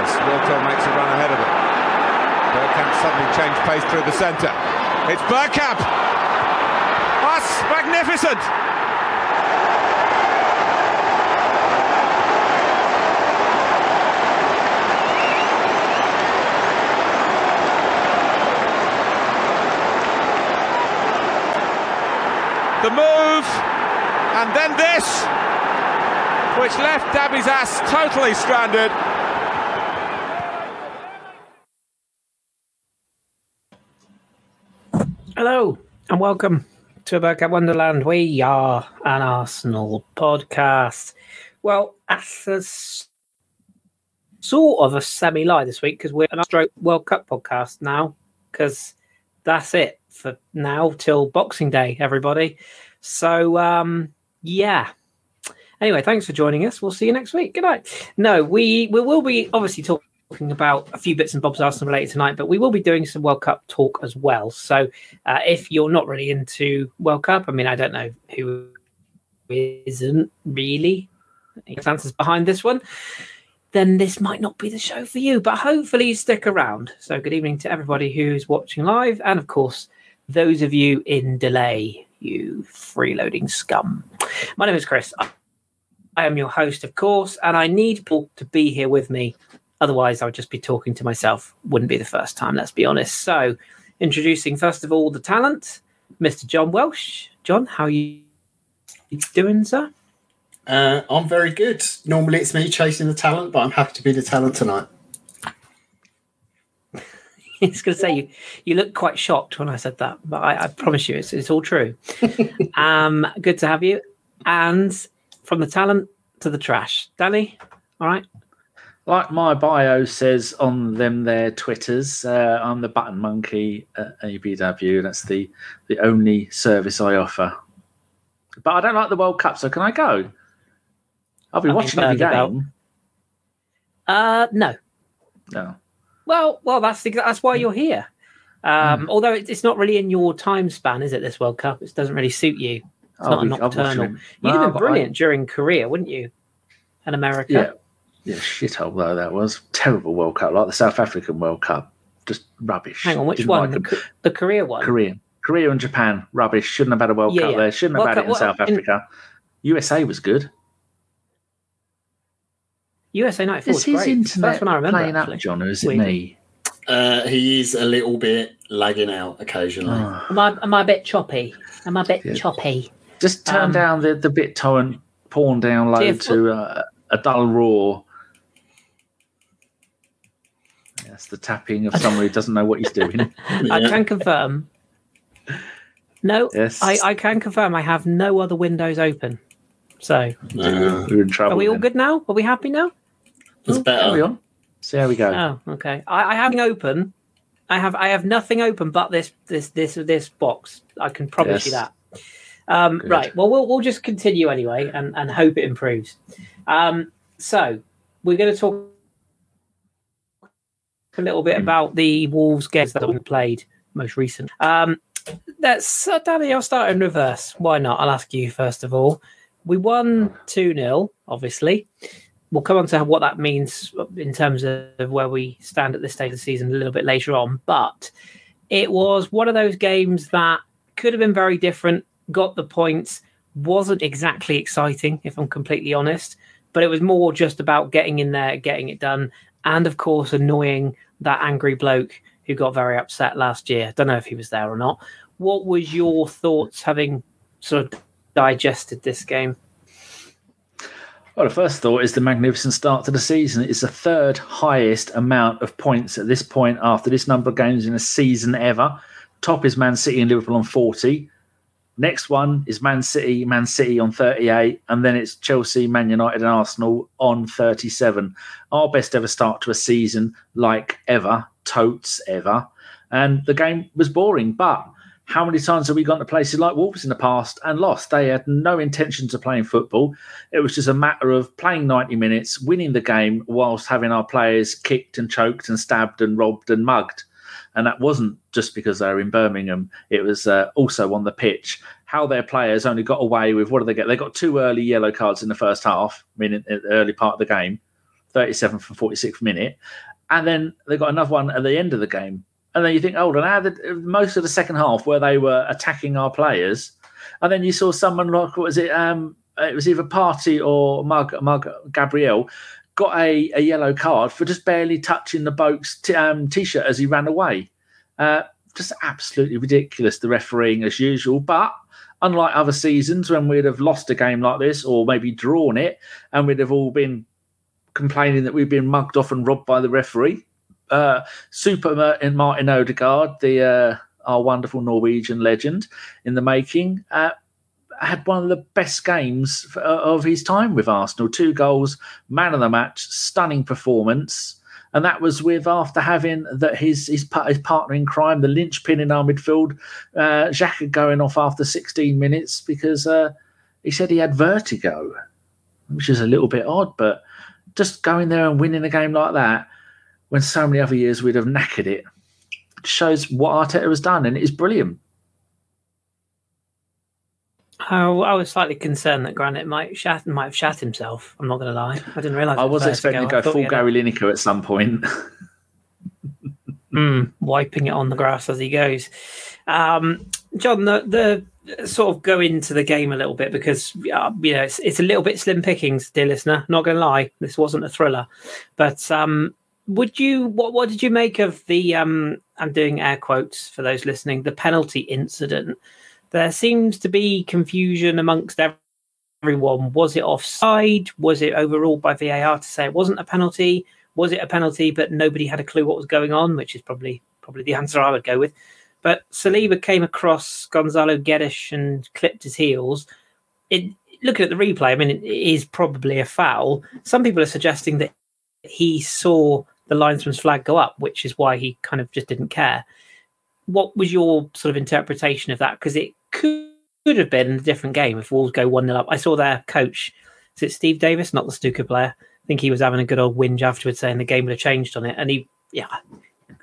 Tavares. Wiltord makes a run ahead of him. Bergkamp suddenly changed pace through the centre. It's Bergkamp. That's magnificent. The move, and then this, which left Dabizas totally stranded. And welcome to Bergkamp Wonderland. We are an Arsenal podcast. Well, that's a sort of a semi lie this week because we're an Stroke World Cup podcast now because that's it for now till Boxing Day, everybody. So, um, yeah. Anyway, thanks for joining us. We'll see you next week. Good night. No, we, we will be obviously talking about a few bits and bobs Arsenal related tonight, but we will be doing some World Cup talk as well. So uh, if you're not really into World Cup, I mean, I don't know who isn't really answers behind this one, then this might not be the show for you. But hopefully, you stick around. So, good evening to everybody who's watching live, and of course, those of you in delay, you freeloading scum. My name is Kris. I am your host, of course, and I need people to be here with me. Otherwise, I would just be talking to myself. Wouldn't be the first time, let's be honest. So, introducing first of all the talent, Mr. John Welsh. John, how are you doing, sir? Uh, I'm very good. Normally it's me chasing the talent, but I'm happy to be the talent tonight. I was going to say you you look quite shocked when I said that, but I, I promise you it's, it's all true. um, good to have you. And from the talent to the trash, Danny. All right. Like my bio says on them their Twitters, uh, I'm the button monkey at ABW. That's the the only service I offer. But I don't like the World Cup, so can I go? I'll be Nothing watching every bad about- game. Uh, no. No. Well, well, that's the, that's why you're here. Um, Hmm. Although it, it's not really in your time span, is it? This World Cup, it doesn't really suit you. It's I'll not be- nocturnal. You'd No, have been I- brilliant during Korea, wouldn't you? And America. Yeah. Yeah, shithole though that was. Terrible World Cup, like the South African World Cup. Just rubbish. Hang on, which Didn't one? like the, the Korea one. Korean. Korea and Japan, rubbish. Shouldn't have had a World Yeah, Cup yeah. there. Shouldn't have had Cup- it in what- South in- Africa. USA was good. USA 94 Is his great. internet That's when I remember. playing actually. up, John, or is it Weird. me? Uh, he is a little bit lagging out occasionally. Oh. Am I, am I a bit choppy? Am I a bit Yeah. choppy? Just turn Um, down the, the BitTorrent porn download Jeff, to uh, a dull raw. That's the tapping of someone who doesn't know what he's doing. I can confirm. No, Yes. I, I can confirm I have no other windows open. So, Uh, We're in trouble. are we all then. good now? Are we happy now? it's Oh, Carry better. on. See how we go. Oh, okay. I, I have nothing open. I have I have nothing open but this this this this box. I can promise you that. Um, right. Well, we'll we'll just continue anyway and and hope it improves. Um, so we're going to talk a little bit Hmm. about the Wolves games that we played most recent. Um, let's uh, Danny. I'll start in reverse. Why not? I'll ask you first of all. We won two 0 Obviously, we'll come on to what that means in terms of where we stand at this stage of the season a little bit later on. But it was one of those games that could have been very different. Got the points. Wasn't exactly exciting, if I'm completely honest. But it was more just about getting in there, getting it done, and of course annoying that angry bloke who got very upset last year. Don't know if he was there or not. What was your thoughts having sort of digested this game? Well, the first thought is the magnificent start to the season. It's the third highest amount of points at this point after this number of games in a season ever. Top is Man City and Liverpool on 40. Next one is Man City, Man City on 38. And then it's Chelsea, Man United, and Arsenal on 37. Our best ever start to a season, like ever, totes ever. And the game was boring, but how many times have we gone to places like Wolves in the past and lost? They had no intentions of playing football. It was just a matter of playing 90 minutes, winning the game, whilst having our players kicked and choked and stabbed and robbed and mugged. And that wasn't just because they were in Birmingham, it was uh, also on the pitch. How their players only got away with what did they get? They got two early yellow cards in the first half, I mean, in, the early part of the game. 37th and 46th minute. And then they got another one at the end of the game. And then you think, hold on, how did most of the second half where they were attacking our players, and then you saw someone like what was it? Um, it was either Partey or Mug, Mug Gabriel got a, a yellow card for just barely touching the boat's t- um, t-shirt as he ran away. Uh, just absolutely ridiculous. The refereeing as usual, but unlike other seasons when we'd have lost a game like this or maybe drawn it, and we'd have all been complaining that we've been mugged off and robbed by the referee. Uh, Super in Martin Odegaard, the uh, our wonderful Norwegian legend in the making, uh, had one of the best games uh, of his time with Arsenal. Two goals, man of the match, stunning performance. And that was with after having that his his, his partner in crime, the linchpin in our midfield, uh, Xhaka going off after 16 minutes because uh, he said he had vertigo, which is a little bit odd. But just going there and winning a game like that, when so many other years we'd have knackered it, shows what Arteta has done, and it is brilliant. I was slightly concerned that Granit might shat might have shat himself. I'm not going to lie. I didn't realise. I was expecting to go, full Gary Lineker at some point. mm, wiping it on the grass as he goes. Um, John, the, the sort of go into the game a little bit because uh, you know it's, it's a little bit slim pickings, dear listener. Not going to lie, this wasn't a thriller, but um, would you what what did you make of the um, I'm doing air quotes for those listening the penalty incident? There seems to be confusion amongst everyone. Was it offside? Was it overruled by VAR to say it wasn't a penalty? Was it a penalty, but nobody had a clue what was going on? Which is probably probably the answer I would go with. But Saliba came across Gonzalo Guedes and clipped his heels. It, looking at the replay, I mean, it is probably a foul. Some people are suggesting that he saw the linesman's flag go up, which is why he kind of just didn't care. What was your sort of interpretation of that? Because it could, have been a different game if Wolves go 1 0 up. I saw their coach, is it Steve Davis, not the snooker player? I think he was having a good old whinge afterwards saying the game would have changed on it. And he, yeah,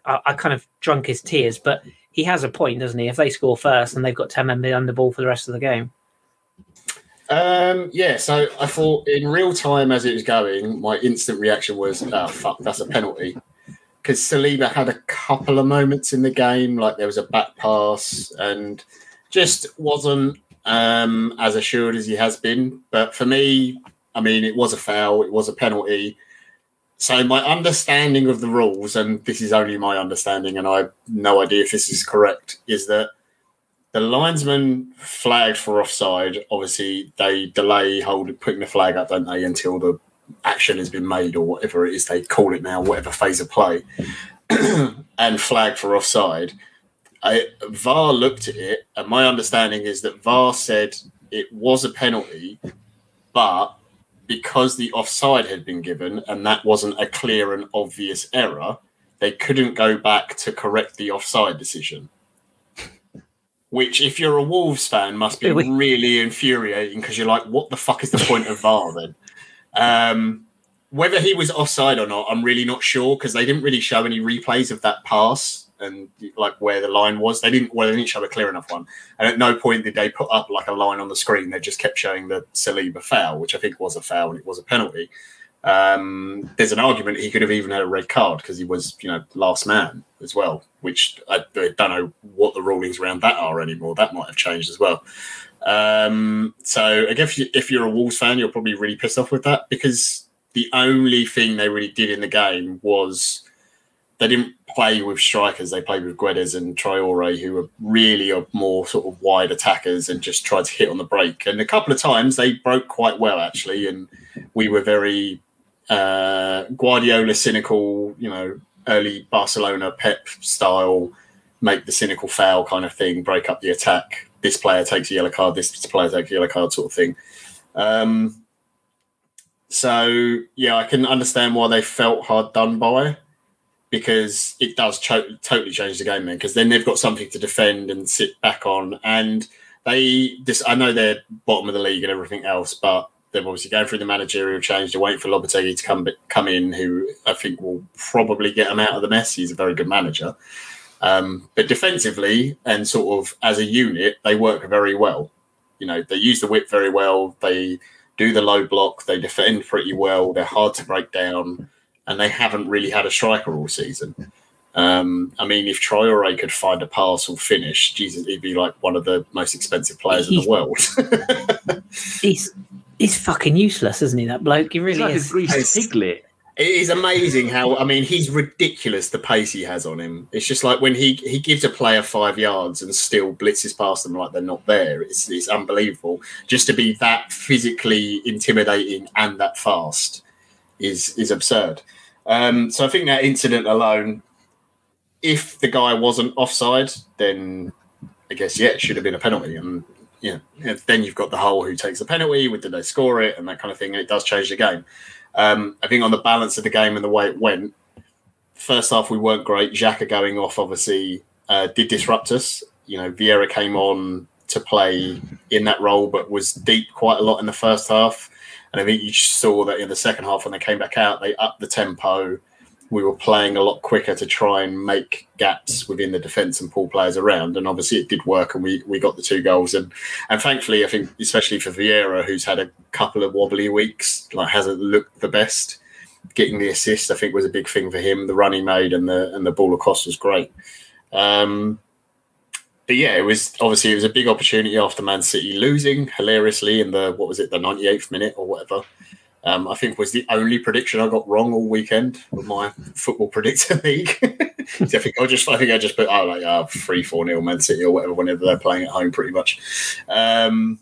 I, I kind of drunk his tears, but he has a point, doesn't he? If they score first and they've got 10 men behind the ball for the rest of the game. Um, yeah, so I thought in real time as it was going, my instant reaction was, oh, fuck, that's a penalty. Because Saliba had a couple of moments in the game, like there was a back pass and just wasn't um, as assured as he has been. But for me, I mean, it was a foul, it was a penalty. So my understanding of the rules, and this is only my understanding, and I have no idea if this is correct, is that the linesman flagged for offside. Obviously, they delay holding putting the flag up, don't they, until the action has been made or whatever it is they call it now, whatever phase of play, and flag for offside. I, VAR looked at it, and my understanding is that VAR said it was a penalty, but because the offside had been given and that wasn't a clear and obvious error, they couldn't go back to correct the offside decision. Which, if you're a Wolves fan, must be really infuriating because you're like, what the fuck is the point of VAR then? Um, whether he was offside or not, I'm really not sure because they didn't really show any replays of that pass and like where the line was. They didn't well, they didn't show a clear enough one. And at no point did they put up like a line on the screen. They just kept showing the Saliba foul, which I think was a foul and it was a penalty. Um, there's an argument he could have even had a red card because he was, you know, last man as well. Which I, I, don't know what the rulings around that are anymore. That might have changed as well. Um, so I guess if you're a Wolves fan, you're probably really pissed off with that because the only thing they really did in the game was they didn't play with strikers. They played with Guedes and Traore, who were really a more sort of wide attackers and just tried to hit on the break. And a couple of times they broke quite well, actually. And we were very uh, Guardiola cynical, you know, early Barcelona Pep style, make the cynical foul kind of thing, break up the attack. This player takes a yellow card, this player takes a yellow card sort of thing. Um, so, yeah, I can understand why they felt hard done by because it does cho- totally change the game then because then they've got something to defend and sit back on. And they this I know they're bottom of the league and everything else but they're obviously going through the managerial change. They're waiting for Lopetegui to come come in who I think will probably get them out of the mess. He's a very good manager. Um, but defensively and sort of as a unit they work very well. You know they use the whip very well. They do the low block, they defend pretty well, they're hard to break down, and they haven't really had a striker all season. Um, I mean, if Traore could find a pass or finish, Jesus, he'd be like one of the most expensive players He's- in the world. He's he's fucking useless, isn't he? That bloke. He He's really like is. greased It's- piglet. It is amazing how I mean he's ridiculous the pace he has on him. It's just like when he he gives a player five yards and still blitzes past them like they're not there. It's it's unbelievable. Just to be that physically intimidating and that fast is is absurd. Um, so I think that incident alone, if the guy wasn't offside, then I guess yeah, it should have been a penalty. And yeah, then you've got the whole who takes the penalty, did they score it, and that kind of thing. And it does change the game. Um, I think on the balance of the game and the way it went, first half we weren't great. Xhaka going off obviously uh, did disrupt us. You know, Vieira came on to play in that role, but was deep quite a lot in the first half. And I think you saw that in the second half when they came back out, they upped the tempo. We were playing a lot quicker to try and make gaps within the defence and pull players around. And obviously it did work and we, we got the two goals. And and thankfully, I think especially for Vieira, who's had a couple of wobbly weeks, like hasn't looked the best. Getting the assist, I think, was a big thing for him. The run he made and the and the ball across was great. Um, but yeah, it was obviously it was a big opportunity after Man City losing hilariously in the what was it the ninety eighth minute or whatever. Um, I think was the only prediction I got wrong all weekend with my football predictor league. So I think I just I think I just put oh like uh, three four nil Man City or whatever whenever they're playing at home pretty much. Um,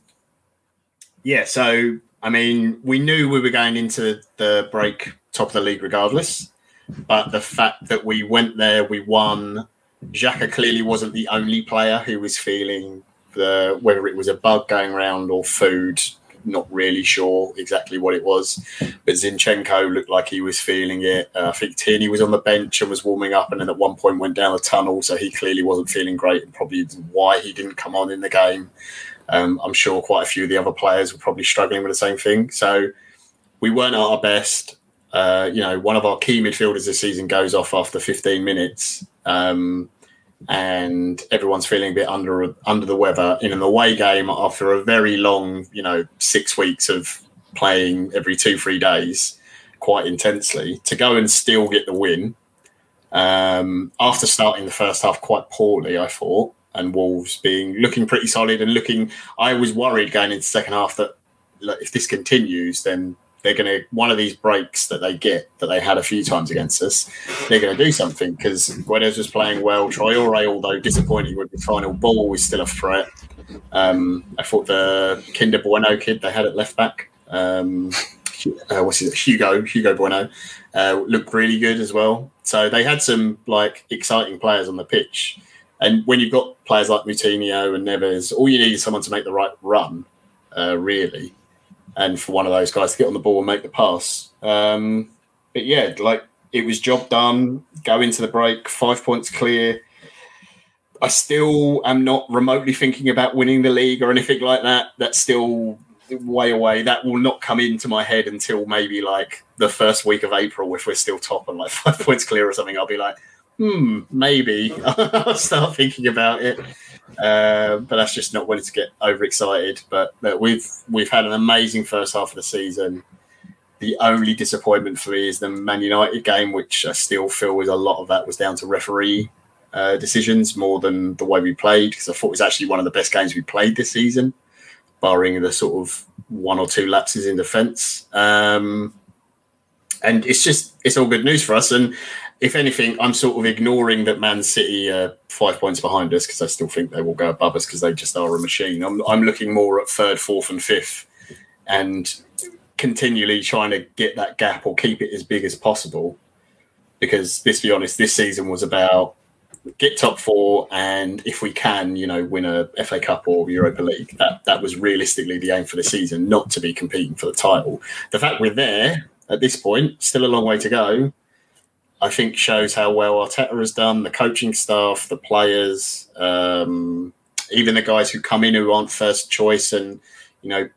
yeah, so I mean we knew we were going into the break top of the league regardless, but the fact that we went there, we won. Xhaka clearly wasn't the only player who was feeling the whether it was a bug going around or food. Not really sure exactly what it was, but Zinchenko looked like he was feeling it. Uh, I think Tierney was on the bench and was warming up, and then at one point went down the tunnel, so he clearly wasn't feeling great, and probably why he didn't come on in the game. Um, I'm sure quite a few of the other players were probably struggling with the same thing. So we weren't at our best. Uh, you know, one of our key midfielders this season goes off after 15 minutes, um, and everyone's feeling a bit under under the weather in an away game after a very long, you know, six weeks of playing every two three days, quite intensely. To go and still get the win um, after starting the first half quite poorly, I thought, and Wolves being looking pretty solid and looking. I was worried going into second half that like, if this continues, then they're going to one of these breaks that they get that they had a few times against us. They're going to do something because Guedes was playing well. Traore, although disappointing with the final ball, was still a threat. Um, I thought the Kinder Bueno kid they had at left back. Um, uh, what's his Hugo Hugo Bueno uh, looked really good as well. So they had some like exciting players on the pitch. And when you've got players like Moutinho and Neves, all you need is someone to make the right run, uh, really, and for one of those guys to get on the ball and make the pass. Um, but yeah, like it was job done. Go into the break, five points clear. I still am not remotely thinking about winning the league or anything like that. That's still way away. That will not come into my head until maybe like the first week of April, if we're still top and like five points clear or something. I'll be like, hmm, maybe I'll start thinking about it. Uh, but that's just not wanting to get overexcited. But we've we've had an amazing first half of the season. The only disappointment for me is the Man United game, which I still feel is a lot of that was down to referee uh, decisions more than the way we played. Because I thought it was actually one of the best games we played this season, barring the sort of one or two lapses in defence. Um, and it's just it's all good news for us. And if anything, I'm sort of ignoring that Man City are five points behind us because I still think they will go above us because they just are a machine. I'm, I'm looking more at third, fourth, and fifth, and continually trying to get that gap or keep it as big as possible. Because let's be honest, this season was about get top four and if we can, you know, win a FA Cup or Europa League. That that was realistically the aim for the season, not to be competing for the title. The fact we're there at this point, still a long way to go. I think shows how well Arteta has done, the coaching staff, the players, um, even the guys who come in who aren't first choice and, you know,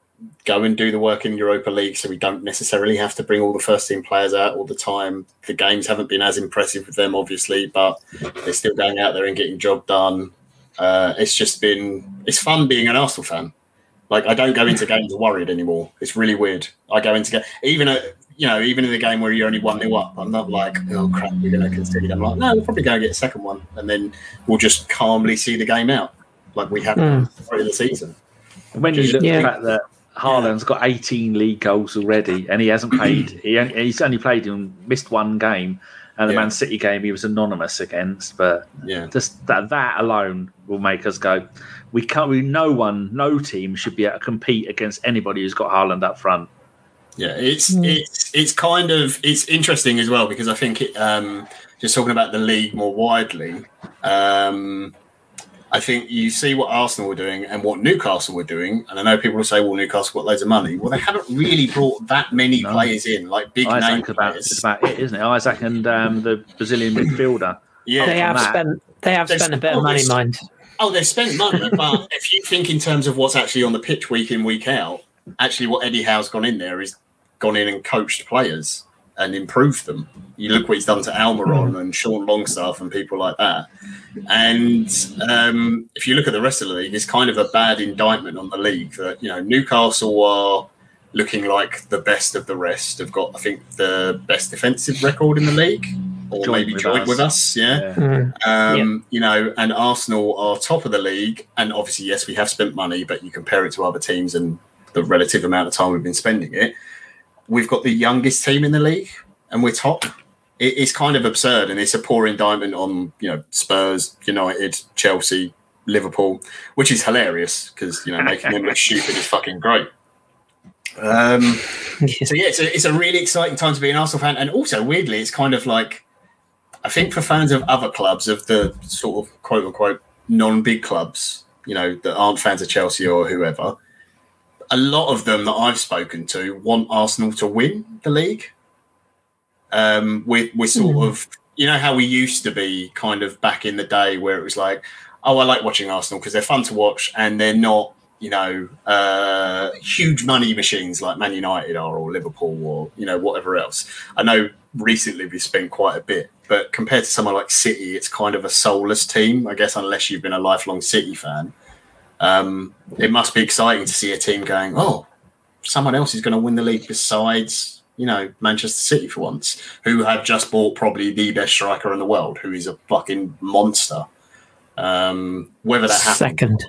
go and do the work in Europa League so we don't necessarily have to bring all the first team players out all the time. The games haven't been as impressive with them, obviously, but they're still going out there and getting job done. Uh, it's just been, it's fun being an Arsenal fan. Like I don't go into games worried anymore. It's really weird. I go into games, even a you know even in the game where you're only one nil up. I'm not like oh crap we're going to concede. I'm like no we're probably going to get a second one and then we'll just calmly see the game out like we have mm. in the season. When you look yeah. at the fact that Haaland's got 18 league goals already, and he hasn't played. he only, he's only played and missed one game, and the yeah. Man City game he was anonymous against. But yeah, just that that alone will make us go. We can't. We no one, no team should be able to compete against anybody who's got Haaland up front. Yeah, it's mm. it's it's kind of it's interesting as well because I think it, um, just talking about the league more widely. Um, I think you see what Arsenal were doing and what Newcastle were doing, and I know people will say, "Well, Newcastle got loads of money." Well, they haven't really brought that many no. players in, like big Isak name about, players. It's about it, isn't it? Isak and um, the Brazilian midfielder. Yeah, they have that. spent they have spent a bit of money, mind. Oh, they've spent money, but if you think in terms of what's actually on the pitch week in week out, actually what Eddie Howe's gone in there is gone in and coached players and improved them. You look what he's done to Almiron mm. and Sean Longstaff and people like that. And um, if you look at the rest of the league, it's kind of a bad indictment on the league that you know Newcastle are looking like the best of the rest. Have got I think the best defensive record in the league, or joint maybe with joint us. with us. Yeah, yeah. Mm. Um, yeah. you know, and Arsenal are top of the league, and obviously yes, we have spent money, but you compare it to other teams and the relative amount of time we've been spending it. We've got the youngest team in the league, and we're top it, it's kind of absurd, and it's a poor indictment on you know Spurs, United, Chelsea, Liverpool, which is hilarious because you know making them look stupid is fucking great. Um, so yeah, it's a, it's a really exciting time to be an Arsenal fan, and also weirdly, it's kind of like I think for fans of other clubs of the sort of quote unquote non-big clubs, you know, that aren't fans of Chelsea or whoever, a lot of them that I've spoken to want Arsenal to win the league. Um, we're, we're sort mm. of, you know, how we used to be kind of back in the day where it was like, oh, I like watching Arsenal because they're fun to watch and they're not, you know, uh, huge money machines like Man United are or Liverpool or, you know, whatever else. I know recently we've spent quite a bit, but compared to someone like City, it's kind of a soulless team, I guess, unless you've been a lifelong City fan. Um, it must be exciting to see a team going, oh, someone else is going to win the league besides you know, Manchester City for once, who have just bought probably the best striker in the world, who is a fucking monster. Um, whether that happens, second,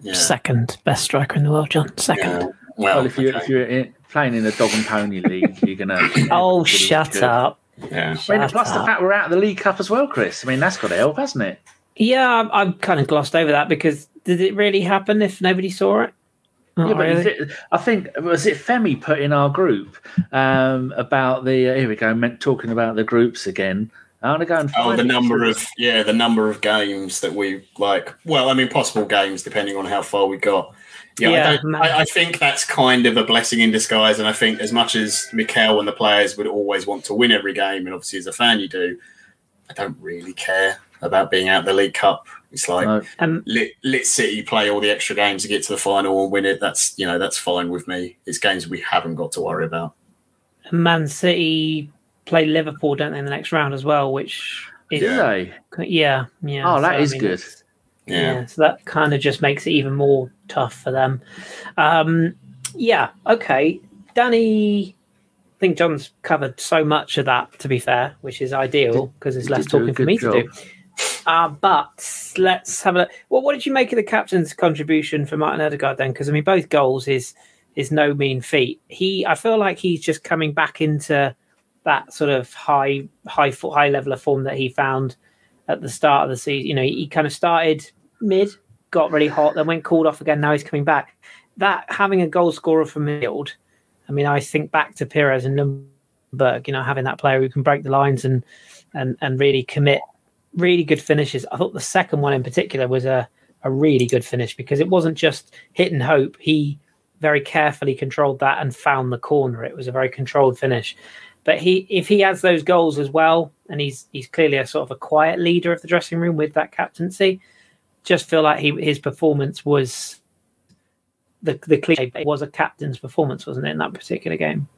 yeah. second best striker in the world, John. Second. Yeah. Well, well, if you okay. if you're in, playing in a dog and pony league, you're gonna. oh, shut good. up! Yeah. I mean, plus up. the fact we're out of the League Cup as well, Kris. I mean, that's got to help, hasn't it? Yeah, I've, I've kind of glossed over that because did it really happen if nobody saw it? yeah, but really? it, I think was it Femi put in our group um, about the uh, here we go meant talking about the groups again. I want to go and oh the number of yeah the number of games that we like. Well, I mean possible games depending on how far we got. Yeah, yeah I, I, I, think that's kind of a blessing in disguise. And I think as much as Mikel and the players would always want to win every game, and obviously as a fan you do, I don't really care about being out the League Cup. It's like no. um, let, let City play all the extra games to get to the final and win it. That's you know that's fine with me. It's games we haven't got to worry about. Man City play Liverpool, don't they, in the next round as well? Which is, Do they? Yeah, yeah. Oh, that so, is I mean, good. Yeah. yeah. so that kind of just makes it even more tough for them. Um, yeah, okay. Danny, I think John's covered so much of that, to be fair, which is ideal because there's less talking for me job. to do. But let's have a look. Well, what did you make of the captain's contribution for Martin Odegaard then? Because I mean, both goals is is no mean feat. He, I feel like he's just coming back into that sort of high, high, high level of form that he found at the start of the season. You know, he, kind of started mid, got really hot, then went called off again. Now he's coming back. That having a goal scorer from midfield. I mean, I think back to Pires and Ljungberg. You know, having that player who can break the lines and and and really commit really good finishes. I thought the second one in particular was a, a really good finish because it wasn't just hit and hope. He very carefully controlled that and found the corner. It was a very controlled finish. But he, if he has those goals as well, and he's he's clearly a sort of a quiet leader of the dressing room with that captaincy, just feel like he his performance was the the cliche was a captain's performance, wasn't it, in that particular game?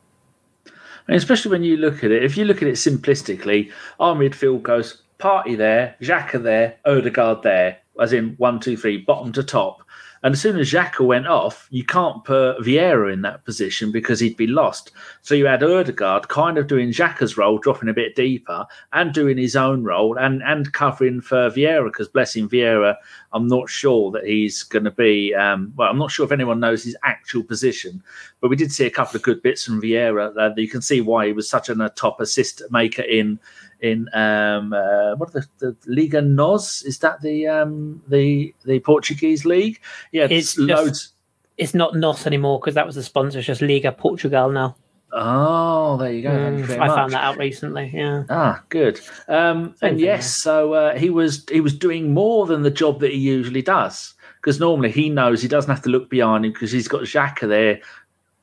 And especially when you look at it, if you look at it simplistically, our midfield goes Partey there, Xhaka there, Odegaard there, as in one, two, three, bottom to top. And as soon as Xhaka went off, you can't put Vieira in that position because he'd be lost. So you had Odegaard kind of doing Xhaka's role, dropping a bit deeper, and doing his own role and, and covering for Vieira because blessing Vieira, I'm not sure that he's going to be. Um, well, I'm not sure if anyone knows his actual position, but we did see a couple of good bits from Vieira. That you can see why he was such a top assist maker in in um, uh, what the, the Liga Nos? Is that the um, the the Portuguese league? Yeah, It's loads. just- It's not NOS anymore because that was the sponsor. It's just Liga Portugal now. Oh, there you go. Mm, I much. found that out recently. Yeah. Ah, good. Um, and yes, so uh, he was he was doing more than the job that he usually does because normally he knows he doesn't have to look behind him because he's got Xhaka there.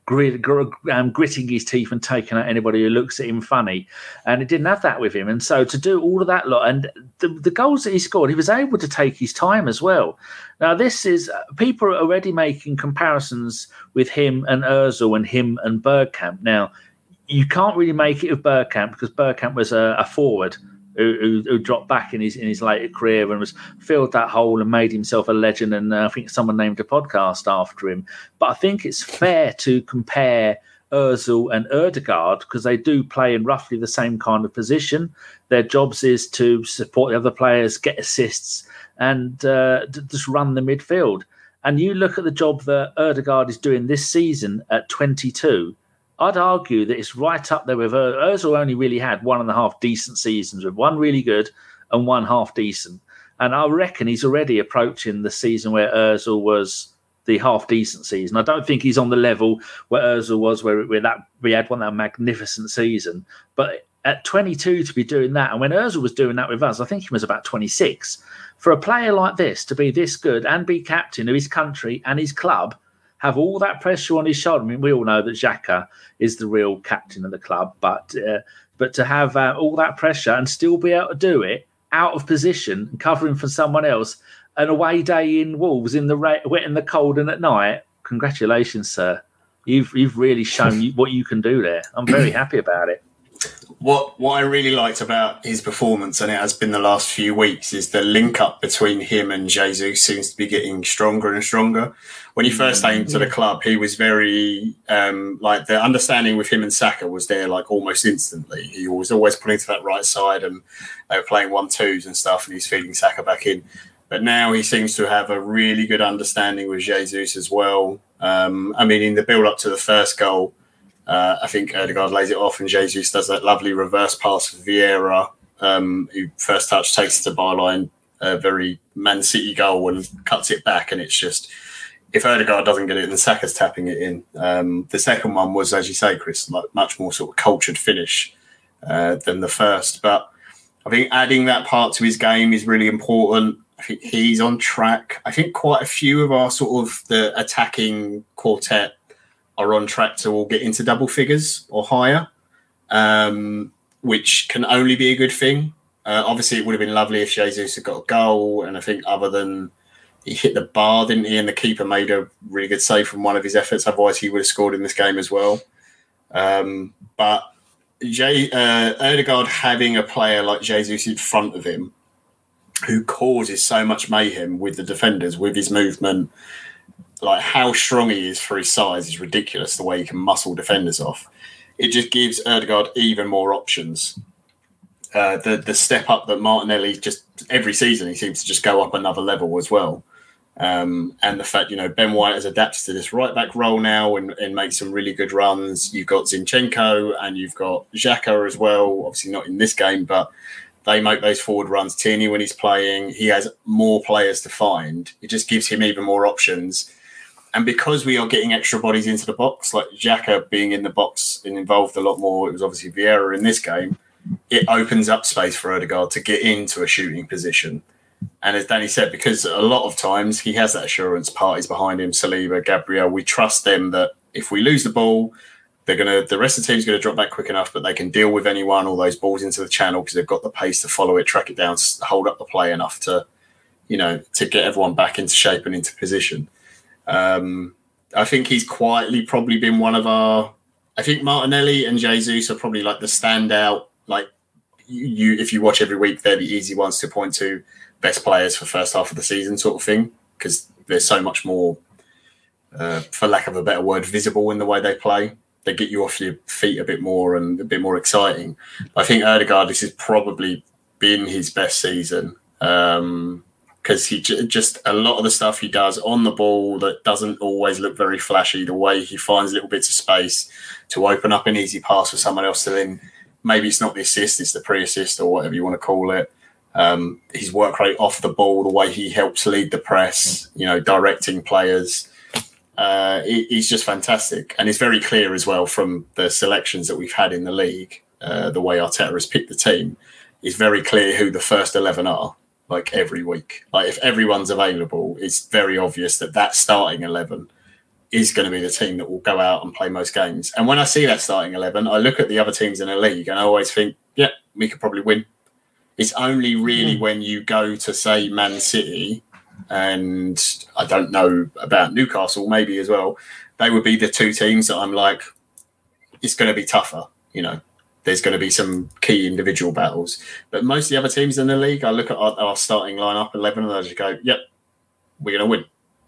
Grit, gr- um, gritting his teeth and taking out anybody who looks at him funny, and it didn't have that with him. And so to do all of that lot and the, the goals that he scored, he was able to take his time as well. Now this is people are already making comparisons with him and Özil and him and Bergkamp. Now you can't really make it with Bergkamp because Burkamp was a, a forward who, who, dropped back in his in his later career and was filled that hole and made himself a legend. And uh, I think someone named a podcast after him. But I think it's fair to compare Özil and Odegaard because they do play in roughly the same kind of position. Their jobs is to support the other players, get assists, and uh, just run the midfield. And you look at the job that Odegaard is doing this season at 22. I'd argue that it's right up there with Ur- Ozil. Only really had one and a half decent seasons, with one really good and one half decent. And I reckon he's already approaching the season where Özil was the half decent season. I don't think he's on the level where Özil was, where, where that we had one that magnificent season. But at 22 to be doing that, and when Özil was doing that with us, I think he was about 26. For a player like this to be this good and be captain of his country and his club, have all that pressure on his shoulder. I mean, we all know that Xhaka is the real captain of the club, but uh, but to have uh, all that pressure and still be able to do it out of position and covering for someone else, an away day in Wolves in the ra- wet and the cold and at night. Congratulations, sir. You've you've really shown you what you can do there. I'm very happy about it. What what I really liked about his performance, and it has been the last few weeks, is the link up between him and Jesus seems to be getting stronger and stronger. When he first came to the club, he was very um, like the understanding with him and Saka was there like almost instantly. He was always pulling to that right side, and they were playing one twos and stuff, and he's feeding Saka back in. But now he seems to have a really good understanding with Jesus as well. Um, I mean, in the build up to the first goal, uh, I think Odegaard lays it off, and Jesus does that lovely reverse pass for Vieira, um, who first touch takes it to byline, a very Man City goal, and cuts it back. And it's just if Odegaard doesn't get it, then Saka's tapping it in. Um, the second one was, as you say, Kris, like much more sort of cultured finish uh, than the first. But I think adding that part to his game is really important. I think he's on track. I think quite a few of our sort of the attacking quartet are on track to all get into double figures or higher, um, which can only be a good thing. Uh, obviously, it would have been lovely if Jesus had got a goal, and I think other than he hit the bar, didn't he? And the keeper made a really good save from one of his efforts. Otherwise, he would have scored in this game as well. Um, but Jay, uh, Odegaard having a player like Jesus in front of him, who causes so much mayhem with the defenders, with his movement, like how strong he is for his size is ridiculous. The way he can muscle defenders off, it just gives Odegaard even more options. Uh, the the step up that Martinelli just every season he seems to just go up another level as well. Um, and the fact you know Ben White has adapted to this right back role now and, and some really good runs. You've got Zinchenko and you've got Xhaka as well. Obviously not in this game, but they make those forward runs. Tierney when he's playing, he has more players to find. It just gives him even more options. And because we are getting extra bodies into the box, like Xhaka being in the box and involved a lot more, it was obviously Vieira in this game. It opens up space for Odegaard to get into a shooting position. And as Danny said, because a lot of times he has that assurance, Partey's behind him, Saliba, Gabriel, we trust them that if we lose the ball, they're gonna the rest of the team's gonna drop back quick enough, but they can deal with anyone, all those balls into the channel because they've got the pace to follow it, track it down, hold up the play enough to, you know, to get everyone back into shape and into position. Um, I think he's quietly probably been one of our. I think Martinelli and Jesus are probably like the standout. Like you if you watch every week, they're the easy ones to point to best players for first half of the season, sort of thing. Because they're so much more, uh, for lack of a better word, visible in the way they play. They get you off your feet a bit more and a bit more exciting. I think Odegaard, this has probably been his best season. Um, because he j- just a lot of the stuff he does on the ball that doesn't always look very flashy. The way he finds little bits of space to open up an easy pass for someone else to then maybe it's not the assist, it's the pre-assist or whatever you want to call it. Um, his work rate off the ball, the way he helps lead the press, you know, directing players. Uh, he, he's just fantastic, and it's very clear as well from the selections that we've had in the league. Uh, the way Arteta has picked the team, it's very clear who the first eleven are like every week. Like if everyone's available, it's very obvious that that starting eleven is going to be the team that will go out and play most games. And when I see that starting eleven, I look at the other teams in the league and I always think, yeah, we could probably win. It's only really mm. when you go to say Man City, and I don't know about Newcastle, maybe as well. They would be the two teams that I'm like, it's going to be tougher, you know there's going to be some key individual battles. But most of the other teams in the league, I look at our, our starting lineup, 11, and I just go, yep, we're going to win.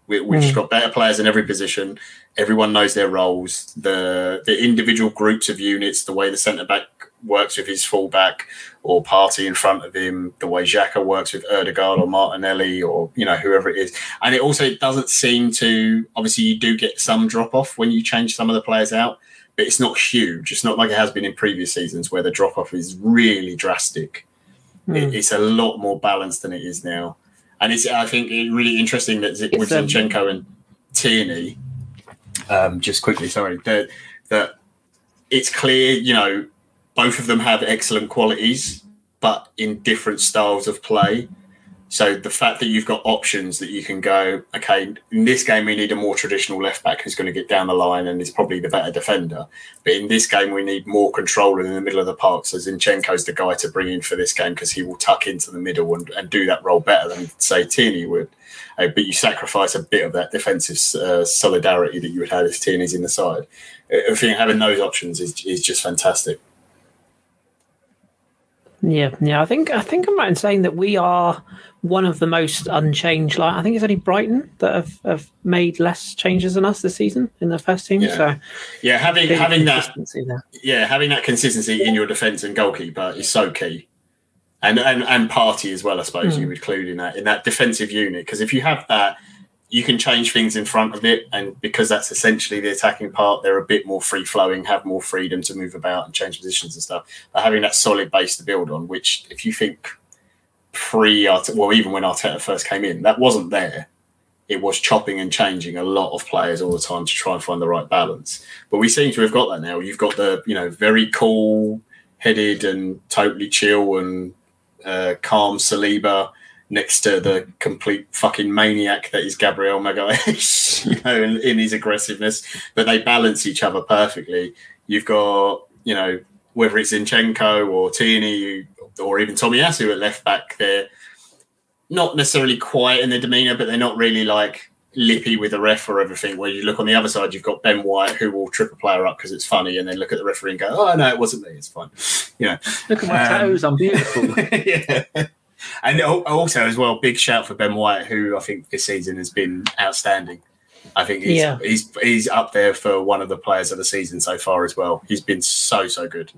We, have mm. just got better players in every position. Everyone knows their roles. The the individual groups of units, the way the centre back works with his fullback or Partey in front of him, the way Xhaka works with Odegaard or Martinelli or you know whoever it is, and it also doesn't seem to. Obviously, you do get some drop off when you change some of the players out, but it's not huge. It's not like it has been in previous seasons where the drop off is really drastic. Mm. It, it's a lot more balanced than it is now, and it's I think it's really interesting that with Zinchenko and Tierney. Um, just quickly, sorry, that that it's clear, you know, both of them have excellent qualities, but in different styles of play. So the fact that you've got options that you can go, okay, in this game we need a more traditional left back who's going to get down the line and is probably the better defender. But in this game we need more control in the middle of the park. So Zinchenko's the guy to bring in for this game because he will tuck into the middle and, and do that role better than say Tierney would. Uh, but you sacrifice a bit of that defensive uh, solidarity that you would have if Tierney's in the side. I think having those options is, is just fantastic. Yeah, yeah. I think I think I'm right in saying that we are one of the most unchanged. Like I think it's only Brighton that have, have made less changes than us this season in the first team. Yeah. So yeah, having having that there. yeah having that consistency in your defence and goalkeeper is so key, and and and Partey as well. I suppose mm. you would include in that in that defensive unit because if you have that you can change things in front of it, and because that's essentially the attacking part, they're a bit more free flowing, have more freedom to move about and change positions and stuff. But having that solid base to build on, which if you think pre well, even when Arteta first came in, that wasn't there. It was chopping and changing a lot of players all the time to try and find the right balance. But we seem to have got that now. You've got the you know very cool headed and totally chill and uh, calm Saliba next to the complete fucking maniac that is Gabriel Magalhaes, you know, in, in, his aggressiveness. But they balance each other perfectly. You've got, you know, whether it's Zinchenko or Tierney or even Tomiyasu at left back, they're not necessarily quiet in their demeanour, but they're not really like lippy with the ref or everything. Where you look on the other side, you've got Ben White who will trip a player up because it's funny, and then look at the referee and go, "Oh no, it wasn't me. It's fine." You know, look at my um, toes. I'm beautiful. yeah. And also, as well, big shout for Ben White, who I think this season has been outstanding. I think he's, yeah. he's he's up there for one of the players of the season so far as well. He's been so so good.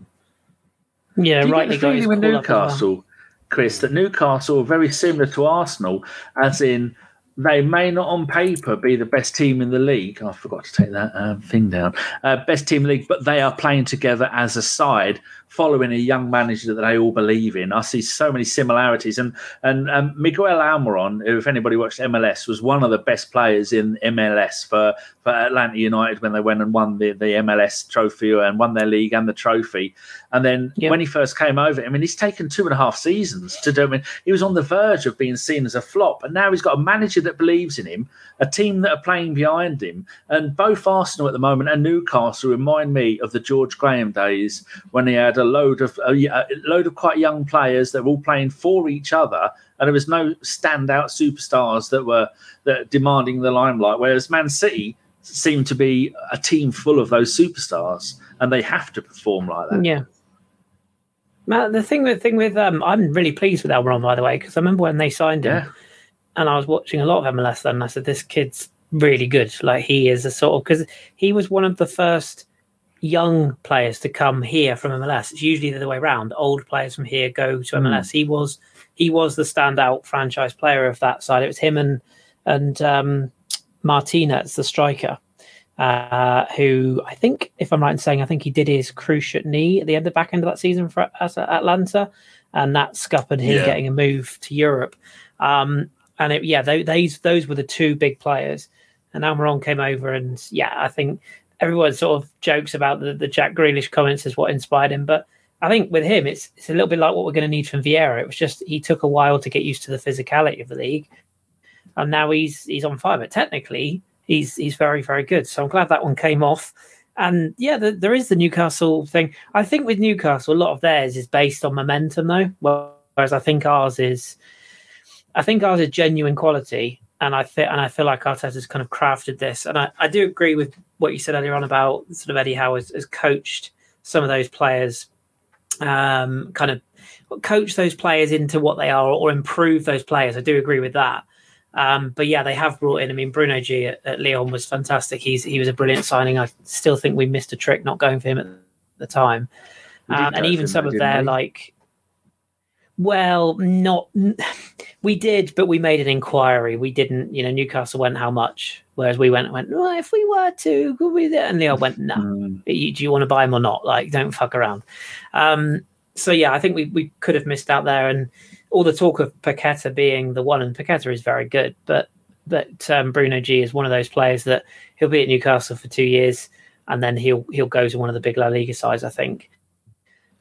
Yeah, right. Feeling with Newcastle. Kris, that Newcastle are very similar to Arsenal, as in they may not on paper be the best team in the league. Oh, I forgot to take that um, thing down. Uh, best team in the league, but they are playing together as a side following a young manager that they all believe in. I see so many similarities. And and um, Miguel Almiron, if anybody watched MLS, was one of the best players in MLS for, for Atlanta United when they went and won the, the MLS trophy and won their league and the trophy. And then yep. when he first came over, I mean, he's taken two and a half seasons to do. I mean, he was on the verge of being seen as a flop, and now he's got a manager that believes in him, a team that are playing behind him, and both Arsenal at the moment and Newcastle remind me of the George Graham days when he had a load of a, a load of quite young players that were all playing for each other, and there was no standout superstars that were that demanding the limelight. Whereas Man City seemed to be a team full of those superstars, and they have to perform like that. Yeah. Matt, the thing with thing with um, I'm really pleased with Almiron by the way because I remember when they signed him, and I was watching a lot of MLS then, and I said, "This kid's really good. Like he is a sort of because he was one of the first young players to come here from MLS. It's usually the other way around. Old players from here go to MLS. Mm. He was he was the standout franchise player of that side. It was him and and um, Martinez, the striker, uh, who I think, if I'm right in saying, I think he did his cruciate knee at the end, the back end of that season for Atlanta, and that scuppered him yeah. getting a move to Europe. Um, and it, yeah, they, those those were the two big players. And Almiron came over, and yeah, I think everyone sort of jokes about the, the Jack Grealish comments as what inspired him, but I think with him, it's it's a little bit like what we're going to need from Vieira. It was just he took a while to get used to the physicality of the league, and now he's he's on fire. But technically, he's he's very very good. So I'm glad that one came off. And yeah, the, there is the Newcastle thing. I think with Newcastle, a lot of theirs is based on momentum, though. Whereas I think ours is, I think ours is genuine quality, and I feel and I feel like Arteta's kind of crafted this. And I, I do agree with what you said earlier on about sort of Eddie Howe has, has coached some of those players, um, kind of coach those players into what they are or improve those players. I do agree with that. Um, but yeah, they have brought in. I mean, Bruno G at, at, Lyon was fantastic. He's he was a brilliant signing. I still think we missed a trick not going for him at the time. Um, and even some of their like, well, not we did, but we made an inquiry. We didn't, you know, Newcastle went how much, whereas we went went. Well, if we were to, could we? And Lyon went, no. Mm. Do you want to buy him or not? Like, don't fuck around. Um, so yeah, I think we we could have missed out there and all the talk of Paqueta being the one, and Paqueta is very good, but but um, Bruno G is one of those players that he'll be at Newcastle for two years, and then he'll he'll go to one of the big La Liga sides. I think.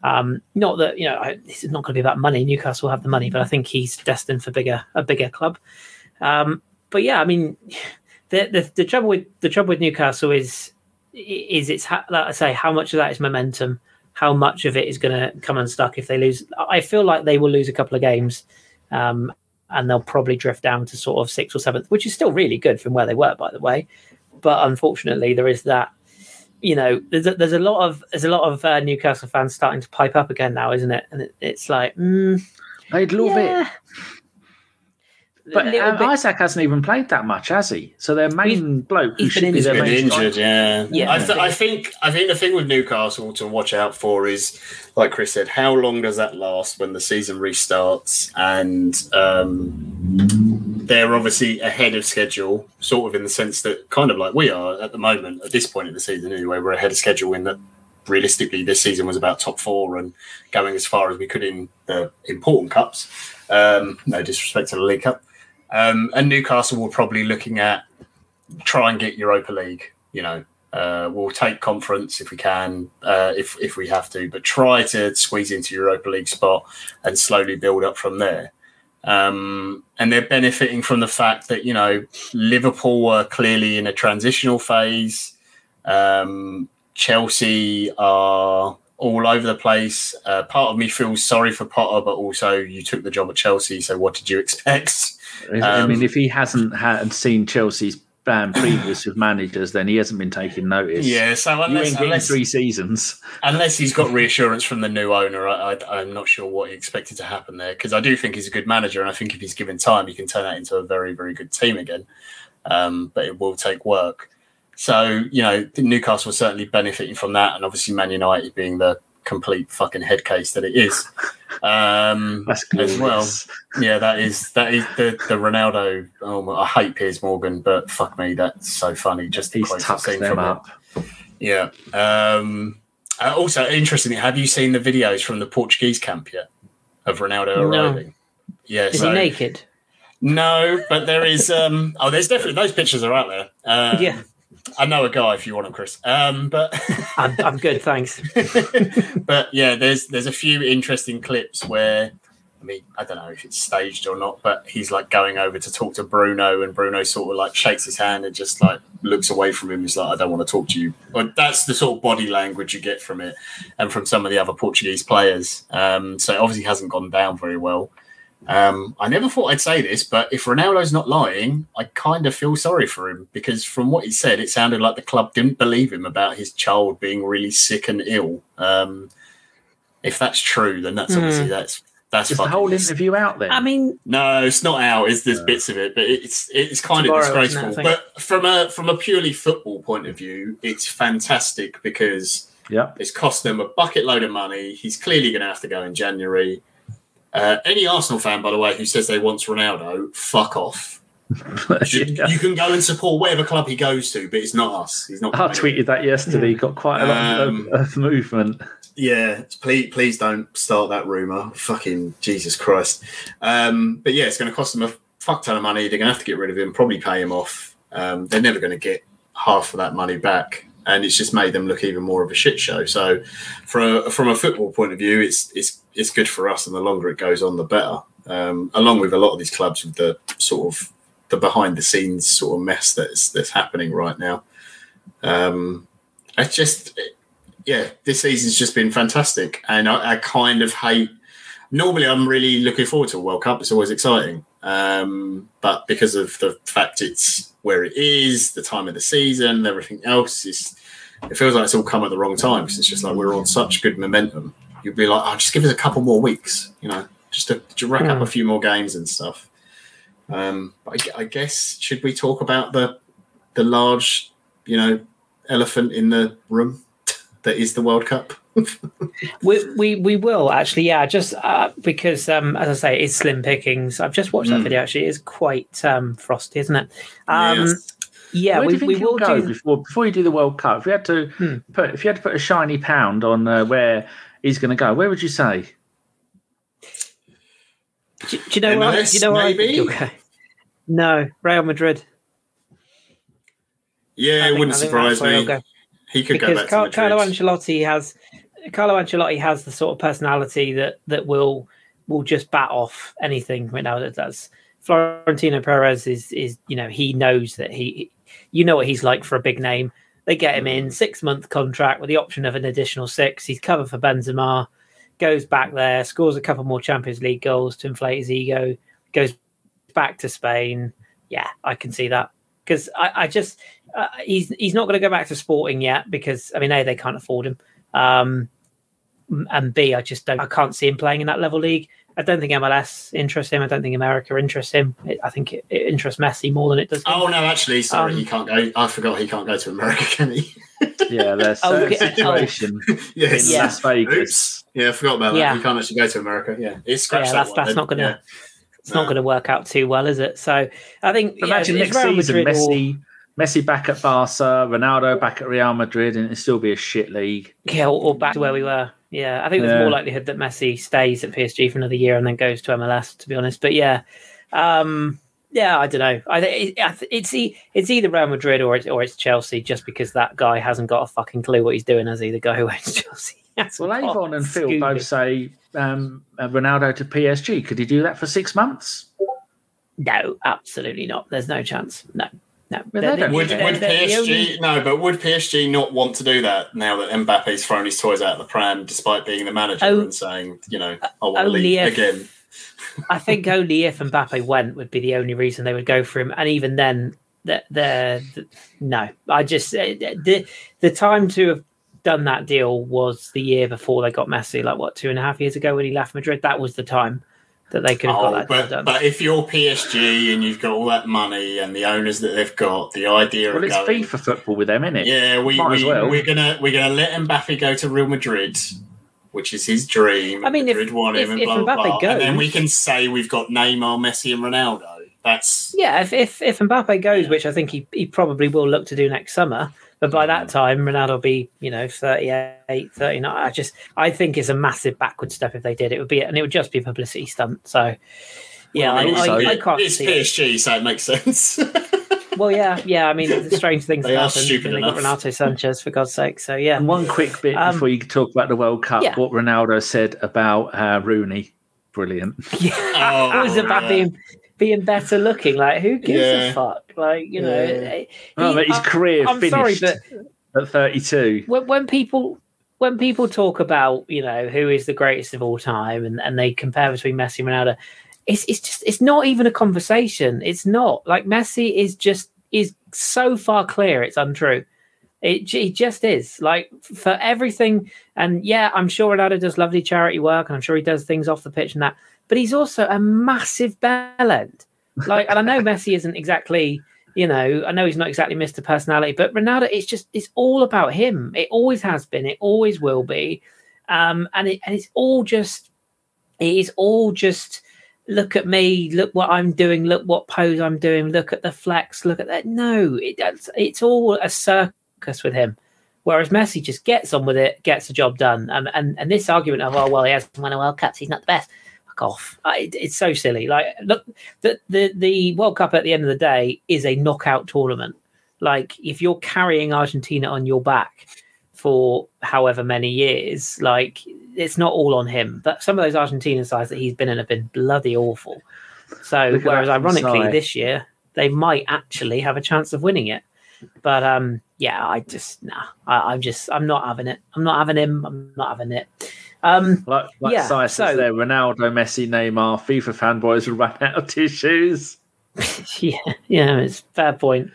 Um, not that you know I, this is not going to be about money. Newcastle will have the money, but I think he's destined for bigger a bigger club. Um, but yeah, I mean, the, the, the trouble with the trouble with Newcastle is is it's like I say how much of that is momentum how much of it is going to come unstuck if they lose. I feel like they will lose a couple of games, um, and they'll probably drift down to sort of sixth or seventh, which is still really good from where they were, by the way. But unfortunately, there is that. You know, there's a, there's a lot of there's a lot of uh, Newcastle fans starting to pipe up again now, isn't it? And it, it's like, mm, I'd love yeah. it. But um, bit... Isak hasn't even played that much, has he? So their main he's, bloke he's been, he's been injured, yeah. yeah. I, th- I, think I think the thing with Newcastle to watch out for is, like Chris said, how long does that last when the season restarts? And um, they're obviously ahead of schedule, sort of in the sense that kind of like we are at the moment at this point in the season. Anyway, we're ahead of schedule in that realistically this season was about top four and going as far as we could in the important cups. Um, no disrespect to the League Cup. Um, and Newcastle will probably looking at try and get Europa League. You know, uh, we'll take conference if we can, uh, if if we have to, but try to squeeze into Europa League spot and slowly build up from there. Um, and they're benefiting from the fact that you know Liverpool were clearly in a transitional phase. Um, Chelsea are all over the place. Uh, part of me feels sorry for Potter, but also you took the job at Chelsea, so what did you expect? Um, I mean, if he hasn't had seen Chelsea's ban previous with managers, then he hasn't been taking notice. Yeah, so unless, unless three seasons, unless he's got reassurance from the new owner, I, am not sure what he expected to happen there. Because I do think he's a good manager, and I think if he's given time, he can turn that into a very, very good team again. Um, but it will take work. So you know, Newcastle was certainly benefiting from that, and obviously Man United being the complete fucking head case that it is. Um, as well. Yeah, that is that is the the Ronaldo. Oh, I hate Piers Morgan, but fuck me, that's so funny. Just he's tucked them from up. It. Yeah. Um, uh, also, interestingly, have you seen the videos from the Portuguese camp yet of Ronaldo arriving? No. Yeah. Is so, he naked? No, but there is. Um, oh, there's definitely those pictures are out there. Um, yeah. I know a guy if you want him, Chris. Um, but I'm, I'm good, thanks. but yeah, there's there's a few interesting clips where I mean, I don't know if it's staged or not, but he's like going over to talk to Bruno, and Bruno sort of like shakes his hand and just like looks away from him. He's like, I don't want to talk to you. But that's the sort of body language you get from it and from some of the other Portuguese players. Um, so it obviously hasn't gone down very well. Um, I never thought I'd say this, but if Ronaldo's not lying, I kind of feel sorry for him because from what he said, it sounded like the club didn't believe him about his child being really sick and ill. Um, if that's true, then that's mm. obviously that's That's Is the whole dis- interview out there? I mean, No, it's not out. It's there's bits of it, but it's it's kind Tomorrow, of isn't it, I disgraceful. think? But from a from a purely football point of view, it's fantastic because yeah. it's cost them a bucket load of money. He's clearly going to have to go in January. Uh, any Arsenal fan, by the way, who says they want Ronaldo, fuck off. You, you can go and support whatever club he goes to, but it's not us. He's not. I tweeted that yesterday. Got quite a lot Um, of, of movement. Yeah, please, please don't start that rumor. Fucking Jesus Christ. Um, but yeah, it's going to cost them a fuck ton of money. They're going to have to get rid of him, probably pay him off. Um, they're never going to get half of that money back, and it's just made them look even more of a shit show. So, from a, from a football point of view, it's it's it's good for us, and the longer it goes on, the better. Um, along with a lot of these clubs with the sort of the behind the scenes sort of mess that's that's happening right now. Um, it's just yeah, this season's just been fantastic, and I, I kind of hate. Normally, I'm really looking forward to a World Cup. It's always exciting, um, but because of the fact it's where it is, the time of the season, everything else, is it feels like it's all come at the wrong time. Because it's just like we're on such good momentum. You'd be like, oh, just give us a couple more weeks, you know, just to, to rack up Hmm. a few more games and stuff. Um, but I, I guess should we talk about the the large, you know, elephant in the room that is the World Cup? We, we we will actually, yeah, just uh, because um, as I say, it's slim pickings. I've just watched that Mm. video. Actually, it's quite um, frosty, isn't it? Um, Yes. Yeah, Where do we, you think we he'll go do. before before you do the World Cup? If you had to Hmm. put if you had to put a shiny pound on uh, where he's going to go, where would you say? Do, do you know what? Do you know where I maybe? think he'll go? No, Real Madrid. Yeah, I it think- wouldn't surprise that's where he'll me. He could go back Car- to Madrid. Carlo Ancelotti has Carlo Ancelotti has the sort of personality that that will will just bat off anything Ronaldo does. Florentino Perez is is you know he knows that he you know what he's like for a big name. They get him in six month contract with the option of an additional six. He's covered for Benzema, goes back there, scores a couple more Champions League goals to inflate his ego, goes back to Spain. Yeah, I can see that because I, I just uh, he's he's not going to go back to Sporting yet because I mean a they can't afford him, um, and b I just don't I can't see him playing in that level league. I don't think MLS interests him. I don't think America interests him. It, I think it, it interests Messi more than it does. him. Oh no, actually, sorry, Um, he can't go. I forgot he can't go to America, can he? Yeah, there's Oh, certain okay. Oh. situation yes. in Yeah. Las Vegas. Oops. Yeah, I forgot about that. Yeah. He can't actually go to America. Yeah, it's scratched Yeah, that that's- one, that's then. not gonna- Yeah. it's not going to work out too well, is it? So I think Imagine it's next Real season, Madrid or- Messi, back at Barca, Ronaldo back at Real Madrid, and it'd still be a shit league. Yeah, or, or back to where we were. Yeah, I think there's Yeah. more likelihood that Messi stays at PSG for another year and then goes to MLS. To be honest, but yeah, um, yeah, I don't know. I think it, I th- it's it's either Real Madrid or it's or it's Chelsea, just because that guy hasn't got a fucking clue what he's doing, as he the guy who owns Chelsea. That's Well, Avon and Phil both say um, uh, Ronaldo to PSG. Could he do that for six months? No, absolutely not. There's no chance. No, no. Well, they They're- don't Would, would PSG only- no? But would PSG not want to do that now that Mbappe's thrown his toys out of the pram, despite being the manager Oh, and saying, you know, I want to leave if- again? I think only if Mbappe went would be the only reason they would go for him, and even then, the, the, the no, I just uh, the the time to have done that deal was the year before they got Messi, like what two and a half years ago when he left Madrid. That was the time that they could have Oh, got that but, done. but if you're PSG and you've got all that money and the owners that they've got, the idea Well, of it's going, FIFA football with them, isn't it? yeah, we, Might as we well. we're gonna we're gonna let Mbappe go to Real Madrid, which is his dream. I mean, if- Madrid want him if- and if blah, blah, Mbappe blah. and then we can say we've got Neymar, Messi, and Ronaldo. That's yeah, if if if Mbappe goes, which I think he, he probably will look to do next summer, but by that time Ronaldo will be you know 38, 39. I just I think it's a massive backward step if they did. It would be and it would just be a publicity stunt. So. Yeah, Well, I, also, I, I can't it's see it. PSG, so it makes sense. Well, yeah, yeah. I mean, the strange things They are happened. stupid when they got enough. Renato Sanches, for God's sake. So yeah, And one quick bit Um, before you talk about the World Cup, yeah. what Ronaldo said about uh, Rooney. Brilliant. yeah. Oh, it was about yeah. being being better looking. Like, who gives Yeah. a fuck? Like, you know, Yeah. eh, Oh, he- but his I- career I'm sorry, finished but at 32. when, when people when people talk about you know who is the greatest of all time and, and they compare between Messi and Ronaldo, it's it's just it's not even a conversation. It's not like Messi is just is so far clear. It's untrue. It, it just is like for everything. And yeah, I'm sure Ronaldo does lovely charity work, and I'm sure he does things off the pitch and that. But he's also a massive bell end. Like, and I know Messi isn't exactly, you know, I know he's not exactly Mr. Personality, but Ronaldo, it's just, it's all about him. It always has been. It always will be. Um, and it, and it's all just, it is all just look at me, look what I'm doing, look what pose I'm doing, look at the flex, look at that. No, it, it's, it's all a circus with him. Whereas Messi just gets on with it, gets the job done. Um, and and this argument of oh well he hasn't won a World Cup, he's not the best. Fuck off! I, it's so silly. Like look, the, the the World Cup at the end of the day is a knockout tournament. Like if you're carrying Argentina on your back for however many years, like it's not all on him. But some of those Argentina sides that he's been in have been bloody awful. So whereas ironically side. this year they might actually have a chance of winning it. But um, yeah, I just nah. I, I'm just I'm not having it. I'm not having him. I'm not having it. Um, Like, like Yeah, so- there, Ronaldo, Messi, Neymar, FIFA fanboys will run out of tissues. yeah, yeah, it's a fair point.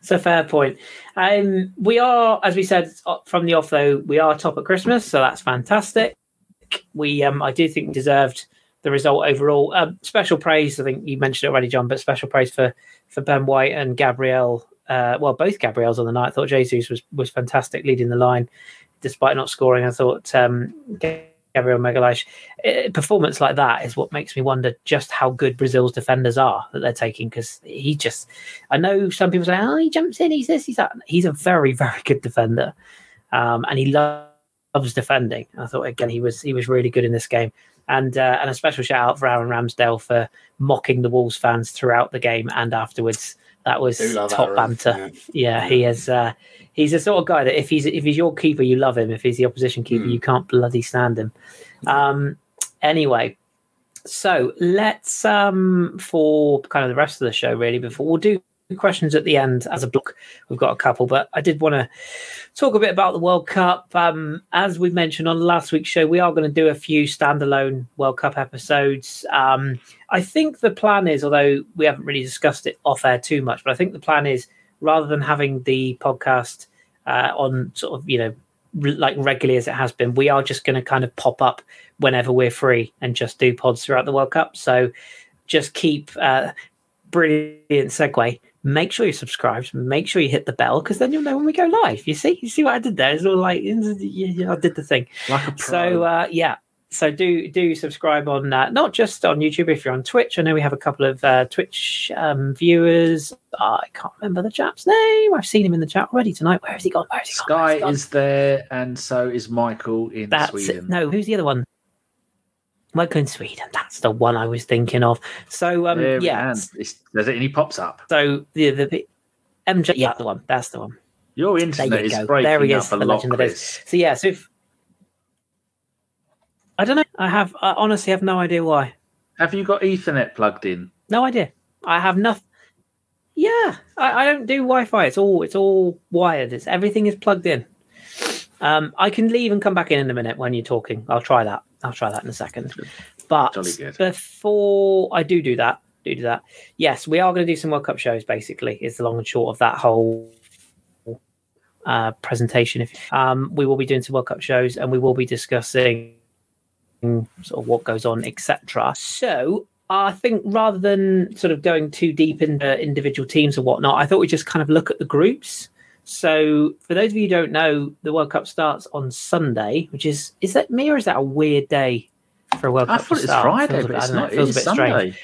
It's a fair point. Um, we are, as we said uh, from the off, though, we are top at Christmas, so that's fantastic. We, um, I do think, we deserved the result overall. Um, special praise, I think you mentioned it already, John, but special praise for for Ben White and Gabriel. Uh, well, both Gabriels on the night. I thought Jesus was was fantastic leading the line, despite not scoring. I thought um, Gabriel Magalhaes eh, performance like that is what makes me wonder just how good Brazil's defenders are that they're taking because he just I know some people say oh he jumps in he's this he's that. He's a very very good defender um, and he lo- loves defending. I thought again he was he was really good in this game. And uh, and a special shout out for Aaron Ramsdale for mocking the Wolves fans throughout the game and afterwards that was top banter yeah. yeah, he is. Uh, he's the sort of guy that if he's if he's your keeper, you love him. If he's the opposition keeper, Mm. you can't bloody stand him. Um, anyway, so let's um for kind of the rest of the show really before we'll do questions at the end as a block. We've got a couple, but I did want to talk a bit about the World Cup. Um, as we mentioned on last week's show, we are going to do a few standalone World Cup episodes. Um, I think the plan is, although we haven't really discussed it off air too much, but I think the plan is rather than having the podcast uh, on sort of you know like regularly as it has been, we are just going to kind of pop up whenever we're free and just do pods throughout the World Cup. So just keep uh, brilliant segue. Make sure you're subscribed. Make sure you hit the bell because then you'll know when we go live. You see, you see what I did there? It's all like I did the thing. Like a pro. So uh, yeah, so do do subscribe on uh, not just on YouTube if you're on Twitch. I know we have a couple of uh, Twitch um, viewers. Uh, I can't remember the chap's name. I've seen him in the chat already tonight. Where has he gone? Where has he gone? Has Sky he gone? is there, and so is Michael in That's Sweden. it. No, who's the other one? Michael in Sweden. That's the one I was thinking of. So um, There, yeah. and it's, there's it, and he pops up. So the the MJ. Yeah, the one. That's the one. Your There internet you is go. breaking There he is. up a The lot, legend that is. Chris. So yeah. So if I don't know, I have I honestly have no idea why. Have you got Ethernet plugged in? No idea. I have nothing. Yeah, I, I don't do Wi-Fi. It's all it's all wired. It's everything is plugged in. Um, I can leave and come back in in a minute when you're talking. I'll try that. I'll try that in a second. But before I do do that, do do that. Yes, we are going to do some World Cup shows. Basically, is the long and short of that whole uh, presentation. If um, we will be doing some World Cup shows, and we will be discussing sort of what goes on, etc. So I think rather than sort of going too deep into individual teams and whatnot, I thought we'd just kind of look at the groups. So for those of you who don't know, the World Cup starts on Sunday, which is is that me or is that a weird day for a World I Cup? I thought to it's? Friday, Feels but I it's don't know, it feels a It's bit strange.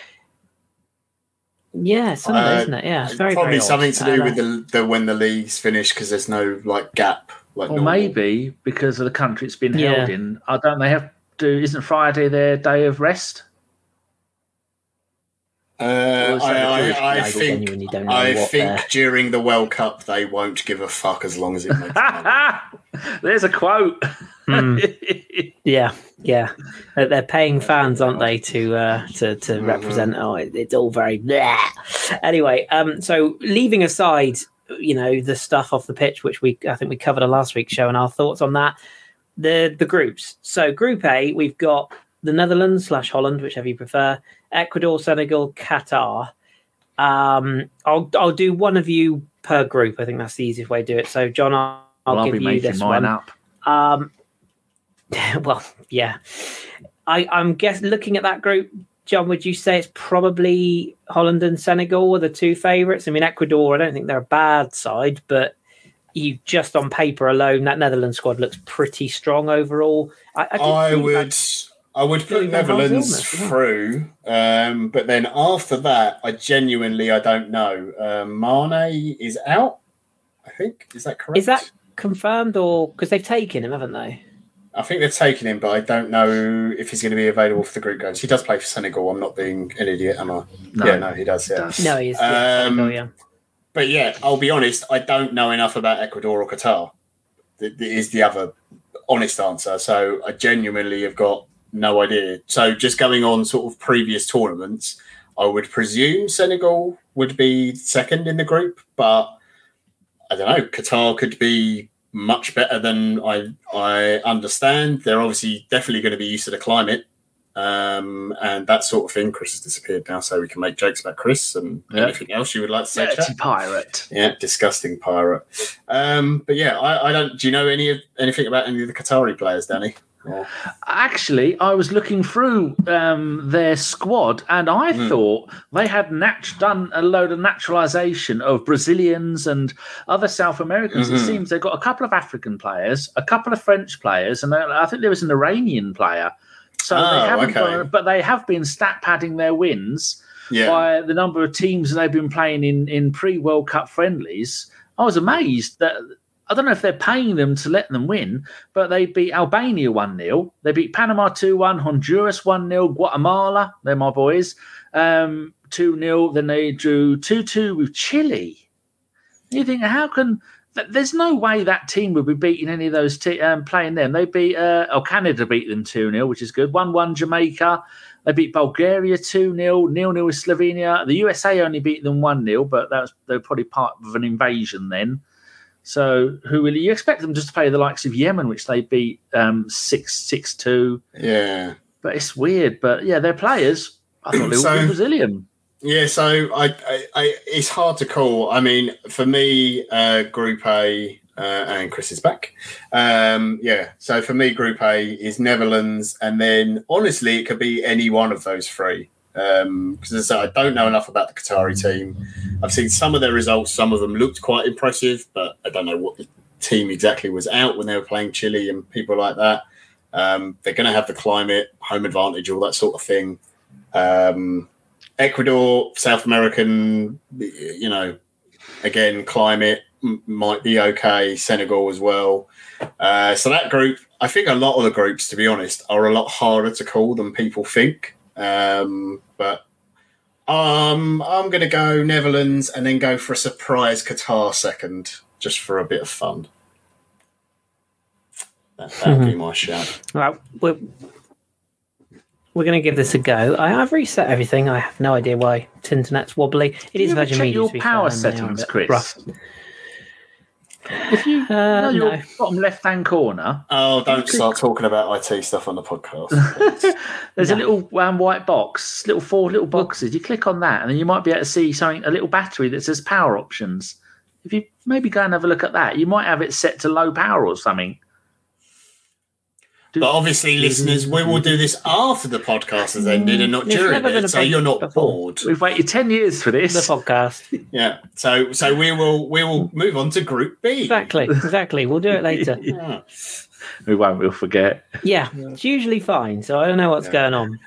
Yeah, Sunday, Uh, isn't it? Yeah, it's very Probably very something to do with the, the when the leagues finish because there's no like gap. Like Or normal. maybe because of the country it's been Yeah. held in. I don't. They have to. Isn't Friday their day of rest? Uh, Or is that I, a British I, I think Genuinely don't know I think they're- during the World Cup they won't give a fuck as long as it makes money. There's a quote. Hmm. Yeah, yeah. They're, they're paying fans, aren't they, to uh, to to Mhm. represent? Oh, it's all very. Bleh. Anyway, um, so leaving aside, you know, the stuff off the pitch, which we I think we covered on last week's show, and our thoughts on that. The the groups. So Group A, we've got the Netherlands slash Holland, whichever you prefer, Ecuador, Senegal, Qatar. Um, I'll I'll do one of you per group. I think that's the easiest way to do it. So John, I'll, I'll, Well, I'll give be you this mine one. up. Um, well, yeah. I, I'm guess looking at that group, John. Would you say it's probably Holland and Senegal are the two favourites? I mean, Ecuador. I don't think they're a bad side, but you just on paper alone, that Netherlands squad looks pretty strong overall. I, I, did I would. that- I would put Netherlands illness, yeah. through, um, but then after that, I genuinely I don't know. Um, Mane is out. I think is that correct? Is that confirmed or because they've taken him, haven't they? I think they've taken him, but I don't know if he's going to be available for the group games. He does play for Senegal. I'm not being an idiot, am I? No, Yeah, no, he does. Yeah. does. No, he's yeah, Um, Senegal, yeah. But yeah, I'll be honest. I don't know enough about Ecuador or Qatar. That that is the other honest answer. So I genuinely have got no idea. So just going on sort of previous tournaments, I would presume Senegal would be second in the group, but I don't know. Qatar could be much better than I I understand. They're obviously definitely going to be used to the climate. Um, and that sort of thing. Chris has disappeared now, so we can make jokes about Chris and Yeah. anything else you would like to say. Dirty Chat? pirate. Yeah, disgusting pirate. Um, but yeah, I, I don't. Do you know any of anything about any of the Qatari players, Danny? Or- Actually, I was looking through um, their squad, and I Hmm. thought they had nat- done a load of naturalization of Brazilians and other South Americans. It Mhm. seems they've got a couple of African players, a couple of French players, and I think there was an Iranian player. So Oh, they haven't, okay. but they have been stat padding their wins Yeah, by the number of teams they've been playing in in pre World Cup friendlies. I was amazed that I don't know if they're paying them to let them win, but they beat Albania 1 0. They beat Panama 2 1, Honduras 1 0, Guatemala, they're my boys, um, 2 0. Then they drew 2 2 with Chile. You think, how can. th- There's no way that team would be beating any of those te- um, playing them. They beat, uh, oh, Canada beat them 2 0, which is good. 1 1 Jamaica. They beat Bulgaria 2 0, 0 0 with Slovenia. The USA only beat them 1 0, but that was, they were probably part of an invasion then. So, who will you expect them just to play the likes of Yemen, which they beat um, 6 6 2? yeah, But it's weird. But yeah, they're players. I thought they were So- Brazilian. yeah. So I, I, I, it's hard to call. I mean, for me, uh, Group A, uh, and Chris is back. Um, yeah. So for me, Group A is Netherlands, and then honestly, it could be any one of those three. Because as I I don't know enough about the Qatari team. I've seen some of their results. Some of them looked quite impressive, but I don't know what the team exactly was out when they were playing Chile and people like that. Um, they're going to have the climate, home advantage, all that sort of thing. Um, Ecuador, South American, you know, again, climate m- might be okay. Senegal as well. Uh, so that group, I think a lot of the groups, to be honest, are a lot harder to call than people think. Um, but um, I'm going to go Netherlands and then go for a surprise Qatar second, just for a bit of fun. That, that'll be my shout. Well, we're, we're going to give this a go. I have reset everything. I have no idea why this internet's wobbly. It is you ever Virgin check Media. your power fair, and they are a settings, Chris? rough. If you Uh, know your no. bottom left hand corner, Oh, don't start talking about IT stuff on the podcast. there's a little um, white box, little four little boxes. You click on that, and then you might be able to see something, a little battery that says power options. If you maybe go and have a look at that, you might have it set to low power or something. Do- But obviously, listeners, we will do this after the podcast has ended and not It's during it, so you're not before. bored. We've waited ten years for this The podcast. Yeah. So so we will we will move on to Group B. exactly. Exactly. We'll do it later. Yeah. we won't. We'll forget. Yeah, it's usually fine. So I don't know what's Yeah. going on.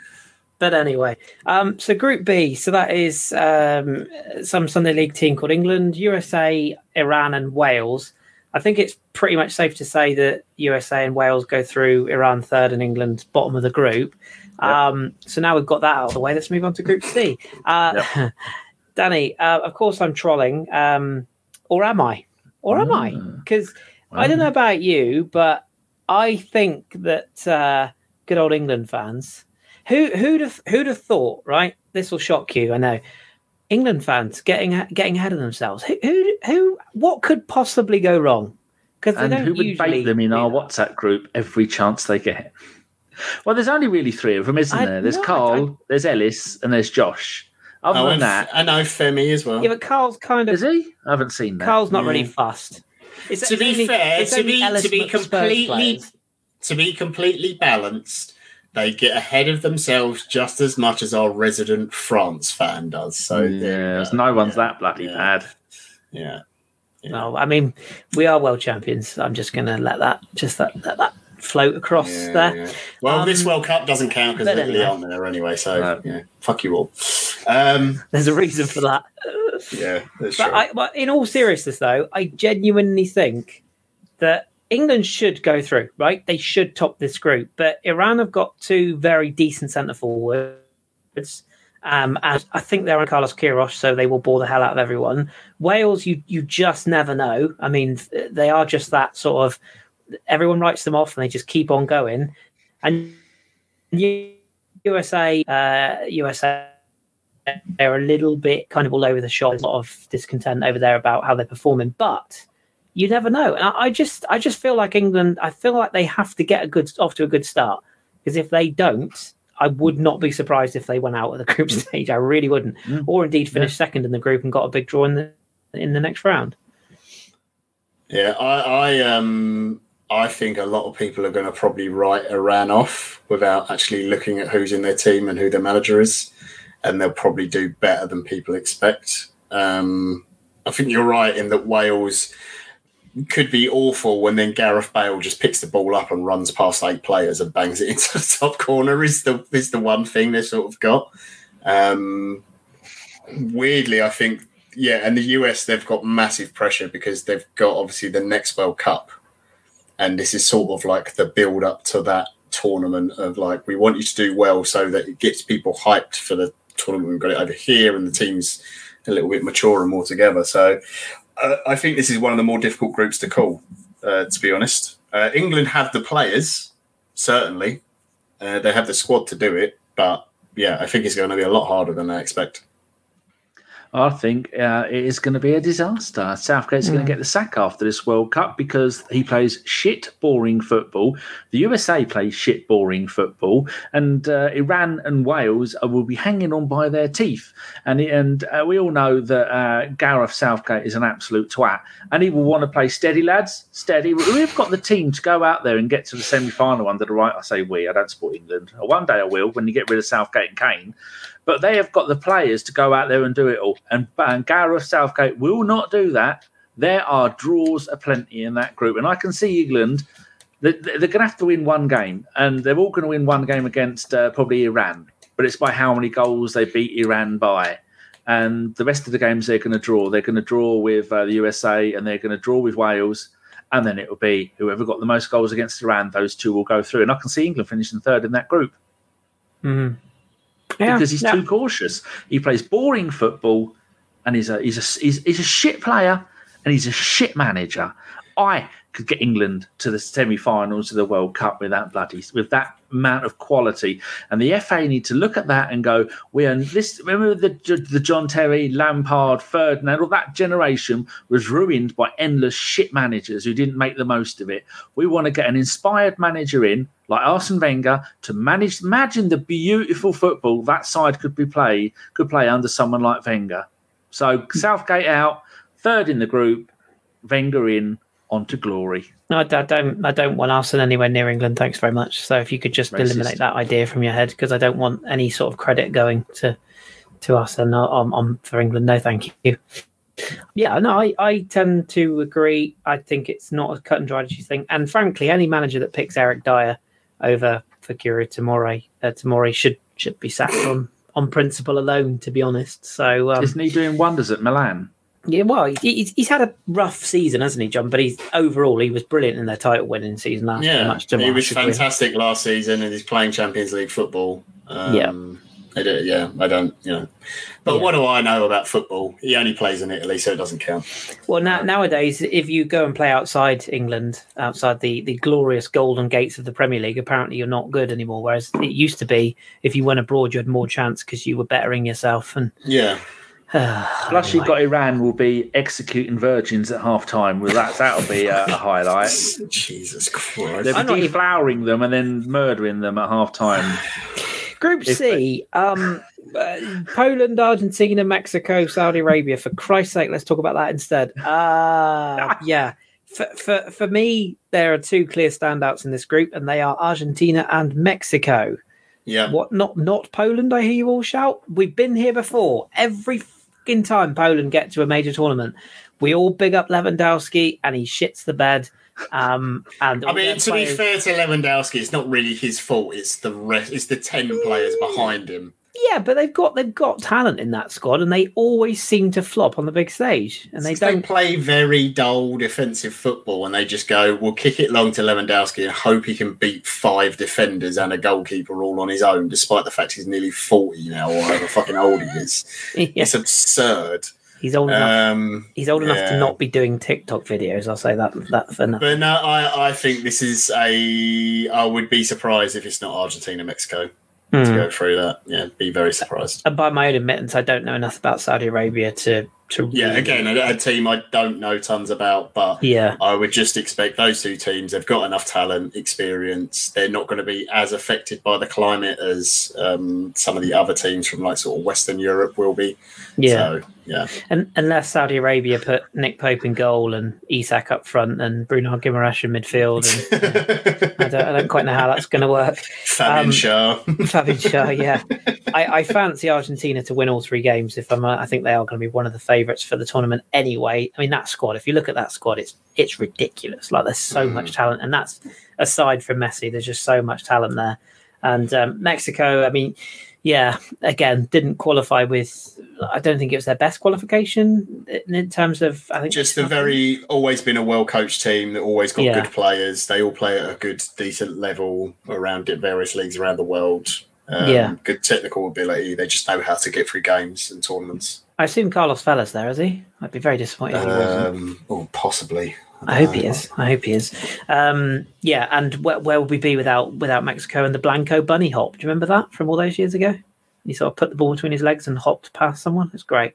But anyway, um, so Group B, so that is um, some Sunday League team called England, USA, Iran, and Wales. I think it's pretty much safe to say that USA and Wales go through Iran third and England bottom of the group. Um, so now we've got that out of the way. Let's move on to Group C. Uh, Danny, uh, of course I'm trolling, um, or am I? Or am I? Mm. Because I don't know about you, but I think that uh, good old England fans, who who'd have who'd have thought, right? This will shock you, I know. England fans getting getting ahead of themselves. Who who, who what could possibly go wrong? Because they And don't who would usually bait them in our that. WhatsApp group every chance they get? Well, there's only really three of them, isn't I- there? There's no, I- Carl, there's Ellis, and there's Josh. Other Oh, than that, I know oh, Femi as well. Yeah, but Carl's kind of is he? I haven't seen that. Carl's not really Yeah. fussed. It's, to it's be only- fair, to be Ellis to be completely to be completely balanced, they get ahead of themselves just as much as our resident France fan does. So yeah, go. no one's Yeah, that bloody yeah. bad. Yeah. No, I mean we are world champions. I'm just going to let that just that let that float across Yeah, there. yeah. Well, this Um, World Cup doesn't count because but Italy anyway. aren't there anyway. So No. yeah, fuck you all. Um, There's a reason for that. yeah, that's But, true. I, but in all seriousness, though, I genuinely think that England should go through. Right, they should top this group. But Iran have got two very decent centre forwards. Um, and I think they're on Carlos Queiroz, so they will bore the hell out of everyone. Wales, you you just never know. I mean, they are just that sort of. Everyone writes them off, and they just keep on going. And USA, uh, USA they're a little bit kind of all over the shop. A lot of discontent over there about how they're performing, but you never know. And I, I just, I just feel like England. I feel like they have to get a good off to a good start because if they don't, I would not be surprised if they went out at the group stage. I really wouldn't, Mm. or indeed finish second in the group and got a big draw in the in the next round. Yeah, I, I um I think a lot of people are going to probably write Iran off without actually looking at who's in their team and who their manager is, and they'll probably do better than people expect. Um, I think you're right in that Wales could be awful when then Gareth Bale just picks the ball up and runs past eight players and bangs it into the top corner. Is the is the one thing they sort of got. Um, weirdly, I think yeah, and the US they've got massive pressure because they've got obviously the next World Cup, and this is sort of like the build up to that tournament of like we want you to do well so that it gets people hyped for the tournament. We've got it over here, and the team's a little bit mature and more together. So I think this is one of the more difficult groups to call. Uh, to be honest, uh, England have the players certainly, uh, they have the squad to do it, but yeah, I think it's going to be a lot harder than I expect. I think uh, it is going to be a disaster. Southgate's going Mm. to get the sack after this World Cup because he plays shit, boring football. The USA plays shit, boring football, and uh, Iran and Wales uh, will be hanging on by their teeth. And and uh, we all know that uh, Gareth Southgate is an absolute twat, and he will want to play steady, lads, steady. We've got the team to go out there and get to the semi-final under the right. I say we. I don't support England. One day I will when you get rid of Southgate and Kane but they have got the players to go out there and do it all. And, and Gareth Southgate will not do that. There are draws aplenty in that group, and I can see England. they- They're going to have to win one game, and they're all going to win one game against uh, probably Iran. But it's by how many goals they beat Iran by. And the rest of the games they're going to draw. They're going to draw with uh, the USA, and they're going to draw with Wales. And then it will be whoever got the most goals against Iran, those two will go through. And I can see England finishing third in that group Mhm. Yeah, because he's yeah. too cautious. He plays boring football, and he's a he's a he's, he's a shit player, and he's a shit manager. I could get England to the semi-finals of the World Cup with that bloody with that amount of quality, and the FA need to look at that and go, we are this. Remember the the John Terry, Lampard, Ferdinand, all that generation was ruined by endless shit managers who didn't make the most of it. We want to get an inspired manager in like Arsene Wenger to manage. Imagine the beautiful football that side could be play could play under someone like Wenger. So Southgate out, third in the group, Wenger in, on to glory. No, I don't- I don't. Want Arsenal anywhere near England. Thanks very much. So if you could just Racist. eliminate that idea from your head, because I don't want any sort of credit going to to us and on, on for England. No, thank you. Yeah, no, I, I tend to agree. I think it's not a cut and dried as you think. And frankly, any manager that picks Eric Dier over Fikayo Tomori, uh, Tomori should should be sacked on on principle alone. To be honest, so um, Isn't he doing wonders at Milan? Yeah, well, he's, he's had a rough season, hasn't he, John? But he's overall he was brilliant in their title winning season last. Yeah, Much to he was fantastic last season, and he's playing Champions League football. Um, Yeah. I do, yeah, I don't, you know. But Yeah. what do I know about football? He only plays in Italy, so it doesn't count. Well, now, nowadays, if you go and play outside England, outside the, the glorious golden gates of the Premier League, apparently you're not good anymore. Whereas it used to be, if you went abroad, you had more chance because you were bettering yourself. And Yeah, Plus, you've got Iran will be executing virgins at half time. Well, that that'll be a, a highlight. Jesus Christ. They'll I'm be not even- deflowering them and then murdering them at half time. Group If C, um, uh, Poland, Argentina, Mexico, Saudi Arabia. For Christ's sake, let's talk about that instead. Uh, yeah, for, for for me, there are two clear standouts in this group, and they are Argentina and Mexico. Yeah. What not not Poland? I hear you all shout. We've been here before. Every fucking time Poland get to a major tournament, we all big up Lewandowski, and he shits the bed. Um, and I mean, to players- be fair to Lewandowski, it's not really his fault. It's the rest. It's the ten players behind him. Yeah, but they've got they've got talent in that squad, and they always seem to flop on the big stage, and they They don't. play very dull defensive football, and they just go, "We'll kick it long to Lewandowski and hope he can beat five defenders and a goalkeeper all on his own, despite the fact he's nearly forty now or however fucking old he is. Yeah, It's absurd." he's old enough. Um, He's old enough to not be doing TikTok videos. I'll say that that for now. But no, I, I think this is a. I would be surprised if it's not Argentina, Mexico to Hmm. go through that. Yeah, be very surprised. And by my own admittance, I don't know enough about Saudi Arabia to to Yeah, really- again, a, a team I don't know tons about, but yeah, I would just expect those two teams. They've got enough talent, experience. They're not going to be as affected by the climate as um, some of the other teams from like sort of Western Europe will be. yeah. So, yeah. And unless Saudi Arabia put Nick Pope in goal and Isak up front and Bruno Guimaraes in midfield, and I don't, I don't quite know how that's going to work. Fabian Um, Shah. Fabian Schär, yeah. I, I fancy Argentina to win all three games. If I'm, I think they are going to be one of the favourites for the tournament anyway. I mean, that squad. If you look at that squad, it's it's ridiculous. Like there's so Mm. much talent, and that's aside from Messi. There's just so much talent there. And um, Mexico, I mean, yeah, again, didn't qualify with. I don't think it was their best qualification in, terms of. I think Just a very always been a well coached team that always got Yeah. good players. They all play at a good, decent level around various leagues around the world. Um, Yeah. Good technical ability. They just know how to get through games and tournaments. I assume Carlos Vela's there is he? I'd be very disappointed if he wasn't. Um, or possibly. I hope he is. I hope he is. Um, yeah, and where, where would we be without without Mexico and the Blanco bunny hop? Do you remember that from all those years ago? He sort of put the ball between his legs and hopped past someone. It's great.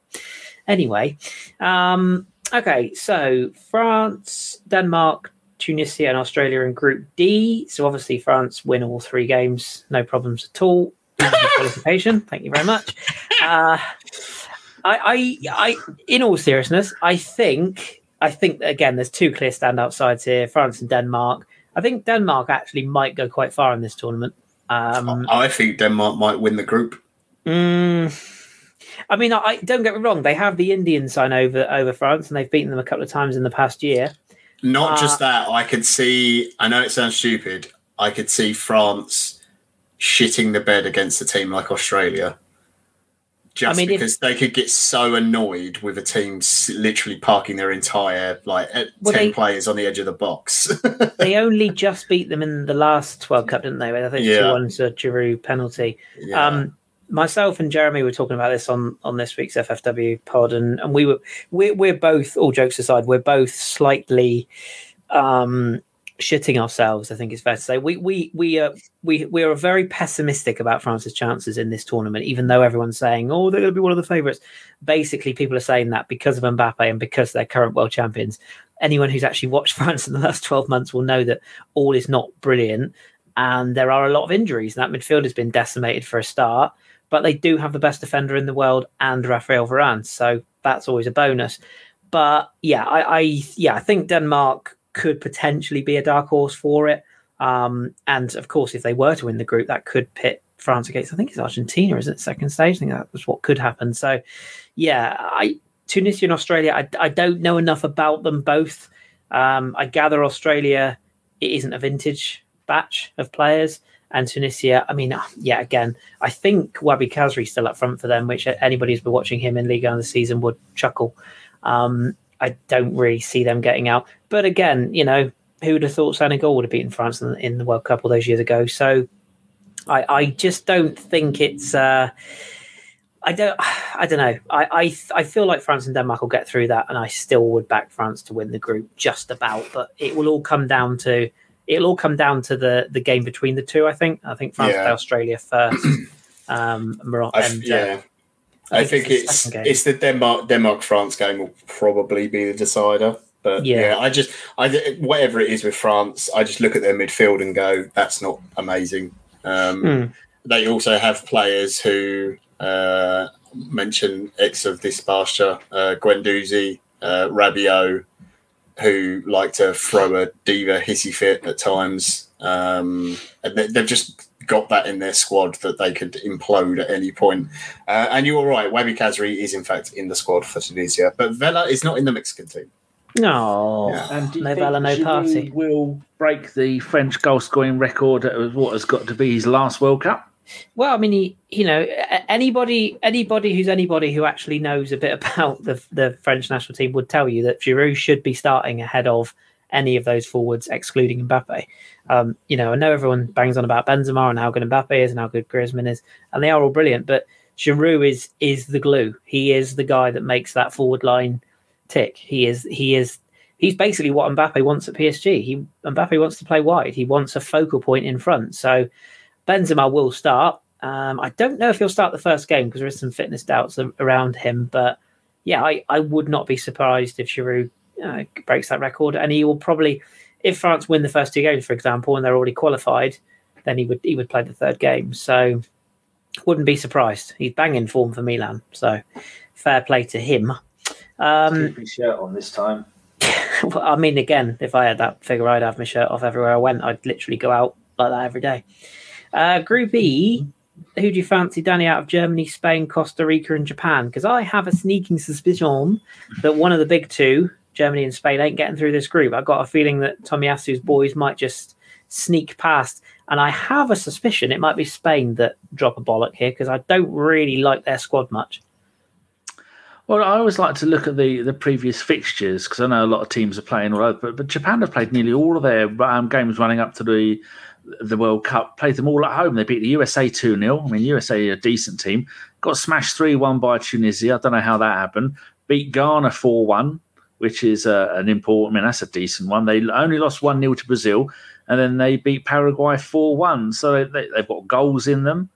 Anyway, um, okay, so France, Denmark, Tunisia, and Australia in Group D. So obviously France win all three games, no problems at all. Qualification. Thank you very much. Uh, I, I, I, in all seriousness, I think, I think again, there's two clear standout sides here: France and Denmark. I think Denmark actually might go quite far in this tournament. Um, I think Denmark might win the group. mm, I mean, I, I don't get me wrong; they have the Indian sign over over France, and they've beaten them a couple of times in the past year. Not Uh, just that, I could see. I know it sounds stupid. I could see France shitting the bed against a team like Australia, just I mean, if- because they could get so annoyed with a team literally parking their entire like eh, Well, ten they- players on the edge of the box. they only just beat them in the last World Cup, didn't they? I think Yeah. two one's a Giroud penalty. yeah. Um, myself and Jeremy were talking about this on on this week's FFW pod, and, and we were we're, we're both all jokes aside, we're both slightly um, shitting ourselves. I think it's fair to say we we we uh, we we are very pessimistic about France's chances in this tournament, even though everyone's saying, "Oh, they're going to be one of the favourites." Basically, people are saying that because of Mbappe and because they're current world champions. Anyone who's actually watched France in the last twelve months will know that all is not brilliant, and there are a lot of injuries. That midfield has been decimated for a start but they do have the best defender in the world and Rafael Varane, so that's always a bonus. But yeah, I, I yeah, I think Denmark could potentially be a dark horse for it. Um, and of course, if they were to win the group, that could pit France against I think it's Argentina, isn't it? Second stage. I think that was what could happen. So yeah, I Tunisia and Australia, I, I don't know enough about them both. Um, I gather Australia it isn't a vintage batch of players and Tunisia, I mean, uh, yeah, again, I think Wahbi Khazri's still up front for them, which anybody who's been watching him in Ligue 1 the season would chuckle. Um, I don't really see them getting out. But again, you know, who would have thought Senegal would have beaten France in, in the World Cup all those years ago? So I, I just don't think it's. Uh, I don't. I don't know. I, I I feel like France and Denmark will get through that, and I still would back France to win the group just about. But it will all come down to it'll all come down to the the game between the two. I think. I think France Yeah. play Australia first. um, Morocco. And, uh, I think it's second it's the Denmark Denmark France game will probably be the decider. But Yeah. yeah. I just I whatever it is with France, I just look at their midfield and go, that's not amazing. Um, Hmm. They also have players who uh, mention ex of this pasture, uh, uh, Rabiot, who like to throw a diva hissy fit at times. Um, and they, they've just got that in their squad that they could implode at any point. Uh, and you're right, Wahbi Khazri is in fact in the squad for Tunisia, but Vela is not in the Mexican team. No, Yeah. And do you no think Vela, no Giroud party. Will break the French goal scoring record of what has got to be his last World Cup. Well, I mean, he, you know, anybody, anybody who's anybody who actually knows a bit about the the French national team would tell you that Giroud should be starting ahead of any of those forwards, excluding Mbappe. Um, you know, I know everyone bangs on about Benzema and how good Mbappe is and how good Griezmann is, and they are all brilliant. But Giroud is is the glue. He is the guy that makes that forward line tick. He is he is he's basically what Mbappe wants at PSG. He Mbappe wants to play wide. He wants a focal point in front. So Benzema will start. Um, I don't know if he'll start the first game because there is some fitness doubts around him. But yeah, I, I would not be surprised if Giroud uh, breaks that record, and he will probably, if France win the first two games, for example, and they're already qualified, then he would he would play the third game. So wouldn't be surprised. He's banging form for Milan. So fair play to him. Um, Keep his shirt on this time. well, I mean, again, if I had that figure, I'd have my shirt off everywhere I went. I'd literally go out like that every day. Uh, group E, who do you fancy, Danny, out of Germany, Spain, Costa Rica, and Japan? Because I have a sneaking suspicion that one of the big two, Germany and Spain, ain't getting through this group. I've got a feeling that Tomiyasu's boys might just sneak past. And I have a suspicion it might be Spain that drop a bollock here because I don't really like their squad much. Well, I always like to look at the, the previous fixtures because I know a lot of teams are playing all over, but, but Japan have played nearly all of their um, games running up to the the World Cup, played them all at home. They beat the USA 2 0. I mean, USA are a decent team. Got smashed 3 1 by Tunisia. I don't know how that happened. Beat Ghana 4 1, which is uh, an important, I mean, that's a decent one. They only lost 1 0 to Brazil, and then they beat Paraguay 4 1. So they, they've got goals in them.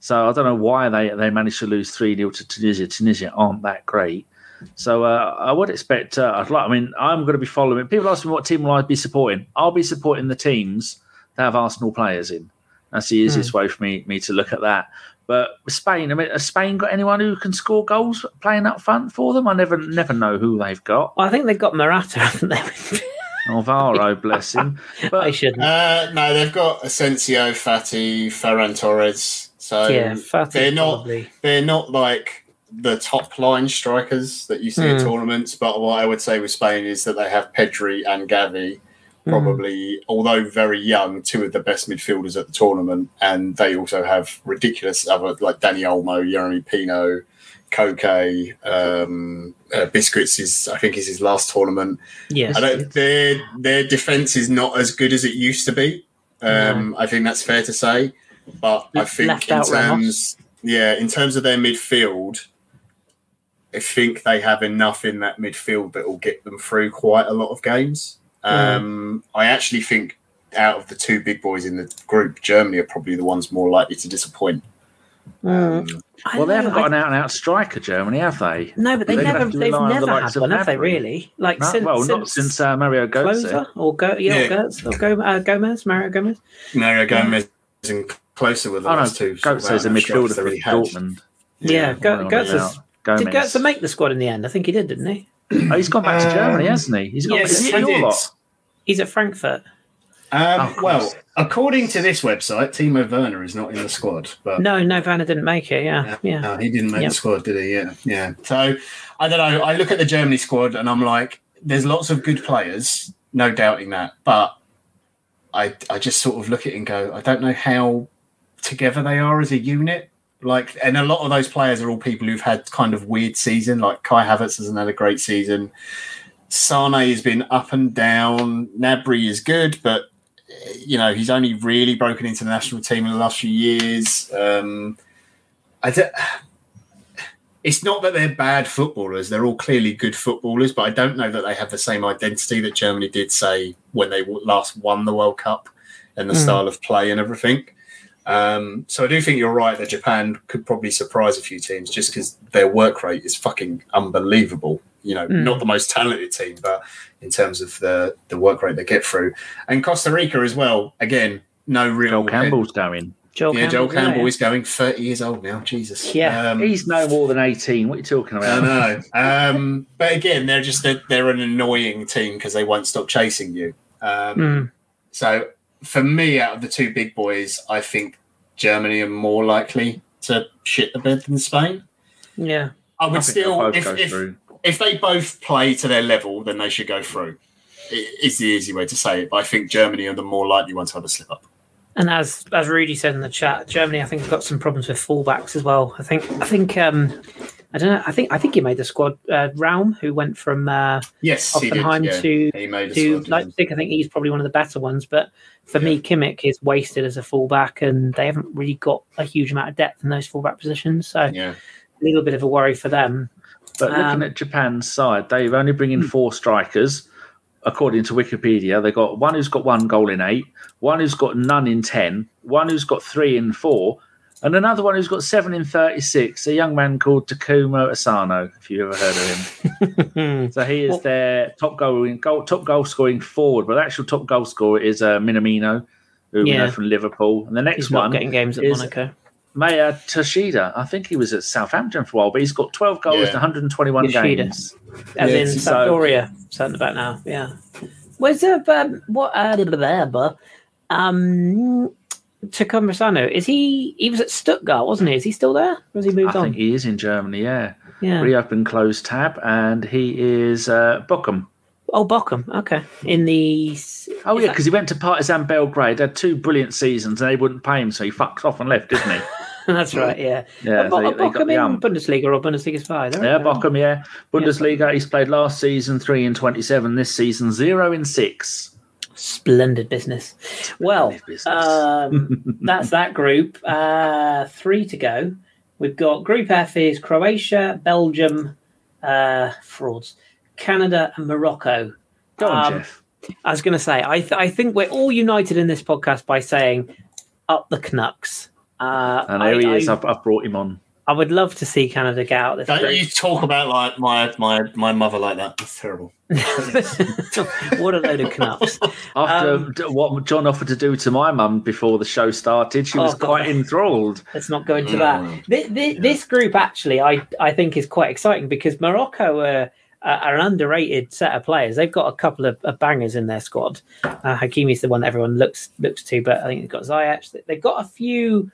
So I don't know why they, they managed to lose 3 0 to Tunisia. Tunisia aren't that great. So uh, I would expect, uh, I'd like, I mean, I'm going to be following. People ask me what team will I be supporting. I'll be supporting the teams that have Arsenal players in. That's the easiest way for me, me to look at that. But Spain, I mean, has Spain got anyone who can score goals playing up front for them? I never never know who they've got. I think they've got Morata, haven't they? Alvaro, bless him. But they shouldn't. Uh, no, they've got Asensio, Fati, Ferran Torres. So yeah, Fatih they're not probably. they're not like the top line strikers that you see in Hmm. tournaments. But what I would say with Spain is that they have Pedri and Gavi, Hmm. probably, although very young, two of the best midfielders at the tournament, and they also have ridiculous other like Dani Olmo, Jeremy Pino, Koke, um, uh, Biscuits is I think is his last tournament. Yes. I don't, their their defense is not as good as it used to be. Um, I think that's fair to say. But I think Left in Ramos. terms, yeah, in terms of their midfield, I think they have enough in that midfield that will get them through quite a lot of games. Um, I actually think out of the two big boys in the group, Germany are probably the ones more likely to disappoint. Mm. Um, well, they haven't got I- an out and out striker, Germany, have they? No, but they They'd never, have to they've rely on the had one, have they? Really? Like No, since, well, since not since uh, Mario Götze. Klose or go, yeah, Yeah. Or Gertz, or go, uh, Gomez, Mario Gomez. Mario Gomez and Klose with the Oh no, two. sort Götze is a out-and-out midfielder for really. Dortmund. Yeah, Go, Well, Gertz yeah. was- Gomez. did Gertz make the squad in the end? I think he did, didn't he? Oh, he's gone back to Um, Germany, hasn't he? He's got. yes, is he he at your did. lot? He's at Frankfurt. Um, Oh, well, according to this website, Timo Werner is not in the squad, but No, no, Werner didn't make it. Yeah, yeah. No, he didn't make Yep. the squad, did he? Yeah, yeah. So I don't know. I look at the Germany squad and I'm like, there's lots of good players, no doubting that. But I, I just sort of look at it and go, I don't know how together they are as a unit. Like, and a lot of those players are all people who've had kind of weird season. Like Kai Havertz hasn't had a great season. Sane has been up and down. Gnabry is good, but eh, you know he's only really broken into the national team in the last few years. Um, I don't, it's not that they're bad footballers; they're all clearly good footballers. But I don't know that they have the same identity that Germany did, say, when they last won the World Cup and the Mm. style of play and everything. Um, so I do think you're right that Japan could probably surprise a few teams just because their work rate is fucking unbelievable. You know, Mm. not the most talented team, but in terms of the the work rate they get through, and Costa Rica as well. Again, no real Phil Campbell's going. Joel yeah, Campbell, Joel Campbell yeah. is going 30 years old now. Jesus. Yeah. Um, He's no more than 18. What are you talking about? I know. Um, but again, they're just they're, they're an annoying team because they won't stop chasing you. Um, Mm. So for me, out of the two big boys, I think Germany are more likely to shit the bed than Spain. Yeah. I I would think they'll still, if, go if, through. If they both play to their level, then they should go through. It is the easy way to say it, but I think Germany are the more likely one to have a slip up. And as as Rudy said in the chat, Germany I think have got some problems with fullbacks as well. I think I think um I don't know. I think I think he made the squad. Uh, Raum, who went from uh, Yes, he did. Yeah. to He made to squad. Leipzig. I think he's probably one of the better ones. But for me, Kimmich is wasted as a fullback, and they haven't really got a huge amount of depth in those fullback positions. So Yeah. a little bit of a worry for them. But looking Um, at Japan's side, they've only bring in four strikers. According to Wikipedia, they've got one who's got one goal in eight, one who's got none in ten, one who's got three in four, and another one who's got seven in 36, a young man called Takuma Asano, if you've ever heard of him. So he is Well- their top goal, goal top goal scoring forward, but the actual top goal scorer is uh, Minamino, who we know from Liverpool. And the next He's not one getting games at is- Monaco. Maya Yoshida. I think he was at Southampton for a while, but he's got 12 goals Yeah. in 121 Yoshida. games. As Yeah, in so- Sampdoria, something about now. Yeah. Where's the um, what? Uh, blah, blah, blah, blah. um, Takuma Asano, is he? He was at Stuttgart, wasn't he? Is he still there? Or has he I moved on? think he is in Germany, yeah. yeah. Reopen closed tab, and he is uh, Bochum. Oh, Bochum. Okay. In the. Oh, is yeah, that- because he went to Partizan Belgrade, They had two brilliant seasons, and they wouldn't pay him, so he fucked off and left, didn't he? That's right. Yeah. Yeah, Bo- they- Bochum in. Bundesliga or Bundesliga five. Yeah. Bochum, yeah. Bundesliga, he's played last season, 3 in 27. This season, 0 in 6. Splendid business. Well, business. um, that's that group. Uh, three to go. We've got Group F is Croatia, Belgium, uh, frauds, Canada, and Morocco. Go on, Um, Jeff. I was going to say, I, th- I think we're all united in this podcast by saying up the Canucks. Uh, And I, there he is. I, I've, I've brought him on. I would love to see Canada get out of this Don't group. you talk about like my my my mother like that? That's terrible. what a load of Canucks. After Um, what John offered to do to my mum before the show started, she was Oh, God. quite enthralled. Let's not go into that. Mm. Th- th- This group actually, I I think is quite exciting because Morocco are, are an underrated set of players. They've got a couple of, of bangers in their squad. Uh, Hakimi's the one that everyone looks looks to, but I think they've got Ziyech. They've got a few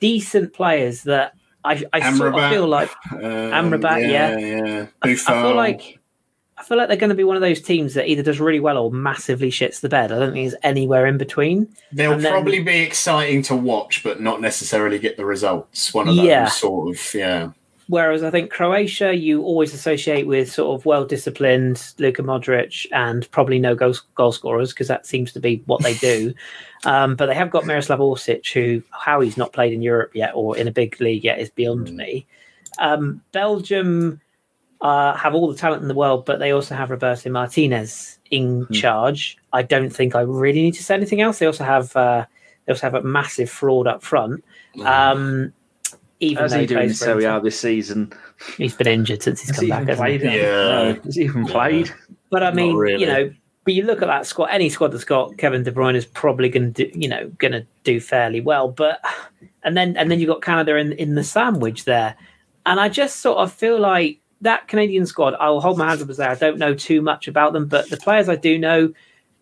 decent players that I, I sort of feel like Um, Amrabat, yeah. yeah. I, I feel like I feel like they're going to be one of those teams that either does really well or massively shits the bed. I don't think there's anywhere in between. they'll and then- probably be exciting to watch, but not necessarily get the results. One of those Yeah. sort of yeah. Whereas I think Croatia, you always associate with sort of well disciplined Luka Modric and probably no goal, goal scorers because that seems to be what they do. um, but they have got Miroslav Orsic, who how he's not played in Europe yet or in a big league yet is beyond me. Um, Belgium uh, have all the talent in the world, but they also have Roberto Martinez in charge. I don't think I really need to say anything else. They also have uh, they also have a massive fraud up front. Um, even How's though he doing in plays for Serie A this season? He's been injured since he's Has come he back, even hasn't he? Yeah. No. Has he even played? But I mean, really. you know, but you look at that squad. Any squad that's got Kevin De Bruyne is probably going to, you know, going to do fairly well. But and then and then you have got Canada in in the sandwich there, and I just sort of feel like that Canadian squad. I'll hold my hands up and say I don't know too much about them, but the players I do know.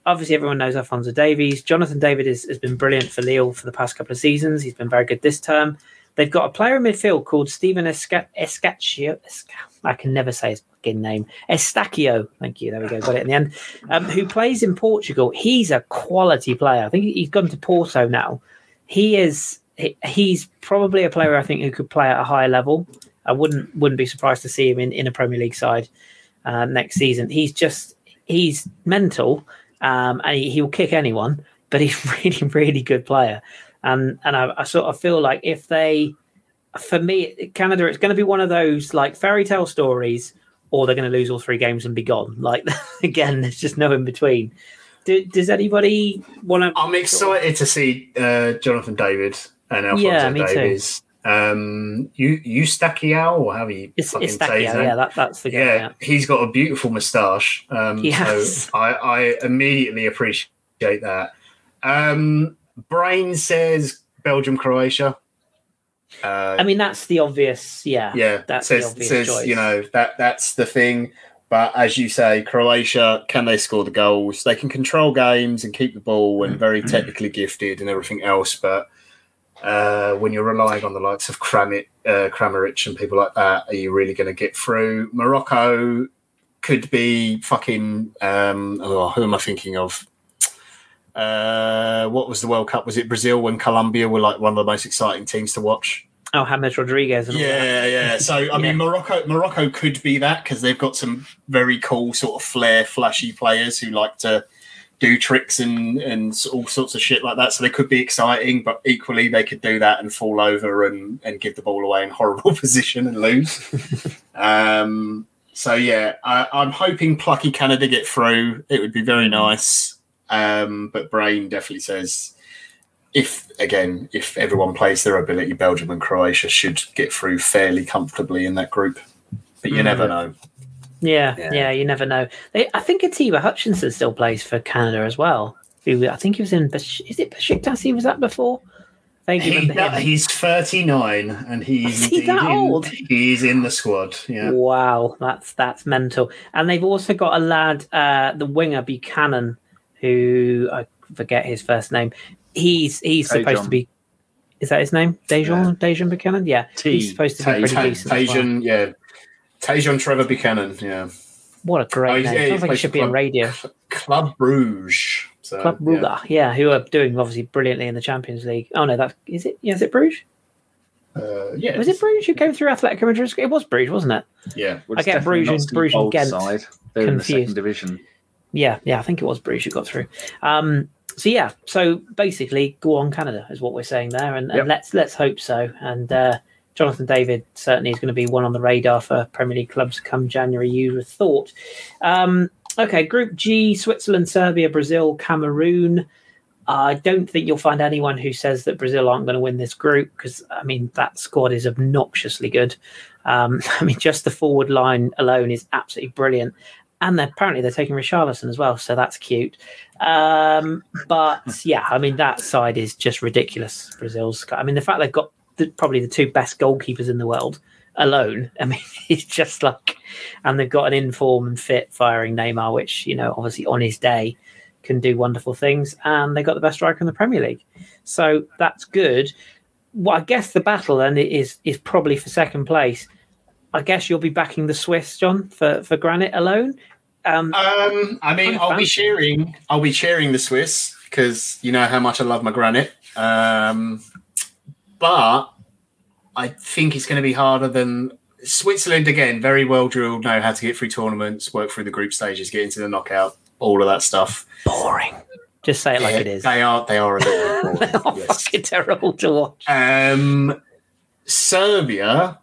Obviously, everyone knows Alfonso Davies. Jonathan David is, has been brilliant for Lille for the past couple of seasons. He's been very good this term. They've got a player in midfield called Stephen Esca- Escaccio. Esca- I can never say his fucking name. Estacio. Thank you. There we go. Got it in the end. Um, who plays in Portugal. He's a quality player. I think he's gone to Porto now. He is. He's probably a player I think who could play at a higher level. I wouldn't wouldn't be surprised to see him in, in a Premier League side uh, next season. He's just he's mental, um, and he, he'll kick anyone. But he's really really good player, and and I, I sort of feel like if they, for me, Canada, it's going to be one of those like fairy tale stories, or they're going to lose all three games and be gone. Like again, there's just no in between. Do, does anybody want to? I'm excited to see uh, Jonathan David and Alfonso Yeah, me too. Davies. Um, you Eustachiao or how you It's, fucking it's say his name? yeah, that, that's the guy. yeah, Yeah. he's got a beautiful moustache. Um, has. So I, I immediately appreciate that. Um, Brain says Belgium, Croatia. Uh, I mean, that's the obvious. Yeah, yeah. That's says, the obvious says, choice. You know that that's the thing. But as you say, Croatia can they score the goals? They can control games and keep the ball and very technically gifted and everything else. But uh, when you're relying on the likes of Kramit, uh, Kramaric and people like that, are you really going to get through? Morocco could be fucking. Um, oh, who am I thinking of? Uh, what was the World Cup? Was it Brazil when Colombia were like one of the most exciting teams to watch? Oh, James Rodriguez. And all that. Yeah, yeah. So I Yeah. mean, Morocco, Morocco could be that because they've got some very cool sort of flair, flashy players who like to do tricks and and all sorts of shit like that. So they could be exciting, but equally they could do that and fall over and and give the ball away in horrible position and lose. um. So yeah, I, I'm hoping plucky Canada get through. It would be very nice. Um. But Brain definitely says if again, if everyone plays their ability, Belgium and Croatia should get through fairly comfortably in that group. But you Mm. never know. Yeah, Yeah. yeah, you never know. They, I think Atiba Hutchinson still plays for Canada as well. Who I think he was in. Besh- Is it Besiktas? He was that before. Thank you. He, remember he's 39 and he's he that in- old? he's in the squad. Yeah. Wow, that's that's mental. And they've also got a lad, uh, the winger Buchanan, who I forget his first name. He's he's supposed Dejan. to be. Is that his name? Dejan Dejan Buchanan. Yeah, T. he's supposed to be Ta- pretty Ta- decent. as well. Yeah. Tajon Trevor Buchanan, yeah. What a Oh, great he's- name! yeah, he Sounds like he should for be in radio. Club Bruges. So, Club yeah. Yeah. who are doing obviously brilliantly in the Champions League. Oh no, that is it. Yeah, is it Bruges? Uh, yeah. Was it Bruges who came through Athletic Madrid? It was Bruges, wasn't it? Yeah. Well, I get Bruges and- Bruges and Ghent side. They're in the second division. Yeah, yeah, I think it was Bruges who got through. Um, so yeah, so basically, go on Canada is what we're saying there, and, and Yep. let's let's hope so. And uh, Jonathan David certainly is going to be one on the radar for Premier League clubs come January. You would have thought. Um, okay, Group G: Switzerland, Serbia, Brazil, Cameroon. I don't think you'll find anyone who says that Brazil aren't going to win this group because I mean that squad is obnoxiously good. Um, I mean, just the forward line alone is absolutely brilliant, and they're, apparently they're taking Richarlison as well, so that's cute. Um, but yeah, I mean that side is just ridiculous. Brazil's. I mean the fact they've got the, probably the two best goalkeepers in the world alone. I mean it's just like, and they've got an inform and fit firing Neymar, which you know obviously on his day can do wonderful things, and they got the best striker in the Premier League, so that's good. Well, I guess the battle then is is probably for second place. I guess you'll be backing the Swiss, John, for for Granit alone. Um, Um, I mean, Kinda I'll be fancy. cheering. I'll be cheering the Swiss because you know how much I love my granite. Um, but I think it's going to be harder than Switzerland. Again, very well drilled, know how to get through tournaments, work through the group stages, get into the knockout, all of that stuff. boring. Just say it like Yeah, it is. They are. They are a little bit They are yes. fucking terrible to watch. Um, Serbia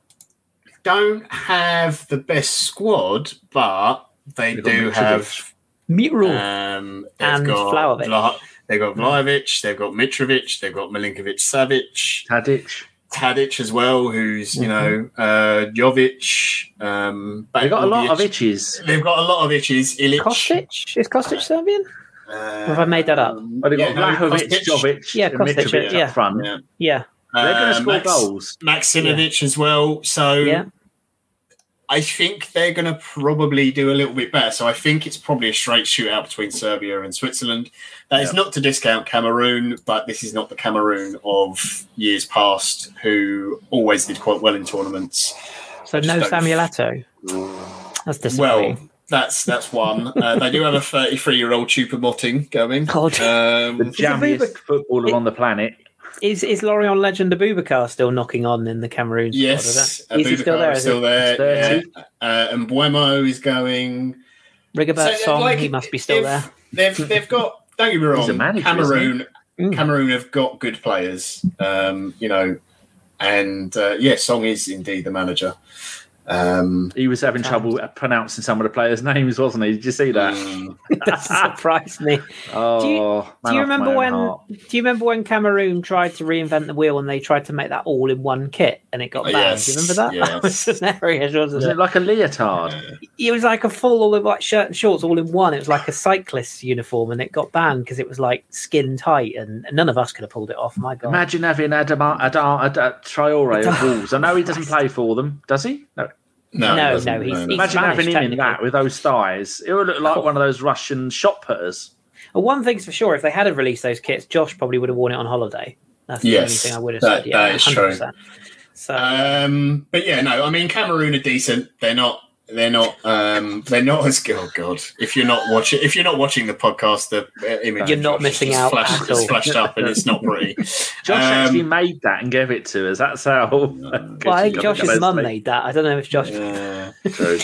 don't have the best squad, but they They've do Mitrovic. have Mural. Um, And got Vlahovic. Vla- they've got Vlahovic, they've got Mitrovic, they've got Milinkovic Savic, Tadic. Tadic as well, who's, you know, Mm-hmm. uh, Jovic. Um, They got a lot of itches. They've got a lot of itches. Ilic. Kostic? Is Kostic Serbian? Uh, have I made that up? But they got yeah, no, Vlahovic, Kostic. Jovic, Yeah, Kostic, Mitrovic yeah. up front. Yeah. Yeah. They're going Uh, to score Max- goals. Maximovic as well. So Yeah. I think they're going to probably do a little bit better. So I think it's probably a straight shootout between Serbia and Switzerland. That is Yeah. not to discount Cameroon, but this is not the Cameroon of years past who always did quite well in tournaments. So Just no don't- Samuel Eto'o. That's Well, that's that's one. Uh, they do have a 33 year old Choupo-Moting going. God. The Um, jammiest footballer on the planet. Is is Lorient legend Aboubakar still knocking on in the Cameroon squad? yes, Is that- Is he still Aboubakar there? is Is still he? there. Yeah. Uh, and Mbeumo is going. Rigobert So, Song, like, he must be still there. They've they've got. Don't get me wrong. manager, Cameroon, Mm. Cameroon have got good players. Um, you know, and uh, yeah, Song is indeed the manager. Um, He was having trouble pronouncing some of the players' names, wasn't he? Did you see that? mm, that surprised me. Oh, Do man you after my remember when? heart. Do you remember when Cameroon tried to reinvent the wheel and they tried to make that all in one kit and it got Oh, banned? yes, Do you remember that? That was yes. hilarious, wasn't Was it? it like a leotard? It was like a full all in like shirt and shorts all in one. It was like a cyclist's uniform and it got banned because it was like skin tight and none of us could have pulled it off. My God. Imagine having Adama, Adama, Adama Traore of Wolves. I know he doesn't play for them, does he? No. No, No, it no, he's- he's- Imagine Spanish, having him in that with those thighs. It would look like Oh. one of those Russian shot putters. Well, one thing's for sure: if they had have released those kits, Josh probably would have worn it on holiday. That's the Yes, only thing I would have that- said. Yeah, that is true. 100%. So Um, but yeah, no, I mean Cameroon are decent. They're not. They're not. Um, they're not as. Good. Oh God! If you're not watching, if you're not watching the podcast, the uh, image You're not Josh missing out Flashed, at it's all. flashed up, and it's not pretty. Josh Um, actually made that and gave it to us. That's how. well, I think Josh's mum made that. I don't know if Josh. Yeah. True.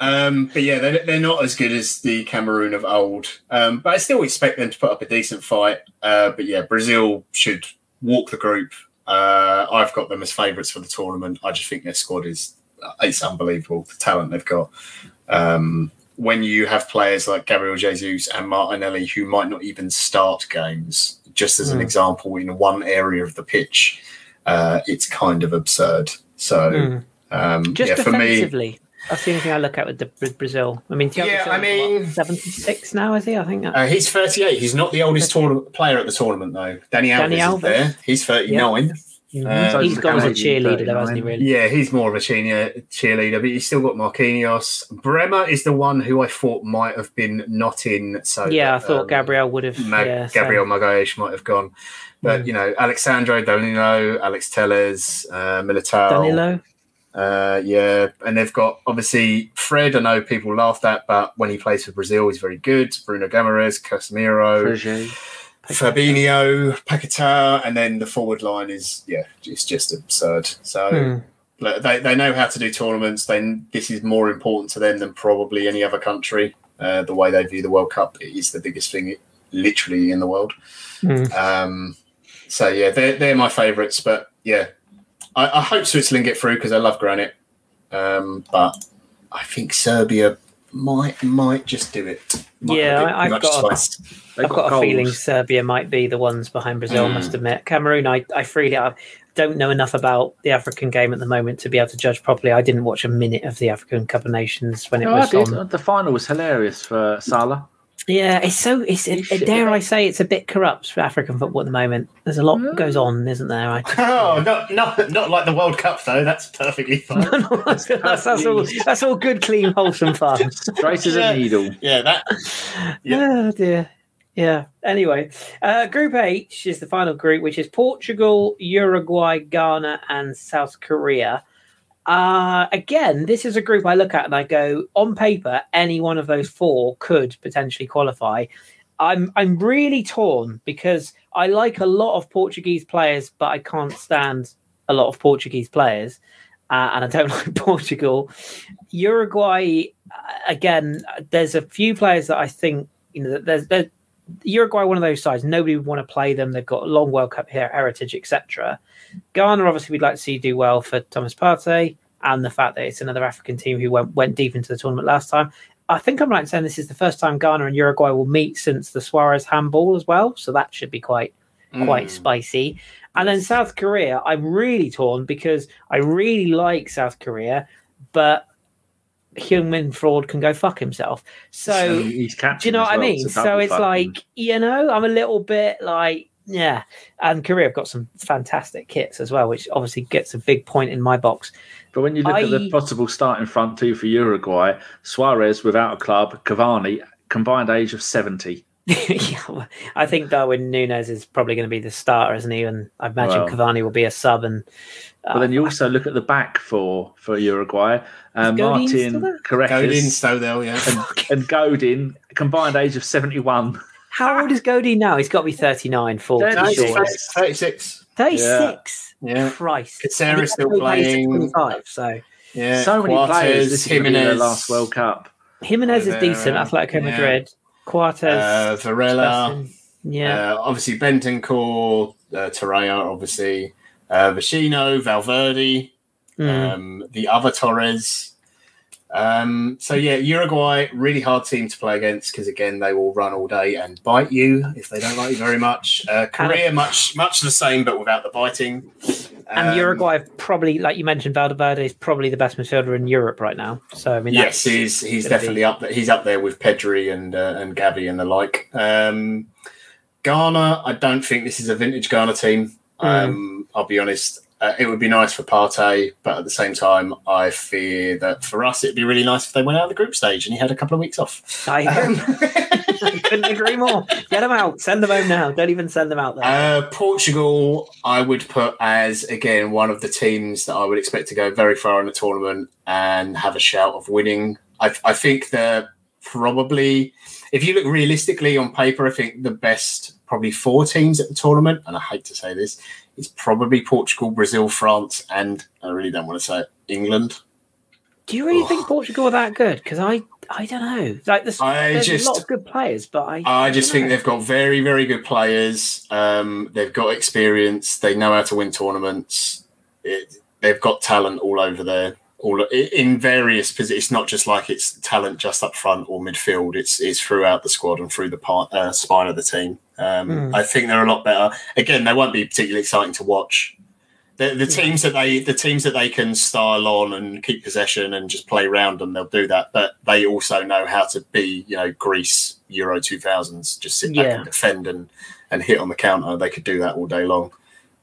Um, but yeah, they're, they're not as good as the Cameroon of old. Um, but I still expect them to put up a decent fight. Uh, but yeah, Brazil should walk the group. Uh, I've got them as favourites for the tournament. I just think their squad is it's unbelievable. The talent they've got. Um, when you have players like Gabriel Jesus and Martinelli who might not even start games, just as an Mm. example, in one area of the pitch, uh, it's kind of absurd. So, Mm. um, Just yeah, for me, defensively. That's the only thing I look at with the with Brazil. I mean, Thiago Yeah, I mean- what, 76 now, is he? I think. That, Uh, he's 38. He's not the oldest tournament player at the tournament, though. Dani Alves Danny is Alves. there. He's 39. Mhm. Uh, he's gone as a cheerleader, though, hasn't he? Really? Yeah, he's more of a cheerleader, cheerleader, but he's still got Marquinhos. Bremer is the one who I thought might have been not in. So Yeah, I thought um, Gabriel would have. Mag- yeah, so- Gabriel Magalhaes might have gone. But, Mm. you know, Alex Sandro Danilo, Alex Telles, uh, Militao. Danilo. Uh, yeah, and they've got obviously Fred. I know people laughed at, but when he plays for Brazil, he's very good. Bruno Guimarães, Casemiro. Frege. Fabinho, Paquetá, and then the forward line is yeah, it's just absurd. So Hmm. they they know how to do tournaments. Then this is more important to them than probably any other country. Uh, the way they view the World Cup is the biggest thing, literally in the world. Hmm. Um, so yeah, they're they're my favourites. But yeah, I, I hope Switzerland get through because I love Granit. Um, but I think Serbia might might just do it. Might Yeah, have a bit I- I've got a- spice. They've I've got a feeling Serbia might be the ones behind Brazil. Mm. must admit, Cameroon. I, I freely I don't know enough about the African game at the moment to be able to judge properly. I didn't watch a minute of the African Cup of Nations when it No, I was on. The final was hilarious for Salah. Yeah, it's so. It's You dare I say it's a bit corrupt for African football at the moment. There's a lot Mm. goes on, isn't there? I, Oh, not not not like the World Cup though. That's perfectly fine. that's, that's, that's all. That's all good, clean, wholesome fun. Straight as Yeah. a needle. yeah, that. Yeah. Oh dear. Yeah. Anyway, uh, Group H is the final group, which is Portugal, Uruguay, Ghana, and South Korea. Uh, again, this is a group I look at and I go, on paper, any one of those four could potentially qualify. I'm I'm really torn because I like a lot of Portuguese players, but I can't stand a lot of Portuguese players, uh, and I don't like Portugal. Uruguay, uh, again, there's a few players that I think you know. There's, there's Uruguay, one of those sides. Nobody would want to play them. They've got a long World Cup here, heritage, etc. Ghana, obviously, we'd like to see do well for Thomas Partey, and the fact that it's another African team who went went deep into the tournament last time. I think I'm right in saying this is the first time Ghana and Uruguay will meet since the Suarez handball as well, so that should be quite quite Mm. spicy. And then South Korea, I'm really torn because I really like South Korea, but Heung-min Fraud can go fuck himself. So he's captain. do you know what I mean? so So it's like, you know, I'm a little bit like, yeah. And Korea have got some fantastic kits as well, which obviously gets a big point in my box. But when you look at the possible starting front two for Uruguay, Suarez without a club, Cavani, combined age of 70. yeah, well, I think Darwin Núñez is probably going to be the starter, isn't he? And I imagine Well. Cavani will be a sub. And But then you also look at the back for, for Uruguay. Uh, Is Godin still Martin there? Godin, Carreras so they'll yeah. and, and Godin, combined age of 71. how old is Godin now? He's got to be 39, 40, Thirty No, 36. 36. Yeah, Christ. Caceres And he's still playing. 25, so yeah. so many Coates, players. This is going their last World Cup. Jimenez is Oliveira, decent. Atletico yeah. Madrid. Quartes. uh, Varela. yeah. Uh, obviously, Bentancur, uh, Torreira, obviously, uh, Vecino, Valverde, Mm. Um, the other Torres. Um, so yeah, Uruguay really hard team to play against because again they will run all day and bite you if they don't like you very much. Uh, Korea much much the same but without the biting. And Um, Uruguay probably, like you mentioned, Valdeverde is probably the best midfielder in Europe right now. So I mean, Yes, he's he's definitely be- up there. He's up there with Pedri and uh, and Gavi and the like. Um, Ghana, I don't think this is a vintage Ghana team. Hmm. Um, I'll be honest. Uh, it would be nice for Partey, but at the same time, I fear that for us, it'd be really nice if they went out of the group stage and he had a couple of weeks off. I Um, couldn't agree more. Get them out. Send them home now. Don't even send them out there. Uh, Portugal, I would put as again one of the teams that I would expect to go very far in the tournament and have a shout of winning. I, I think they're probably, if you look realistically on paper, I think the best probably four teams at the tournament, and I hate to say this, is probably Portugal, Brazil, France, and I really don't want to say it, England. Do you really Ugh. think Portugal are that good? Because I, I don't know. Like there's, I there's just- a lot of good players, but I, I just don't think know. they've got very, very good players. Um, they've got experience. They know how to win tournaments. It, they've got talent all over there, all in various positions. It's not just like it's talent just up front or midfield. It's it's throughout the squad and through the part, uh, spine of the team. Um, Hmm. I think they're a lot better. Again, they won't be particularly exciting to watch. The, the teams that they the teams that they can style on and keep possession and just play around them, they'll do that. But they also know how to be, you know, Greece Euro two thousands, just sit back Yeah. and defend and and hit on the counter. They could do that all day long.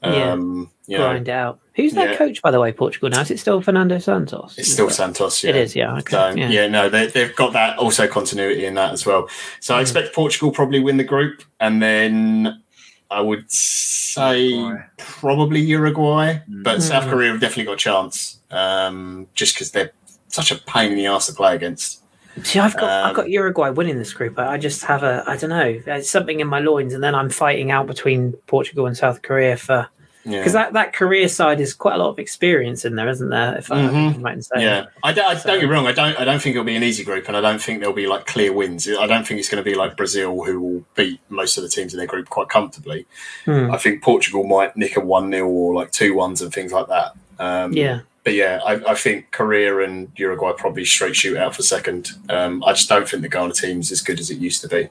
Yeah. Um, know, grind out. Who's their Yeah. coach, by the way? Portugal now is it still Fernando Santos? it's still Santos. Yeah. It is, yeah. Okay. So yeah. yeah, no, they, they've got that also continuity in that as well. So I Mm. expect Portugal probably win the group, and then I would say Uruguay. probably Uruguay, Mm. but South Mm. Korea have definitely got a chance, um, just because they're such a pain in the ass to play against. See, I've got I've Um, got Uruguay winning this group. I I just have a I don't know. There's something in my loins, and then I'm fighting out between Portugal and South Korea for Yeah. because that that Korea side is quite a lot of experience in there, isn't there? If Mhm. I'm right in saying. Yeah, I, don't, So- don't get me wrong. I don't. I don't think it'll be an easy group, and I don't think there'll be like clear wins. I don't think it's going to be like Brazil, who will beat most of the teams in their group quite comfortably. Hmm. I think Portugal might nick a one 0 or like two ones and things like that. Um, yeah. but yeah, I, I think Korea and Uruguay probably straight shoot out for second. Um, I just don't think the Ghana team's as good as it used to be.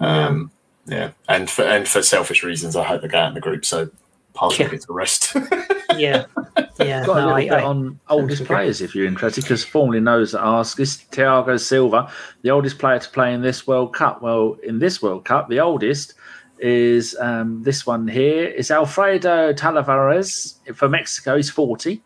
Um, yeah, and for and for selfish reasons, I hope they go out in the group so Partey Yeah. gets the rest. Yeah. Yeah. Got a no, little I, bit I, on oldest players if you're interested, because formerly knows that ask is Thiago Silva, the oldest player to play in this World Cup. Well, in this World Cup, the oldest is um, this one here is Alfredo Talavera for Mexico. He's 40.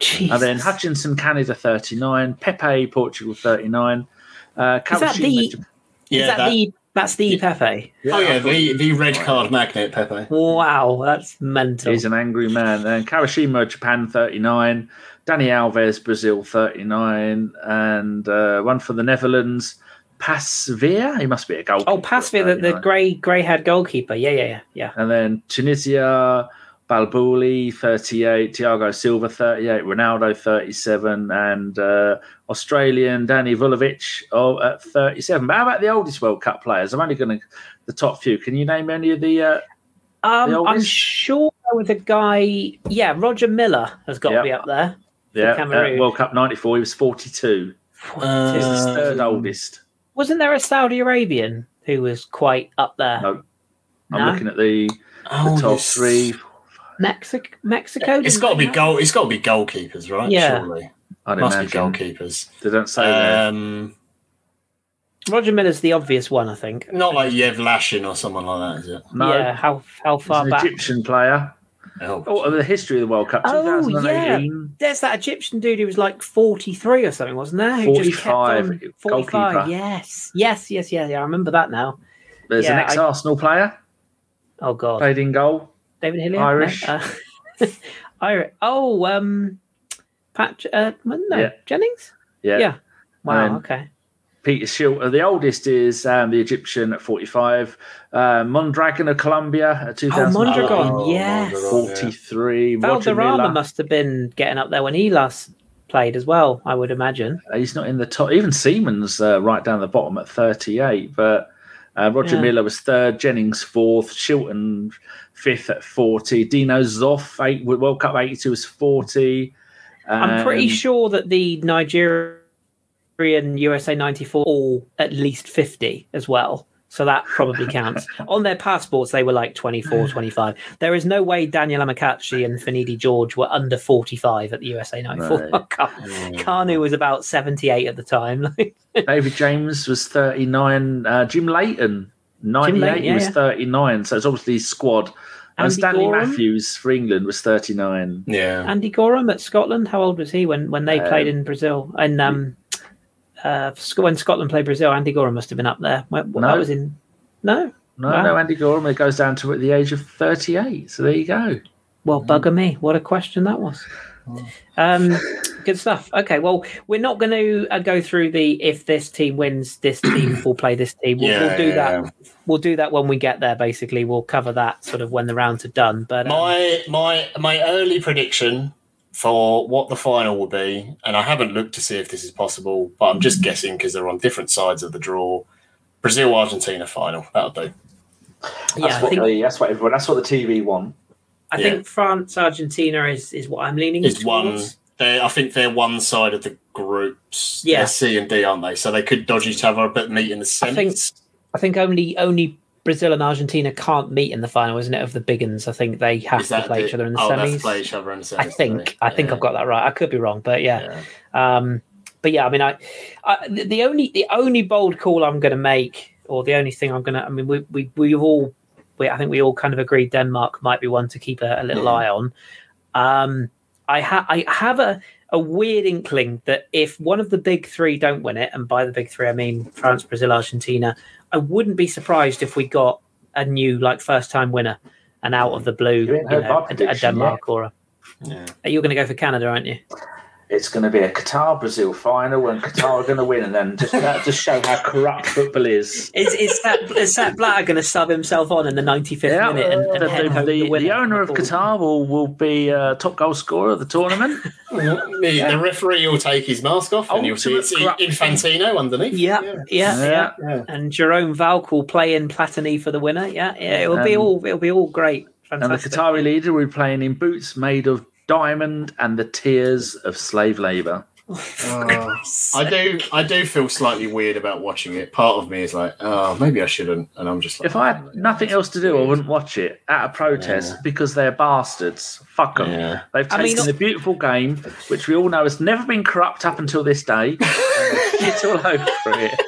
Jesus. And then Hutchinson, Canada, 39. Pepe, Portugal, 39. Uh, Is that Kawashima, the- Japan- is that, the that's the Pepe? oh yeah, the the red card magnet Pepe. Wow, that's mental. He's an angry man. And Kawashima, Japan, 39. Dani Alves, Brazil, 39. And uh, one for the Netherlands, Pasveer. He must be a goalkeeper. Oh, Pasveer, the, the grey grey haired goalkeeper. Yeah, yeah, yeah, yeah. And then Tunisia, Balbouli, 38. Thiago Silva, 38. Ronaldo, 37. And uh, Australian Danny Vukovic oh, at 37. But how about the oldest World Cup players? I'm only going to the top few. Can you name any of the? Uh, Um, The I'm sure with a guy. Yeah, Roger Milla has got Yeah. to be up there. yeah, Cameroon. uh, World Cup 94. He was 42. Uh, He's his third oldest. Wasn't there a Saudi Arabian who was quite up there? No. I'm No? looking at the, the top three. Mexico. Mexico. It's didn't got to be have- goal. It's got to be goalkeepers, right? Yeah. Surely I'd must imagine. be goalkeepers. They don't say there. Um, Roger Milla's the obvious one, I think. not like Lev Yashin or someone like that, is it? No, Yeah. How how he's far an back? Egyptian player. Oh, Oh, the history of the World Cup, Oh, 2018. There's that Egyptian dude who was like 43 or something, wasn't there? Who just kept 45, on 45. goalkeeper. Yes, yes, yes, yeah, yeah. I remember that now. There's Yeah, an ex-Arsenal player Oh god, played in goal. David Hillier, Irish. No? Uh, Irish. Oh, um, Pat. Uh, no, Yeah. Jennings. Yeah. Yeah. Wow. Um, okay. Peter Schilt. Uh, the oldest is um, the Egyptian at 45. Uh, Mondragon of Colombia at 2000. Mondragon, Oh, yes. Mondragon, yeah. 43. Roger Valderrama must have been getting up there when he last played as well. I would imagine. Uh, He's not in the top. Even Seaman's uh, right down the bottom at 38. But uh, Roger Yeah. Milla was third, Jennings fourth, Shilton fifth at 40. Dino Zoff, eight, World Cup 82 was 40. I'm pretty sure that the Nigerian USA 94 all at least 50 as well. So that probably counts. On their passports, they were like 24, 25. There is no way Daniel Amokachi and Finidi George were under 45 at the USA 94. Right. Kanu was about 78 at the time. David James was 39. Uh, Jim Leighton, 98, Leighton, yeah, was 39. So it's obviously his squad. And Stanley Goram? Matthews for England was 39. Yeah. Andy Goram at Scotland. How old was he when, when they played Um, in Brazil? And um, uh, when Scotland played Brazil, Andy Goram must have been up there. When, No. That was in. No? No, Wow. no, Andy Goram. It goes down to at the age of 38. So there you go. Well, bugger me. What a question that was. Um, good stuff. Okay, well, we're not going to uh, go through the if this team wins, this team will play this team. We'll, we'll do yeah, that. We'll do that when we get there. Basically, we'll cover that sort of when the rounds are done. But um, My my my early prediction for what the final will be, and I haven't looked to see if this is possible, but I'm just mm-hmm. guessing because they're on different sides of the draw. Brazil Argentina final. That'll do. yeah, That's, I what think the, that's what everyone. That's what the TV want. I yeah. think France Argentina is is what I'm leaning Is one. towards. They're, I think they're one side of the groups. Yeah. They're C and D, aren't they? So they could dodge each other, but meet in the I think- I think only only Brazil and Argentina can't meet in the final, isn't it? Of the big uns, I think they have to play the- each other in the oh, they have to semis. play each other in semis. I think. I think Yeah. I've got that right. I could be wrong, but yeah. Yeah. Um, but yeah, I mean, I, I the, the only the only bold call I'm going to make, or the only thing I'm going to, I mean, we we we all, we, I think we all kind of agreed Denmark might be one to keep a, a little Mhm. eye on. Um, I ha- I have a a weird inkling that if one of the big three don't win it, and by the big three I mean France, Brazil, Argentina, I wouldn't be surprised if we got a new like first time winner, and out of the blue, You you know, a, a prediction Denmark or a. Yeah. You're going to go for Canada, aren't you? It's going to be a Qatar Brazil final, and Qatar are going to win, and then just that just show how corrupt football is. Is is that is that Blatter going to sub himself on in the 95th minute and, and the, head home the, the, the owner of Qatar will, will be uh, top goal scorer of the tournament. The, the referee will take his mask off, and you'll see it's Ultimate corruption. Infantino underneath. Yeah, yeah, yeah, Yeah. Yeah. And Jerome Valcke will play in Platini for the winner. Yeah, yeah. It will be Um, all. It'll be all great. And the Fantastic. Qatari leader will be playing in boots made of diamond and the tears of slave labour. Oh, I do. I do feel slightly weird about watching it. Part of me is like, oh, maybe I shouldn't, and I'm just like, If I had nothing else to do, I wouldn't watch it at a protest Yeah. because they're bastards. Fuck them. Yeah. They've I taken mean- a beautiful game, which we all know has never been corrupt up until this day. it's all over for it.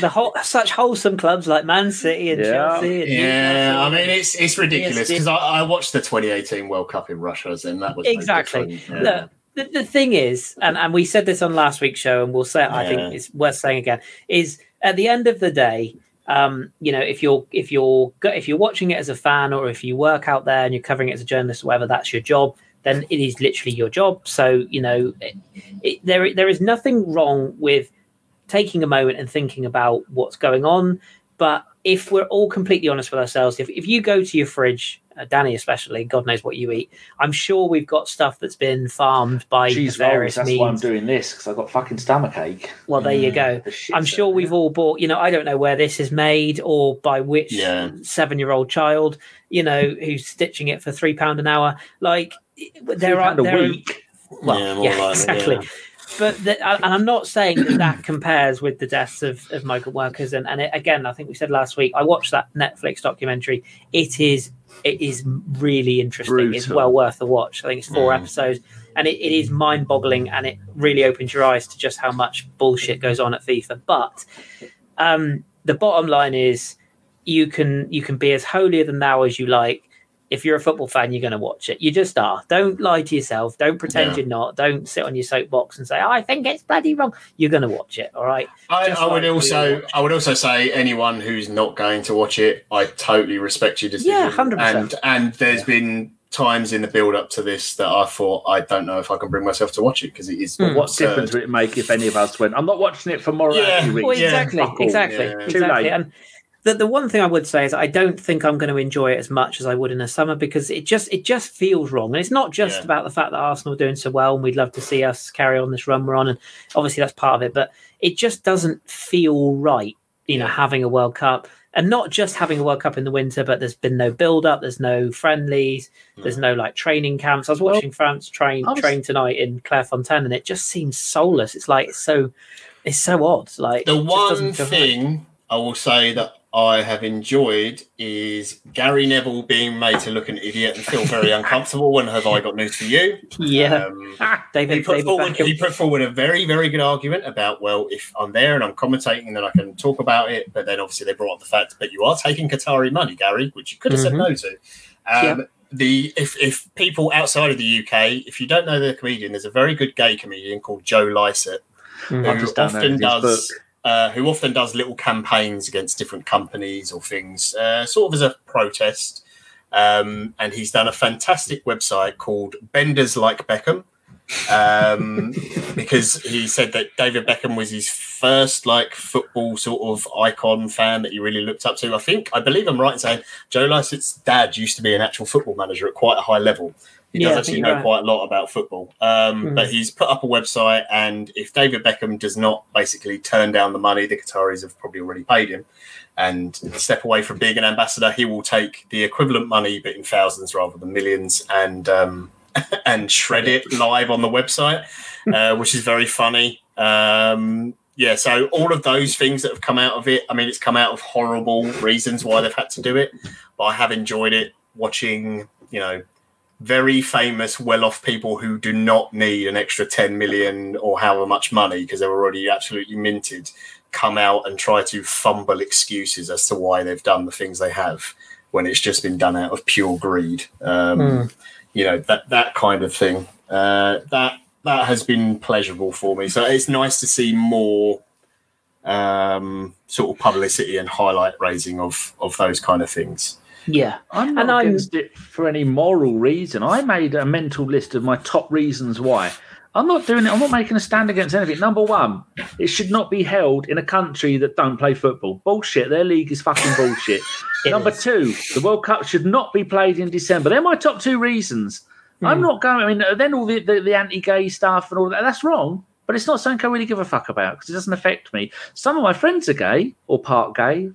The whole such wholesome clubs like Man City and Yeah. Chelsea. And Yeah, Newcastle. I mean it's it's ridiculous because I, I watched the 2018 World Cup in Russia, and that was Exactly. different. Yeah. Look, the, the thing is, and, and we said this on last week's show, and we'll say it, I think it's worth saying again, is at the end of the day, um, you know, if you're if you're if you're watching it as a fan, or if you work out there and you're covering it as a journalist, or whatever, that's your job. Then it is literally your job. So you know, it, it, there there is nothing wrong with taking a moment and thinking about what's going on. But if we're all completely honest with ourselves, if, if you go to your fridge, uh, Danny especially, God knows what you eat, I'm sure we've got stuff that's been farmed by Cheese rolls. various That's why I'm doing this because I've got fucking stomach ache. Well, there you go. The I'm sure we've all bought, you know, I don't know where this is made or by which Yeah. seven year old child, you know, who's stitching it for three pound an hour. Like there are a there are, week. well, Yeah, yeah, more likely, exactly. yeah. But the, and I'm not saying that that compares with the deaths of, of migrant workers. And, and it, again, I think we said last week, I watched that Netflix documentary. It is it is really interesting. It's well worth the watch. I think it's four Mm. episodes, and it, it is mind boggling, and it really opens your eyes to just how much bullshit goes on at FIFA. But um, the bottom line is, you can you can be as holier than thou as you like. If you're a football fan, you're going to watch it. You just are. Don't lie to yourself. Don't pretend Yeah. you're not. Don't sit on your soapbox and say, oh, "I think it's bloody wrong." You're going to watch it. All right. I, I would like we also. I would also say anyone who's not going to watch it, I totally respect your decision. Yeah, 100%. And and there's been times in the build up to this that I thought I don't know if I can bring myself to watch it because it is Hmm. What difference would it make if any of us went? I'm not watching it for morality Yeah. week. Well, exactly, fuck all. exactly, Yeah. Too exactly. late. And the the one thing I would say is I don't think I'm going to enjoy it as much as I would in the summer because it just it just feels wrong. And it's not just Yeah. about the fact that Arsenal are doing so well and we'd love to see us carry on this run we're on, and obviously that's part of it. But it just doesn't feel right, you know, Yeah. having a World Cup. and not just having a World Cup in the winter, but there's been no build up, there's no friendlies, there's no like training camps. I was watching France train was- train tonight in Clairefontaine, and it just seems soulless. It's like it's so it's so odd. Like The it just doesn't one feel right. thing I will say that I have enjoyed is Gary Neville being made to look an idiot and feel very uncomfortable. When have I got news for you? yeah, Um, David, he put David forward he put forward a very very good argument about well if I'm there and I'm commentating then I can talk about it but then obviously they brought up the fact but you are taking Qatari money Gary which you could have Mhm. said no to um, the if if people outside of the UK if you don't know the comedian there's a very good gay comedian called Joe Lycett Mhm. I who just often does book. Uh, who often does little campaigns against different companies or things, uh, sort of as a protest. Um, and he's done a fantastic website called Benders Like Beckham, um, because he said that David Beckham was his first like football sort of icon fan that he really looked up to. I think I believe I'm right in saying Joe Lycett's dad used to be an actual football manager at quite a high level. He does think actually know right. quite a lot about football. Um, Mhm. But he's put up a website, and if David Beckham does not basically turn down the money, the Qataris have probably already paid him, and step away from being an ambassador, he will take the equivalent money, but in thousands rather than millions, and um, and shred it live on the website, uh, which is very funny. Um, yeah, so all of those things that have come out of it, I mean, it's come out of horrible reasons why they've had to do it, but I have enjoyed it watching, you know, very famous, well-off people who do not need an extra 10 million or however much money because they're already absolutely minted come out and try to fumble excuses as to why they've done the things they have when it's just been done out of pure greed. Um, Mm. You know that that kind of thing. Uh, that that has been pleasurable for me. So it's nice to see more um, sort of publicity and highlight raising of of those kind of things. Yeah, I'm not And I'm- against it for any moral reason. I made a mental list of my top reasons why. I'm not doing it. I'm not making a stand against anything. Number one, it should not be held in a country that don't play football. Bullshit. Their league is fucking bullshit. Number is. two, the World Cup should not be played in December. They're my top two reasons. I'm Hmm. not going. I mean, then all the, the, the anti-gay stuff and all that. That's wrong. But it's not something I really give a fuck about because it doesn't affect me. Some of my friends are gay or part gay,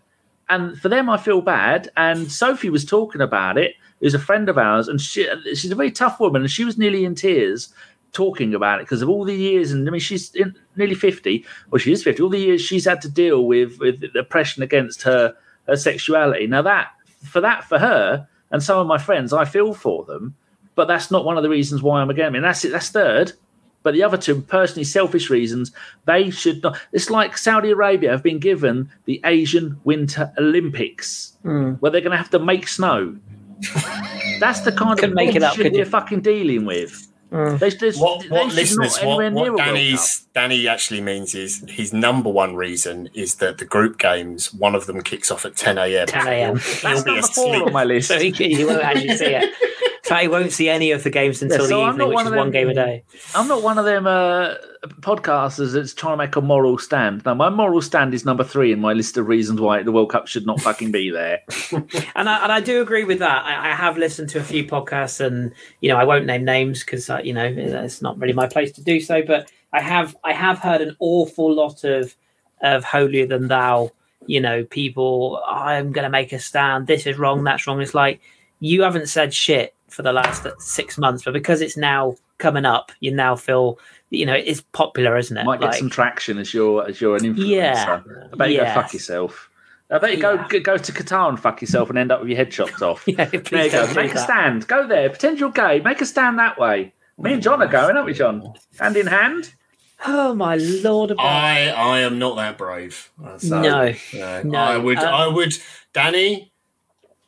and for them I feel bad. And Sophie was talking about it, who's a friend of ours, and she, she's a very tough woman, and she was nearly in tears talking about it because of all the years. And I mean, she's in, nearly fifty, or she is fifty. All the years she's had to deal with with oppression against her her sexuality. Now that for that for her and some of my friends, I feel for them, but that's not one of the reasons why I'm against. I mean, that's it. That's third. But the other two, personally selfish reasons, they should not. It's like Saudi Arabia have been given the Asian Winter Olympics, Mm. where they're going to have to make snow. That's the kind of make it up, bullshit could you? we're fucking dealing with. Mm. They, there's- What, they what should listeners, not what, near what Danny's Danny actually means is his number one reason is that the group games, one of them kicks off at 10 a.m. 10 a.m. That's He'll be number four on my list. So he, he won't actually see it. So he won't see any of the games until Yeah, so the evening, which one is of one game a day. I'm not one of them uh, podcasters that's trying to make a moral stand. Now, my moral stand is number three in my list of reasons why the World Cup should not fucking be there. And I, and I do agree with that. I, I have listened to a few podcasts, and you know I won't name names because you know it's not really my place to do so. But I have I have heard an awful lot of of holier than thou. You know, people. I'm going to make a stand. This is wrong. That's wrong. It's like you haven't said shit for the last six months, but because it's now coming up, you now feel you know it's popular, isn't it? Might get Like- some traction as you're as you're an influencer. Yeah. I bet you Yeah. go fuck yourself. I bet you go Yeah. go go to Qatar and fuck yourself and end up with your head chopped off. Yeah, there you go. don't do Make a stand. Go there. Pretend you're gay. Make a stand that way. Me and John are going, aren't we, John? Hand in hand. Oh my lord! I I am not that brave. So, No. no. No, I would um, I would Danny.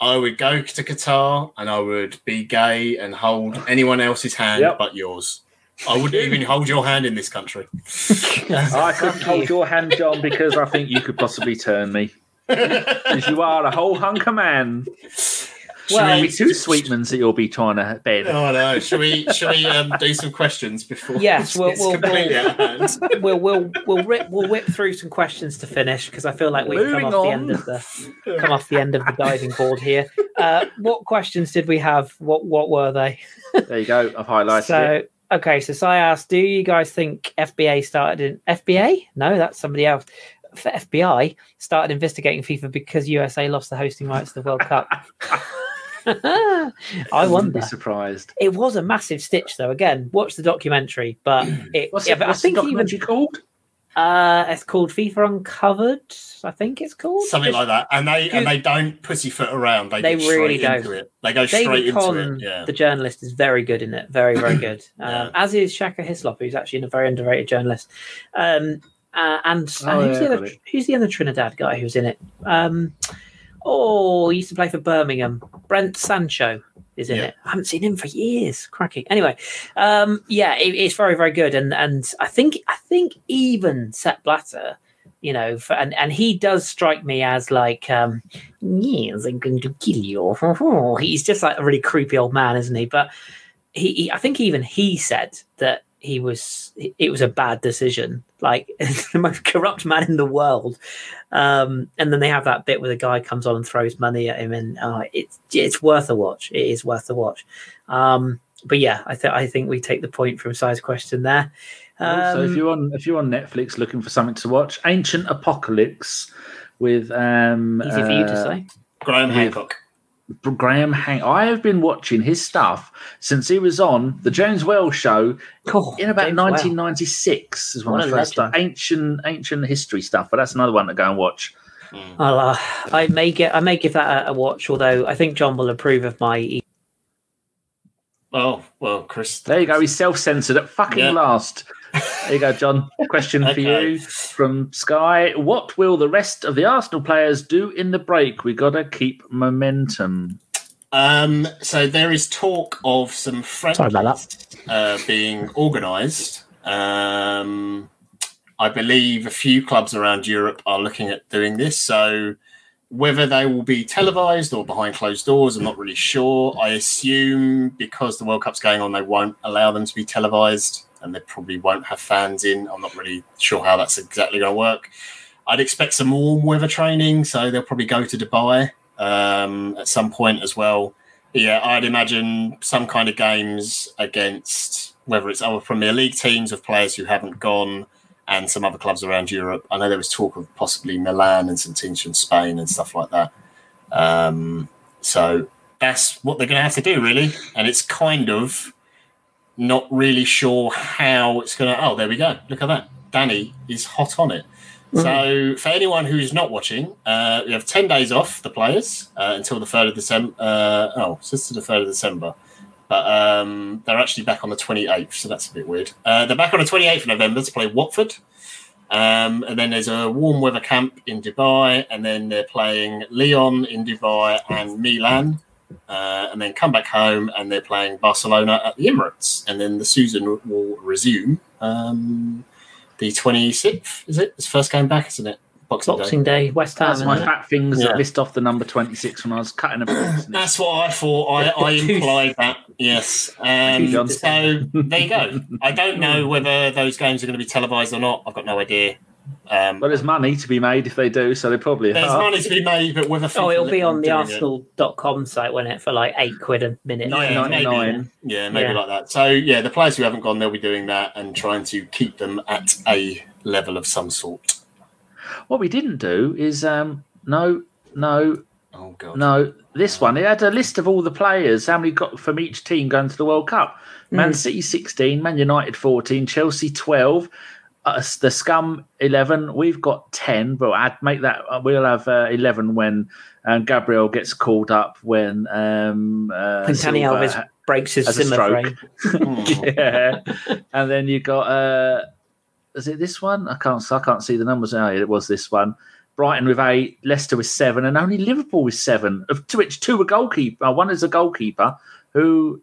I would go to Qatar and I would be gay and hold anyone else's hand Yep. but yours. I wouldn't even hold your hand in this country. I couldn't hold your hand, John, because I think you could possibly turn me. Because you are a whole hunk of man. Well, Well, be two sweetmans that you'll be trying to bed. Oh no! Should we should we um, do some questions before? Yes, we'll- we'll- completely we'll- out of hand. we'll we'll we'll rip, we'll whip through some questions to finish because I feel like we've come Moving off the end of the come off the end of the diving board here. Uh, what questions did we have? What what were they? There you go. I've highlighted So it. okay, so Si asked, do you guys think FBA started in FBA? No, that's somebody else. for FBI started investigating FIFA because USA lost the hosting rights to the World Cup. I wouldn't wonder. be surprised. It was a massive stitch, though. Again, watch the documentary, but it, What's, yeah, it, but what's I think the even documentary called? uh, it's called FIFA Uncovered. I think it's called Something Just- like that, and they and they don't pussyfoot around. They, They straight really into don't. it. They go straight David into Conn, it. Yeah, the journalist, is very good in it. Very, very good. Yeah. um, as is Shaka Hislop, who's actually a very underrated journalist. Um, uh, and Oh, uh, who's, yeah, the other, who's the other Trinidad guy who's in it? Um, oh, he used to play for Birmingham. Brent Sancho is in Yeah. it. I haven't seen him for years. Cracky. Anyway, um, yeah, it, it's very, very good. And and I think I think even Sepp Blatter. You know, for, and and he does strike me as like, um, yes, I'm going to kill you. He's just like a really creepy old man, isn't he? But he, he I think even he said that he was it was a bad decision, like the most corrupt man in the world. Um, and then they have that bit where the guy comes on and throws money at him, and uh, it's it's worth a watch. It is worth a watch. Um, but yeah, I think I think we take the point from size question there. also, if Um, you're on if you're on Netflix looking for something to watch, Ancient Apocalypse with um easy for you to uh, say. Graham Hancock. Graham Hang. I have been watching his stuff since he was on the James Wells show Cool. in about James Well. 1996. Is when What I a first started. Ancient ancient history stuff, but that's another one to go and watch. Mm. I'll, uh, I may get I may give that a, a watch, although I think John will approve of my Oh well, Kris. There you go. He's self censored at fucking Yeah. last. There you go, John. Question for you from Sky. What will the rest of the Arsenal players do in the break? We got to keep momentum. Um, so there is talk of some Sorry friendlies uh, being organised. Um, I believe a few clubs around Europe are looking at doing this. So whether they will be televised or behind closed doors, I'm not really sure. I assume because the World Cup's going on, they won't allow them to be televised, and they probably won't have fans in. I'm not really sure how that's exactly going to work. I'd expect some warm weather training, so they'll probably go to Dubai um, at some point as well. Yeah, I'd imagine some kind of games against whether it's other Premier League teams of players who haven't gone and some other clubs around Europe. I know there was talk of possibly Milan and some teams from Spain and stuff like that. Um, so that's what they're going to have to do, really. And it's kind of not really sure how it's going to. Oh, there we go. Look at that. Danny is hot on it. So, for anyone who's not watching, uh, we have 10 days off, the players, uh, until the 3rd of December. Uh, oh, so it's to the 3rd of December. But um, they're actually back on the 28th, so that's a bit weird. Uh, they're back on the 28th of November to play Watford. Um, and then there's a warm weather camp in Dubai, and then they're playing Lyon in Dubai and Milan. Uh, and then come back home, and they're playing Barcelona at the Emirates. And then the season will resume um, the 26th, is it? It's first game back, isn't it? Boxing, Day. Boxing Day, West Ham. That's my isn't it? fat fingers Yeah. that list off the number 26 when I was cutting a box. That's what I thought. I, I implied that. Yes. Um, so there you go. I don't know whether those games are going to be televised or not. I've got no idea. Um, well, there's money to be made if they do, so they probably there's are. money to be made, but with a oh, it'll be on the Arsenal.com site, won't it, for like eight quid a minute, yeah, maybe, yeah, maybe yeah. like that. So yeah, the players who haven't gone, they'll be doing that and trying to keep them at a level of some sort. What we didn't do is um, no, no, oh god, no. This one, it had a list of all the players, how many got from each team going to the World Cup. Man mm. City 16, Man United 14, Chelsea 12, uh, us, the scum 11 we've got 10 but i'd make that uh, we'll have uh, 11 when um, gabriel gets called up when um uh, breaks his Zimmer yeah. And then you got uh is it this one? I can't i can't see the numbers now. It was this one. Brighton with eight, Leicester with seven, and only Liverpool with seven. Of which two are goalkeeper, one is a goalkeeper who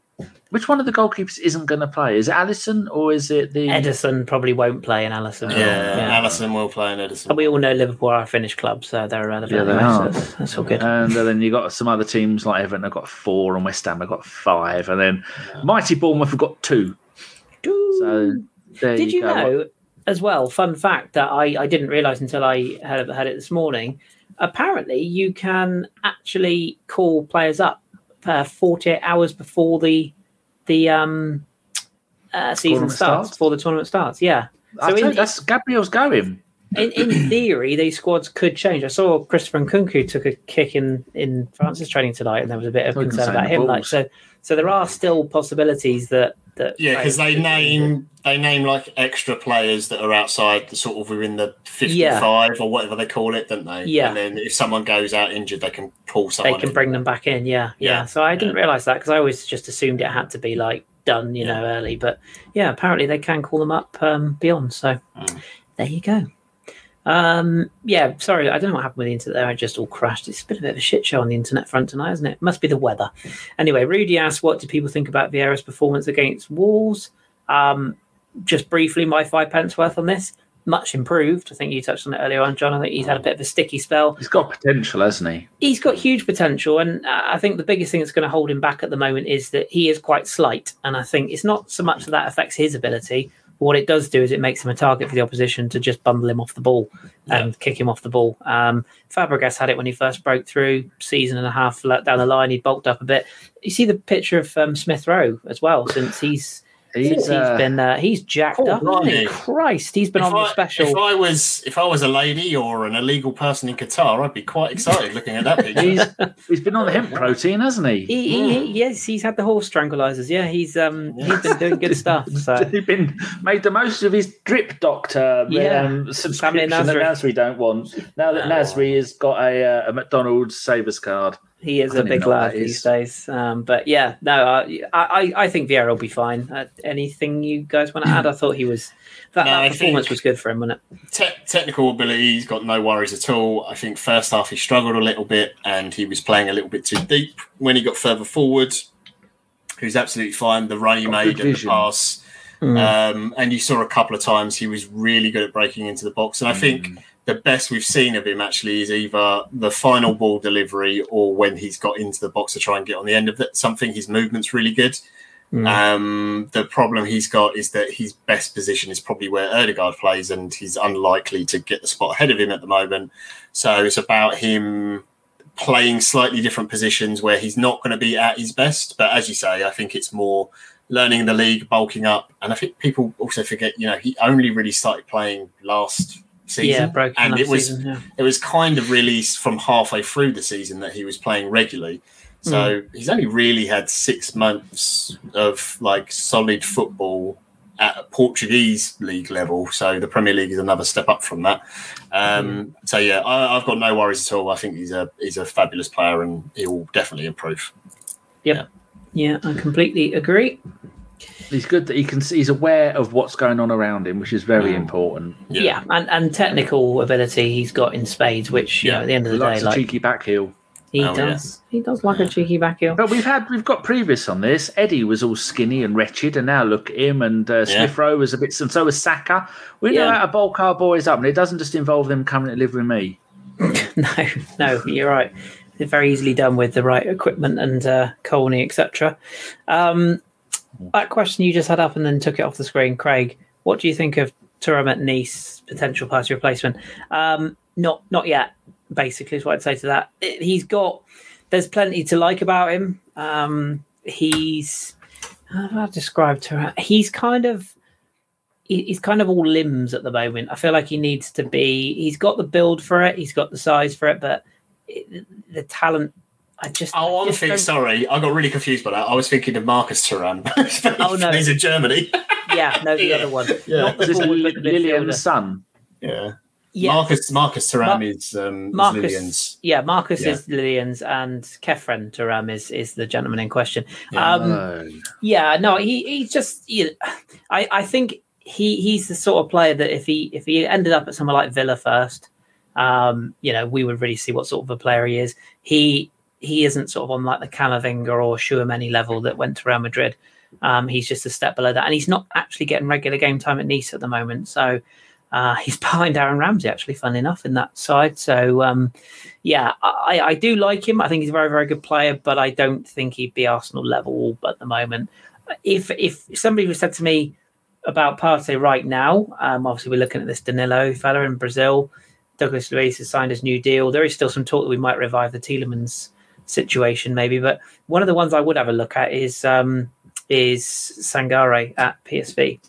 which one of the goalkeepers isn't going to play? Is it Alisson or is it the? Ederson probably won't play in Alisson. Yeah, Alisson will play in Ederson. And we all know Liverpool are a Finnish club, so they're relevant. Yeah, they anyway, are. so that's, that's all good. And then you got some other teams like Everton have got four, and West Ham have got five, and then Mighty Bournemouth have got two. So there Did you go. know as well? Fun fact that I, I didn't realize until I had, had it this morning. Apparently, you can actually call players up uh, 48 hours before the the um uh, season starts, starts? before the tournament starts. Yeah. So in- that's Gabriel's going. In, in theory, these squads could change. I saw Christopher Nkunku took a kick in in France's training tonight, and there was a bit of concern about him. Like so, so there are still possibilities that that Yeah, because they could change it. name they name like extra players that are outside the sort of within the fifty-five or whatever they call it, don't they? Yeah. And then if someone goes out injured, they can pull they someone. can in. bring them back in. Yeah, yeah. Yeah, So I didn't yeah. realize that because I always just assumed it had to be like done, you know, early. But yeah, apparently they can call them up um, beyond. So Mm. there you go. Um, yeah, sorry, I don't know what happened with the internet there. I just all crashed. It's been a bit of a shit show on the internet front tonight, isn't it? Must be the weather. Anyway, Rudy asked, "What do people think about Vieira's performance against Wolves?" Um, just briefly, my five pence worth on this. Much improved. I think you touched on it earlier on, John. I think he's had a bit of a sticky spell He's got potential, hasn't he? he's got huge potential, and uh, I think the biggest thing that's going to hold him back at the moment is that he is quite slight, and I think it's not so much that that affects his ability. What it does do is it makes him a target for the opposition to just bundle him off the ball and kick him off the ball. Um, Fabregas had it when he first broke through, season and a half down the line, he bulked up a bit. You see the picture of um, Smith Rowe as well, since he's since He's, he's uh, been uh, he's jacked Oh, up. hasn't he? Christ, he's been If on I, the special. if I was if I was a lady or an illegal person in Qatar, I'd be quite excited looking at that picture. he's, he's been on the hemp protein, hasn't he? He, he, he- yes, he's had the horse tranquilizers. Yeah, he's um he's been doing good stuff. So He's been made the most of his drip doctor Yeah. um, subscription that Nasri. Nasri don't want. Now that No. Nasri has got a, uh, a McDonald's Savers card. He is a big know lad these days. Um, but yeah, no, I I, I think Vieira will be fine. Uh, anything you guys want to add? I thought he was that, No, that performance was good for him, wasn't it? Te- technical ability, he's got no worries at all. I think first half he struggled a little bit and he was playing a little bit too deep. When he got further forward, he was absolutely fine. The run he Got made and the vision. pass. Um, and you saw a couple of times he was really good at breaking into the box. And I think Mm. The best we've seen of him actually is either the final ball delivery or when he's got into the box to try and get on the end of. Something his movement's really good. Mm. Um, the problem he's got is that his best position is probably where Odegaard plays, and he's unlikely to get the spot ahead of him at the moment. So it's about him playing slightly different positions where he's not going to be at his best. But as you say, I think it's more learning the league, bulking up, and I think people also forget. You know, he only really started playing last season, yeah, broken and it was season. Yeah. it was kind of really from halfway through the season that he was playing regularly. So he's only really had six months of like solid football at a Portuguese league level. So the Premier League is another step up from that. Um, So yeah, I, I've got no worries at all. I think he's a he's a fabulous player and he will definitely improve. Yep. Yeah, I completely agree. He's good that he can see, he's aware of what's going on around him, which is very Mm. important. Yeah, and, and technical ability he's got in spades, which you Yeah, know at the end of the likes day, a like cheeky back heel. he Oh, does, he does like a cheeky back heel. But we've had we've got previous on this. Eddie was all skinny and wretched, and now look at him. And uh, Smith Rowe was a bit, and so was Saka. We know Yeah. how to bulk our boys up, and it doesn't just involve them coming to live with me. no, no, you're right. They're very easily done with the right equipment and uh, Colney, etc. Um, that question you just had up and then took it off the screen, Craig. What do you think of Thuram at Nice potential Partey replacement? Um, not, not yet. Basically, is what I'd say to that. He's got. There's plenty to like about him. Um, he's. How do I describe Thuram? He's kind of he- he's kind of all limbs at the moment. I feel like he needs to be. He's got the build for it. He's got the size for it, but it, the talent. I just. Oh, I I'm just thinking, don't- sorry, I got really confused by that. I was thinking of Marcus Thuram. Oh, no. he's in Germany. Yeah, no, the Yeah. other one. Yeah. Not the Is this forward, Li- the Lilian's son? Yeah. Yeah, Marcus Marcus Thuram Mar- is um is Marcus- Lilian's. yeah. Marcus Yeah. is Lilian's, and Khéphren Thuram is is the gentleman in question. Yeah. Um, Oh. Yeah, no, he he's just. You know, I I think he he's the sort of player that if he if he ended up at somewhere like Villa first, um, you know, we would really see what sort of a player he is. He he isn't sort of on like the Camavinga or Chouameni level that went to Real Madrid. Um, he's just a step below that, and he's not actually getting regular game time at Nice at the moment. So uh, he's behind Aaron Ramsey, actually, fun enough, in that side. So um, yeah, I, I do like him. I think he's a very very good player, but I don't think he'd be Arsenal level at the moment. If if somebody was said to me about Partey right now, um, obviously we're looking at this Danilo fella in Brazil. Douglas Luiz has signed his new deal. There is still some talk that we might revive the Tielemans situation, maybe. But one of the ones I would have a look at is um, is Sangare at PSV.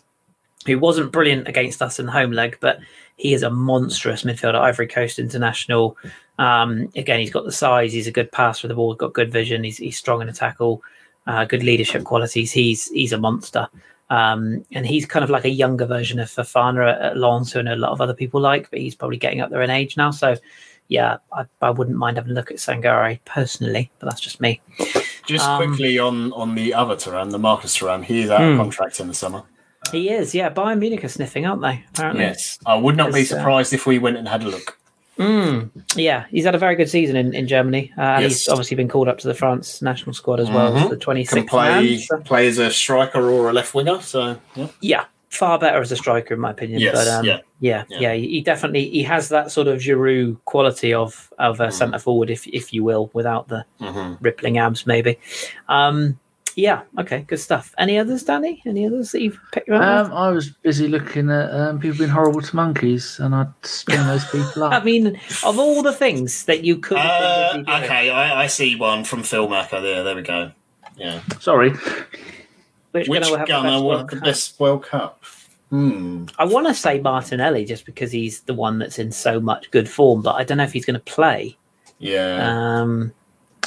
who wasn't brilliant against us in the home leg, but he is a monstrous midfielder. Ivory Coast international. Um, again, he's got the size. He's a good passer of the ball. Got good vision. He's he's strong in a tackle. Uh, good leadership qualities. He's he's a monster. Um, and he's kind of like a younger version of Fofana at, at Lens, who I know a lot of other people like, but he's probably getting up there in age now. So, yeah, I, I wouldn't mind having a look at Sangare personally, but that's just me. Just Um, quickly on on the other Thuram, the Marcus Thuram, he is out Hmm. of contract in the summer. He is, yeah. Bayern Munich are sniffing, aren't they? Apparently. Yes, I would not be uh, surprised if we went and had a look. Mm, yeah, he's had a very good season in, in Germany. Uh, and Yes. he's obviously been called up to the France national squad as well Mhm. the Can 26th play man. So, play as a striker or a left winger. So yeah. yeah, far better as a striker, in my opinion. Yes, but um, yeah. yeah, Yeah. yeah, he definitely he has that sort of Giroud quality of of a Mm. centre forward, if if you will, without the Mhm. rippling abs, maybe. Um, yeah, okay, good stuff. Any others, Danny? Any others that you've picked up? Um, I was busy looking at um, people being horrible to monkeys, and I'd spin those people I mean, of all the things that you could, Uh, been busy doing, okay, I, I see one from Phil Macker there. There we go. Yeah. Sorry, which, Which gunner will have the best will World have the Cup? best World Cup? Hmm. I want to say Martinelli just because he's the one that's in so much good form, but I don't know if he's going to play. Yeah. Um,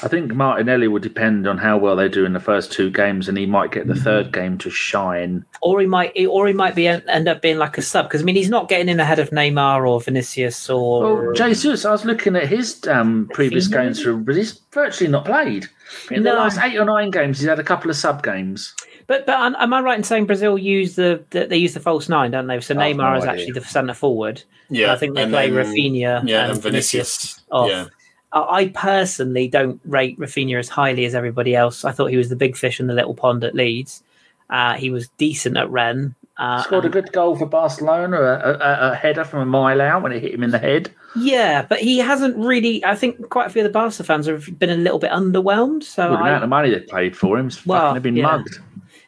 I think Martinelli will depend on how well they do in the first two games, and he might get the third game to shine. or he might, or he might be end up being like a sub because I mean he's not getting in ahead of Neymar or Vinicius or Well, Jesus, I was looking at his um, previous games maybe? through, but he's virtually not played. In the last eight or nine games, he's had a couple of sub games. But but am am I right in saying Brazil use the, the they use the false nine, don't they? So I've Neymar no is idea. actually the centre forward. yeah. I think they and play then- Raphinha Yeah, and, and Vinicius. off. Yeah. I I personally don't rate Raphinha as highly as everybody else. I thought he was the big fish in the little pond at Leeds. Uh, he was decent at Rennes. Uh, Scored a good goal for Barcelona, a, a, a header from a mile out when it hit him in the head. Yeah, but he hasn't really. I think quite a few of the Barca fans have been a little bit underwhelmed. So With the I, amount of money they paid for him, Well, fucking have been yeah. mugged.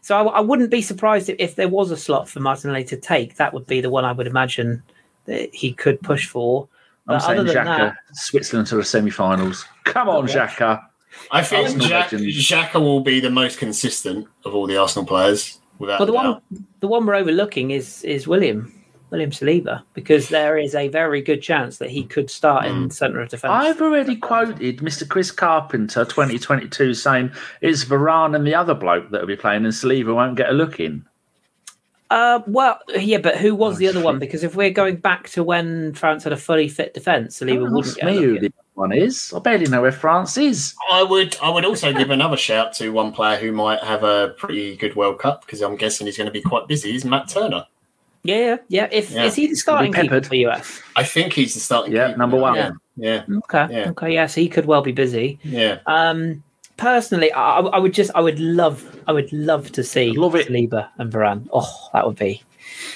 so I, I wouldn't be surprised if, if there was a slot for Martinelli to take. That would be the one I would imagine that he could push for. But I'm saying than Xhaka, that, Switzerland to the semi-finals. Come on, Okay. Xhaka. I think Arsenal Xhaka will be the most consistent of all the Arsenal players. Without well, the one the one we're overlooking is is William William Saliba because there is a very good chance that he could start Mm. in centre of defence. I've already quoted Mr. Kris Carpenter 2022 saying it's Varane and the other bloke that will be playing, and Saliba won't get a look in. Uh, well, yeah, but who was Oh, the other one? Because if we're going back to when France had a fully fit defence, Saliba Don't wouldn't ask get a me who the other one is. I barely know where France is. I would I would also give another shout to one player who might have a pretty good World Cup because I'm guessing he's going to be quite busy. Is Matt Turner? Yeah, yeah, yeah. If Yeah. is he the starting keeper peppered. for US? I think he's the starting. Yeah, keeper number one. Yeah, yeah, Okay, Yeah. okay, yeah. So he could well be busy. yeah. Um, personally, I, I would just, I would love, I would love to see Love it. Saliba and Varane. Oh, that would be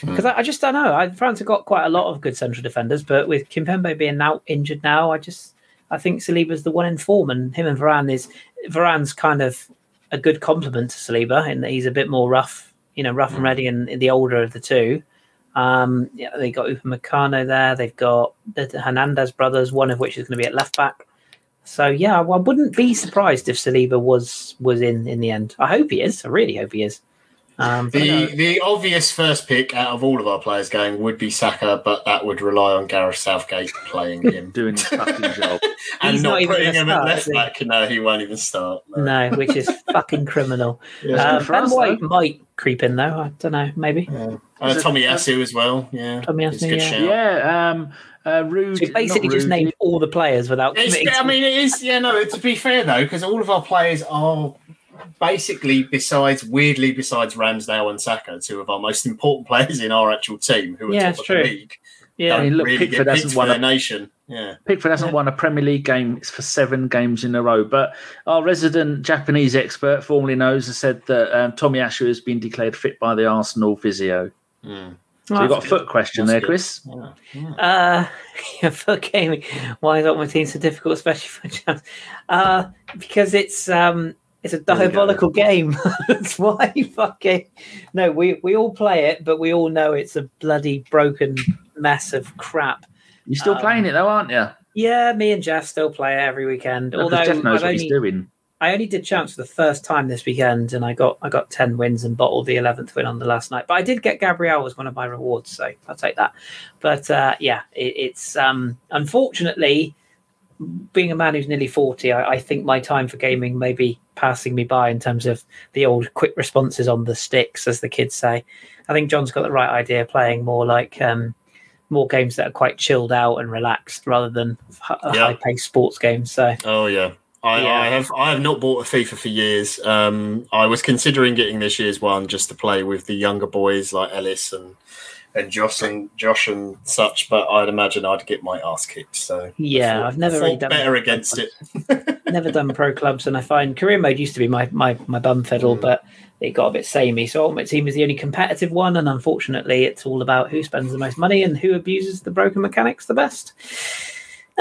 because I, I just don't know. I, France have got quite a lot of good central defenders, but with Kimpembe being now injured now, I just, I think Saliba's the one in form, and him and Varane is Varane's kind of a good complement to Saliba in that he's a bit more rough, you know, rough and ready, and the older of the two. Um, yeah, they got Upamecano there. They've got the Hernandez brothers, one of which is going to be at left back. So yeah, I wouldn't be surprised if Saliba was was in in the end. I hope he is. I really hope he is. Um, The the obvious first pick out of all of our players going would be Saka, but that would rely on Gareth Southgate playing him Doing his fucking job. and He's not, not putting him start, at is left back. No, he won't even start. No. no, which is fucking criminal. Yeah. Good for ben White might creep in though. I don't know. Maybe. Uh, Tomiyasu as well. Yeah, Tommy He's a good yeah. shout. Yeah, um, uh, rude. So basically not just rude, named all the players without It's. I mean, it is. Yeah, no. To be fair though, because all of our players are basically, besides weirdly, besides Ramsdale and Saka, two of our most important players in our actual team, who are Yeah, top of true. the league. yeah. I mean, look, really Pickford get hasn't picked for won their a- nation. Yeah. Pickford hasn't won a Premier League game for seven games in a row, but our resident Japanese expert formerly knows has said that um, Tomiyasu has been declared fit by the Arsenal physio. Mm. So you've got a foot question That's there, good. Kris. Yeah. Yeah. Uh, yeah, for gaming. Why is my team so difficult, especially for champs? Uh, because it's um, it's a There we go. diabolical game. That's why. Fucking no, we we all play it, but we all know it's a bloody broken mess of crap. You're still Um, playing it though, aren't you? Yeah, me and Jeff still play it every weekend. Because Although Jeff knows I've what only, he's doing. I only did champs for the first time this weekend, and I got I got ten wins and bottled the eleventh win on the last night. But I did get Gabriel as one of my rewards, so I'll take that. But uh, yeah, it, it's um, unfortunately being a man who's nearly 40, I, I, think my time for gaming may be passing me by in terms of the old quick responses on the sticks, as the kids say. I think John's got the right idea, playing more like um, more games that are quite chilled out and relaxed rather than h- Yeah. high paced sports games. So Oh yeah. I, Yeah. I have I have not bought a FIFA for years. Um, I was considering getting this year's one just to play with the younger boys like Ellis and and Josh and Josh and such, but I'd imagine I'd get my ass kicked. So Yeah, thought- I've never really done better against it. never done pro clubs, and I find career mode used to be my my my bum fiddle, Mm. but it got a bit samey. So Ultimate Team is the only competitive one, and unfortunately, it's all about who spends the most money and who abuses the broken mechanics the best.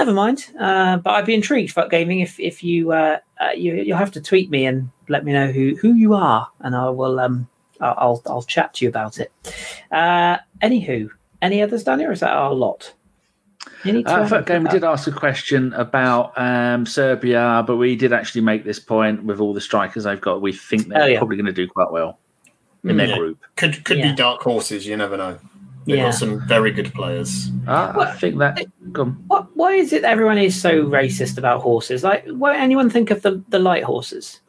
Never mind, uh, but I'd be intrigued about gaming if if you uh, uh, you you'll have to tweet me and let me know who who you are, and I will um I'll I'll, I'll chat to you about it. Uh, anywho, any others, Danny, or is that our lot? You need to Uh, have Game, we did ask a question about um, Serbia, but we did actually make this point with all the strikers they've got. We think they're Oh, yeah. probably going to do quite well in their Yeah. group. Could could Yeah. be dark horses. You never know. They've Yeah. got some very good players. Uh, I think that. Go. What, why is it everyone is so racist about horses? Like, won't anyone think of the, the light horses?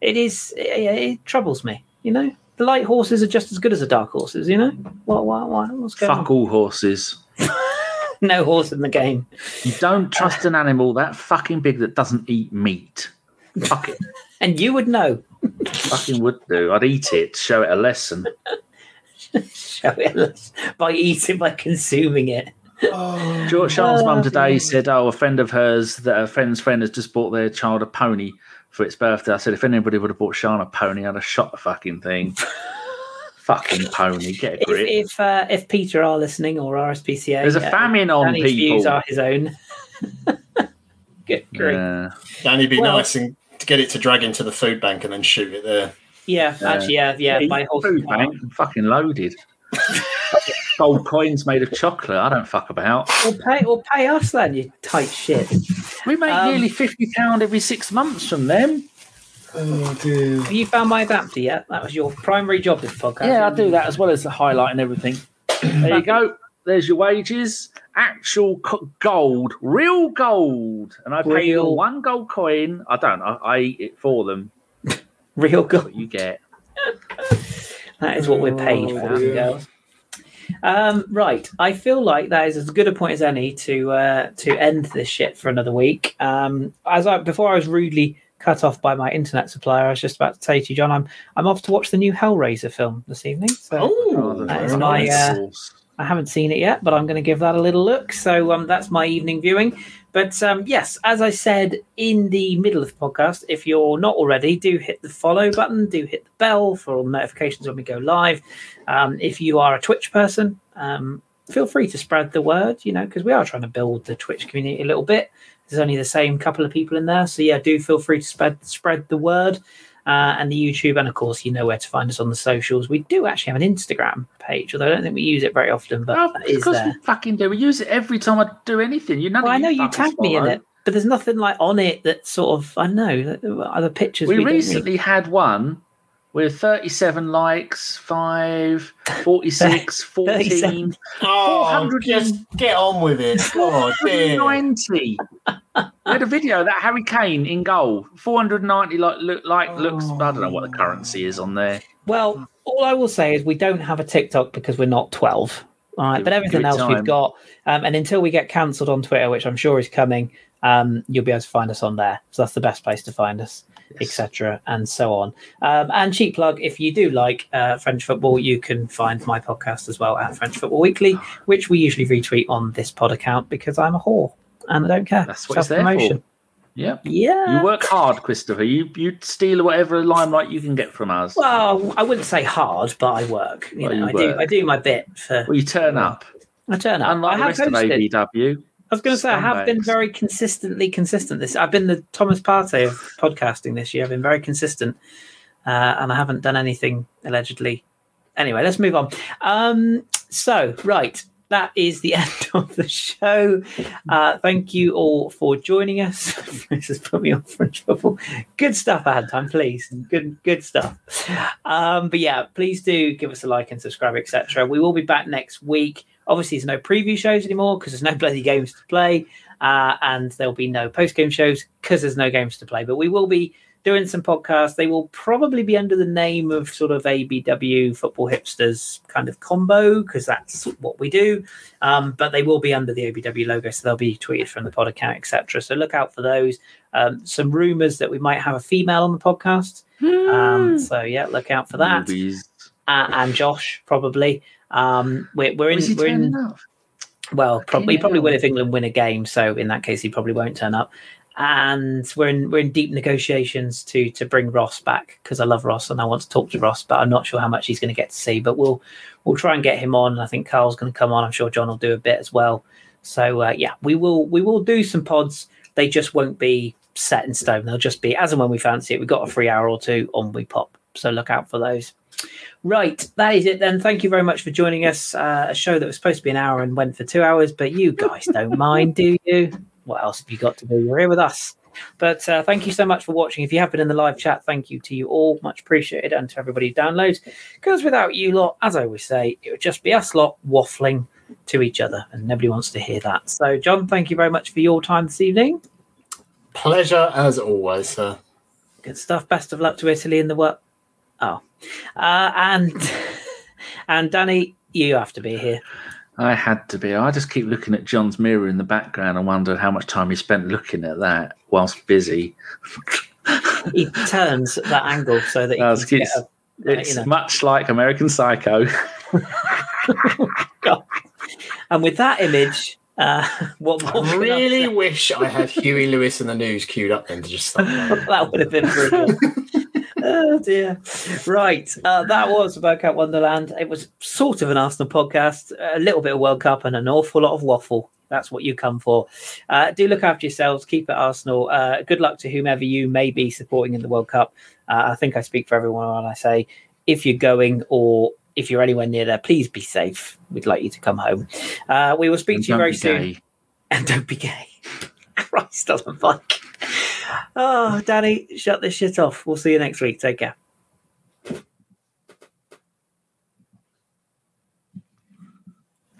It is, it, it troubles me, you know? The light horses are just as good as the dark horses, you know? What, what, what, what's going Fuck all horses. No horse in the game. You don't trust an animal that fucking big that doesn't eat meat. Fuck it. And you would know. fucking would do. I'd eat it, show it a lesson. Show it by eating, by consuming it. George Sean's mum Oh, today said, "Oh, a friend of hers that a friend's friend has just bought their child a pony for its birthday." I said, "If anybody would have bought Sean a pony, I'd have shot the fucking thing. fucking pony, get a If grip." if, uh, if PETA are listening or RSPCA, There's a uh, famine on Danny's views are his own. Good grief. Yeah. Danny, be Well- nice and get it to drag into the food bank and then shoot it there. Yeah, Yeah. actually, yeah, yeah. Yeah, my whole food bank, fucking loaded. Gold coins made of chocolate. I don't fuck about. Or pay, or pay us then, you tight shit. We make Um, nearly fifty pound every six months from them. Oh dear. Have you found my adapter yet? That was your primary job this podcast. Yeah, I do that as well as the highlight and everything. There you go. There's your wages. Actual co- gold, real gold, and I pay Real- you one gold coin. I don't. I, I eat it for them. Real That's good. what you get. That is what we're paid Oh, for, dear. girls. Um, right, I feel like that is as good a point as any to uh, to end this shit for another week. Um, as I before I was rudely cut off by my internet supplier, I was just about to say to you, John, I'm I'm off to watch the new Hellraiser film this evening. So Oh, that is my, nice. uh, I haven't seen it yet, but I'm going to give that a little look. So um, that's my evening viewing. But um, yes, as I said in the middle of the podcast, if you're not already, do hit the follow button, do hit the bell for all notifications when we go live. Um, if you are a Twitch person, um, feel free to spread the word, you know, because we are trying to build the Twitch community a little bit. There's only the same couple of people in there. So yeah, do feel free to spread spread the word. Uh, and the YouTube, and of course, you know where to find us on the socials. We do actually have an Instagram page, although I don't think we use it very often, but Oh, that is because there. we fucking do. We use it every time I do anything. You know. Well, I know you tagged me in it, but there's nothing like on it that sort of I know other pictures. We don't recently had one with 37 likes, 5, 46, 14, 37. Oh, just get on with it. God, dear. 490. we had a video that Harry Kane in goal. 490 like look like looks. I don't know what the currency is on there. Well, all I will say is we don't have a TikTok because we're not 12. All right, Give- but everything else time. we've got. Um, and until we get cancelled on Twitter, which I'm sure is coming, um, you'll be able to find us on there. So that's the best place to find us, etc., and so on. Um, and cheap plug: if you do like uh, French football, you can find my podcast as well at French Football Weekly, which we usually retweet on this pod account because I'm a whore and I don't care. That's what it's there for. Yeah. Yeah. You work hard, Christopher. You you steal whatever limelight you can get from us. Well, I wouldn't say hard, but I work. You Well, know, you I do. I do my bit for. Well, you turn up. I turn up. Unlike I the have rest of hosted. ABW. I was going to say I have been very consistently consistent. This I've been the Thomas Partey of podcasting this year. I've been very consistent, uh, and I haven't done anything allegedly. Anyway, let's move on. Um, so, right, that is the end of the show. Uh, thank you all for joining us. this has put me off for trouble. Good stuff time, please. Good, good stuff. Um, but yeah, please do give us a like and subscribe, etc. We will be back next week. Obviously, there's no preview shows anymore because there's no bloody games to play, uh, and there'll be no post game shows because there's no games to play. But we will be doing some podcasts. They will probably be under the name of sort of ABW Football Hipsters kind of combo because that's what we do. Um, but they will be under the ABW logo, so they'll be tweeted from the pod account, etc. So look out for those. Um, some rumors that we might have a female on the podcast. Um, so yeah, look out for that. Uh, and Josh probably. Um, we're, we're in. We're in. Up? Well, probably probably will if England win a game. So in that case, he probably won't turn up and we're in we're in deep negotiations to to bring Ross back because I love Ross and I want to talk to Ross, but I'm not sure how much he's going to get to see. But we'll we'll try and get him on. I think Carl's going to come on. I'm sure John will do a bit as well. So uh, yeah, we will we will do some pods. They just won't be set in stone. They'll just be as and when we fancy it. We've got a free hour or two on we pop. So look out for those. Right, that is it then. Thank you very much for joining us. Uh, a show that was supposed to be an hour and went for two hours, but you guys don't mind, do you? what else have you got to do? You're here with us. But uh, thank you so much for watching. If you have been in the live chat, thank you to you all. Much appreciated. And to everybody who downloads. Because without you lot, as I always say, it would just be us lot waffling to each other. And nobody wants to hear that. So, John, thank you very much for your time this evening. Pleasure as always, sir. Good stuff. Best of luck to Italy in the work. Oh. Uh, and, and Danny, you have to be here. I had to be. I just keep looking at John's mirror in the background and wonder how much time he spent looking at that whilst busy. he turns that angle so that uh, it's, a, it's you know. much like American Psycho. and with that image, uh, what, what I really wish I had Huey Lewis and the News queued up then to just stop. that would have been brilliant oh dear. Right. Uh, that was A Bergkamp Wonderland. It was sort of an Arsenal podcast, a little bit of World Cup, and an awful lot of waffle. That's what you come for. Uh, do look after yourselves. Keep it Arsenal. Uh, good luck to whomever you may be supporting in the World Cup. Uh, I think I speak for everyone when I say if you're going or if you're anywhere near there, please be safe. We'd like you to come home. Uh, we will speak and to you very soon. Gay. And don't be gay. Christ on the bike. Oh, Danny, shut this shit off. We'll see you next week. Take care.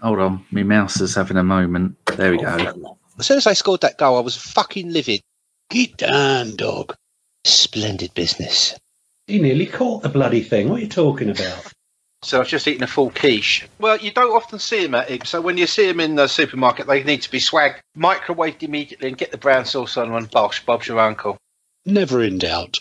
Hold on, my mouse is having a moment. There we go. Oh, as soon as I scored that goal, I was fucking livid. Get down, dog. Splendid business. He nearly caught the bloody thing. What are you talking about? So I was just eating a full quiche. Well, you don't often see them at Ibs, so when you see them in the supermarket, they need to be swagged, microwaved immediately, and get the brown sauce on and bosh, Bob's your uncle. Never in doubt.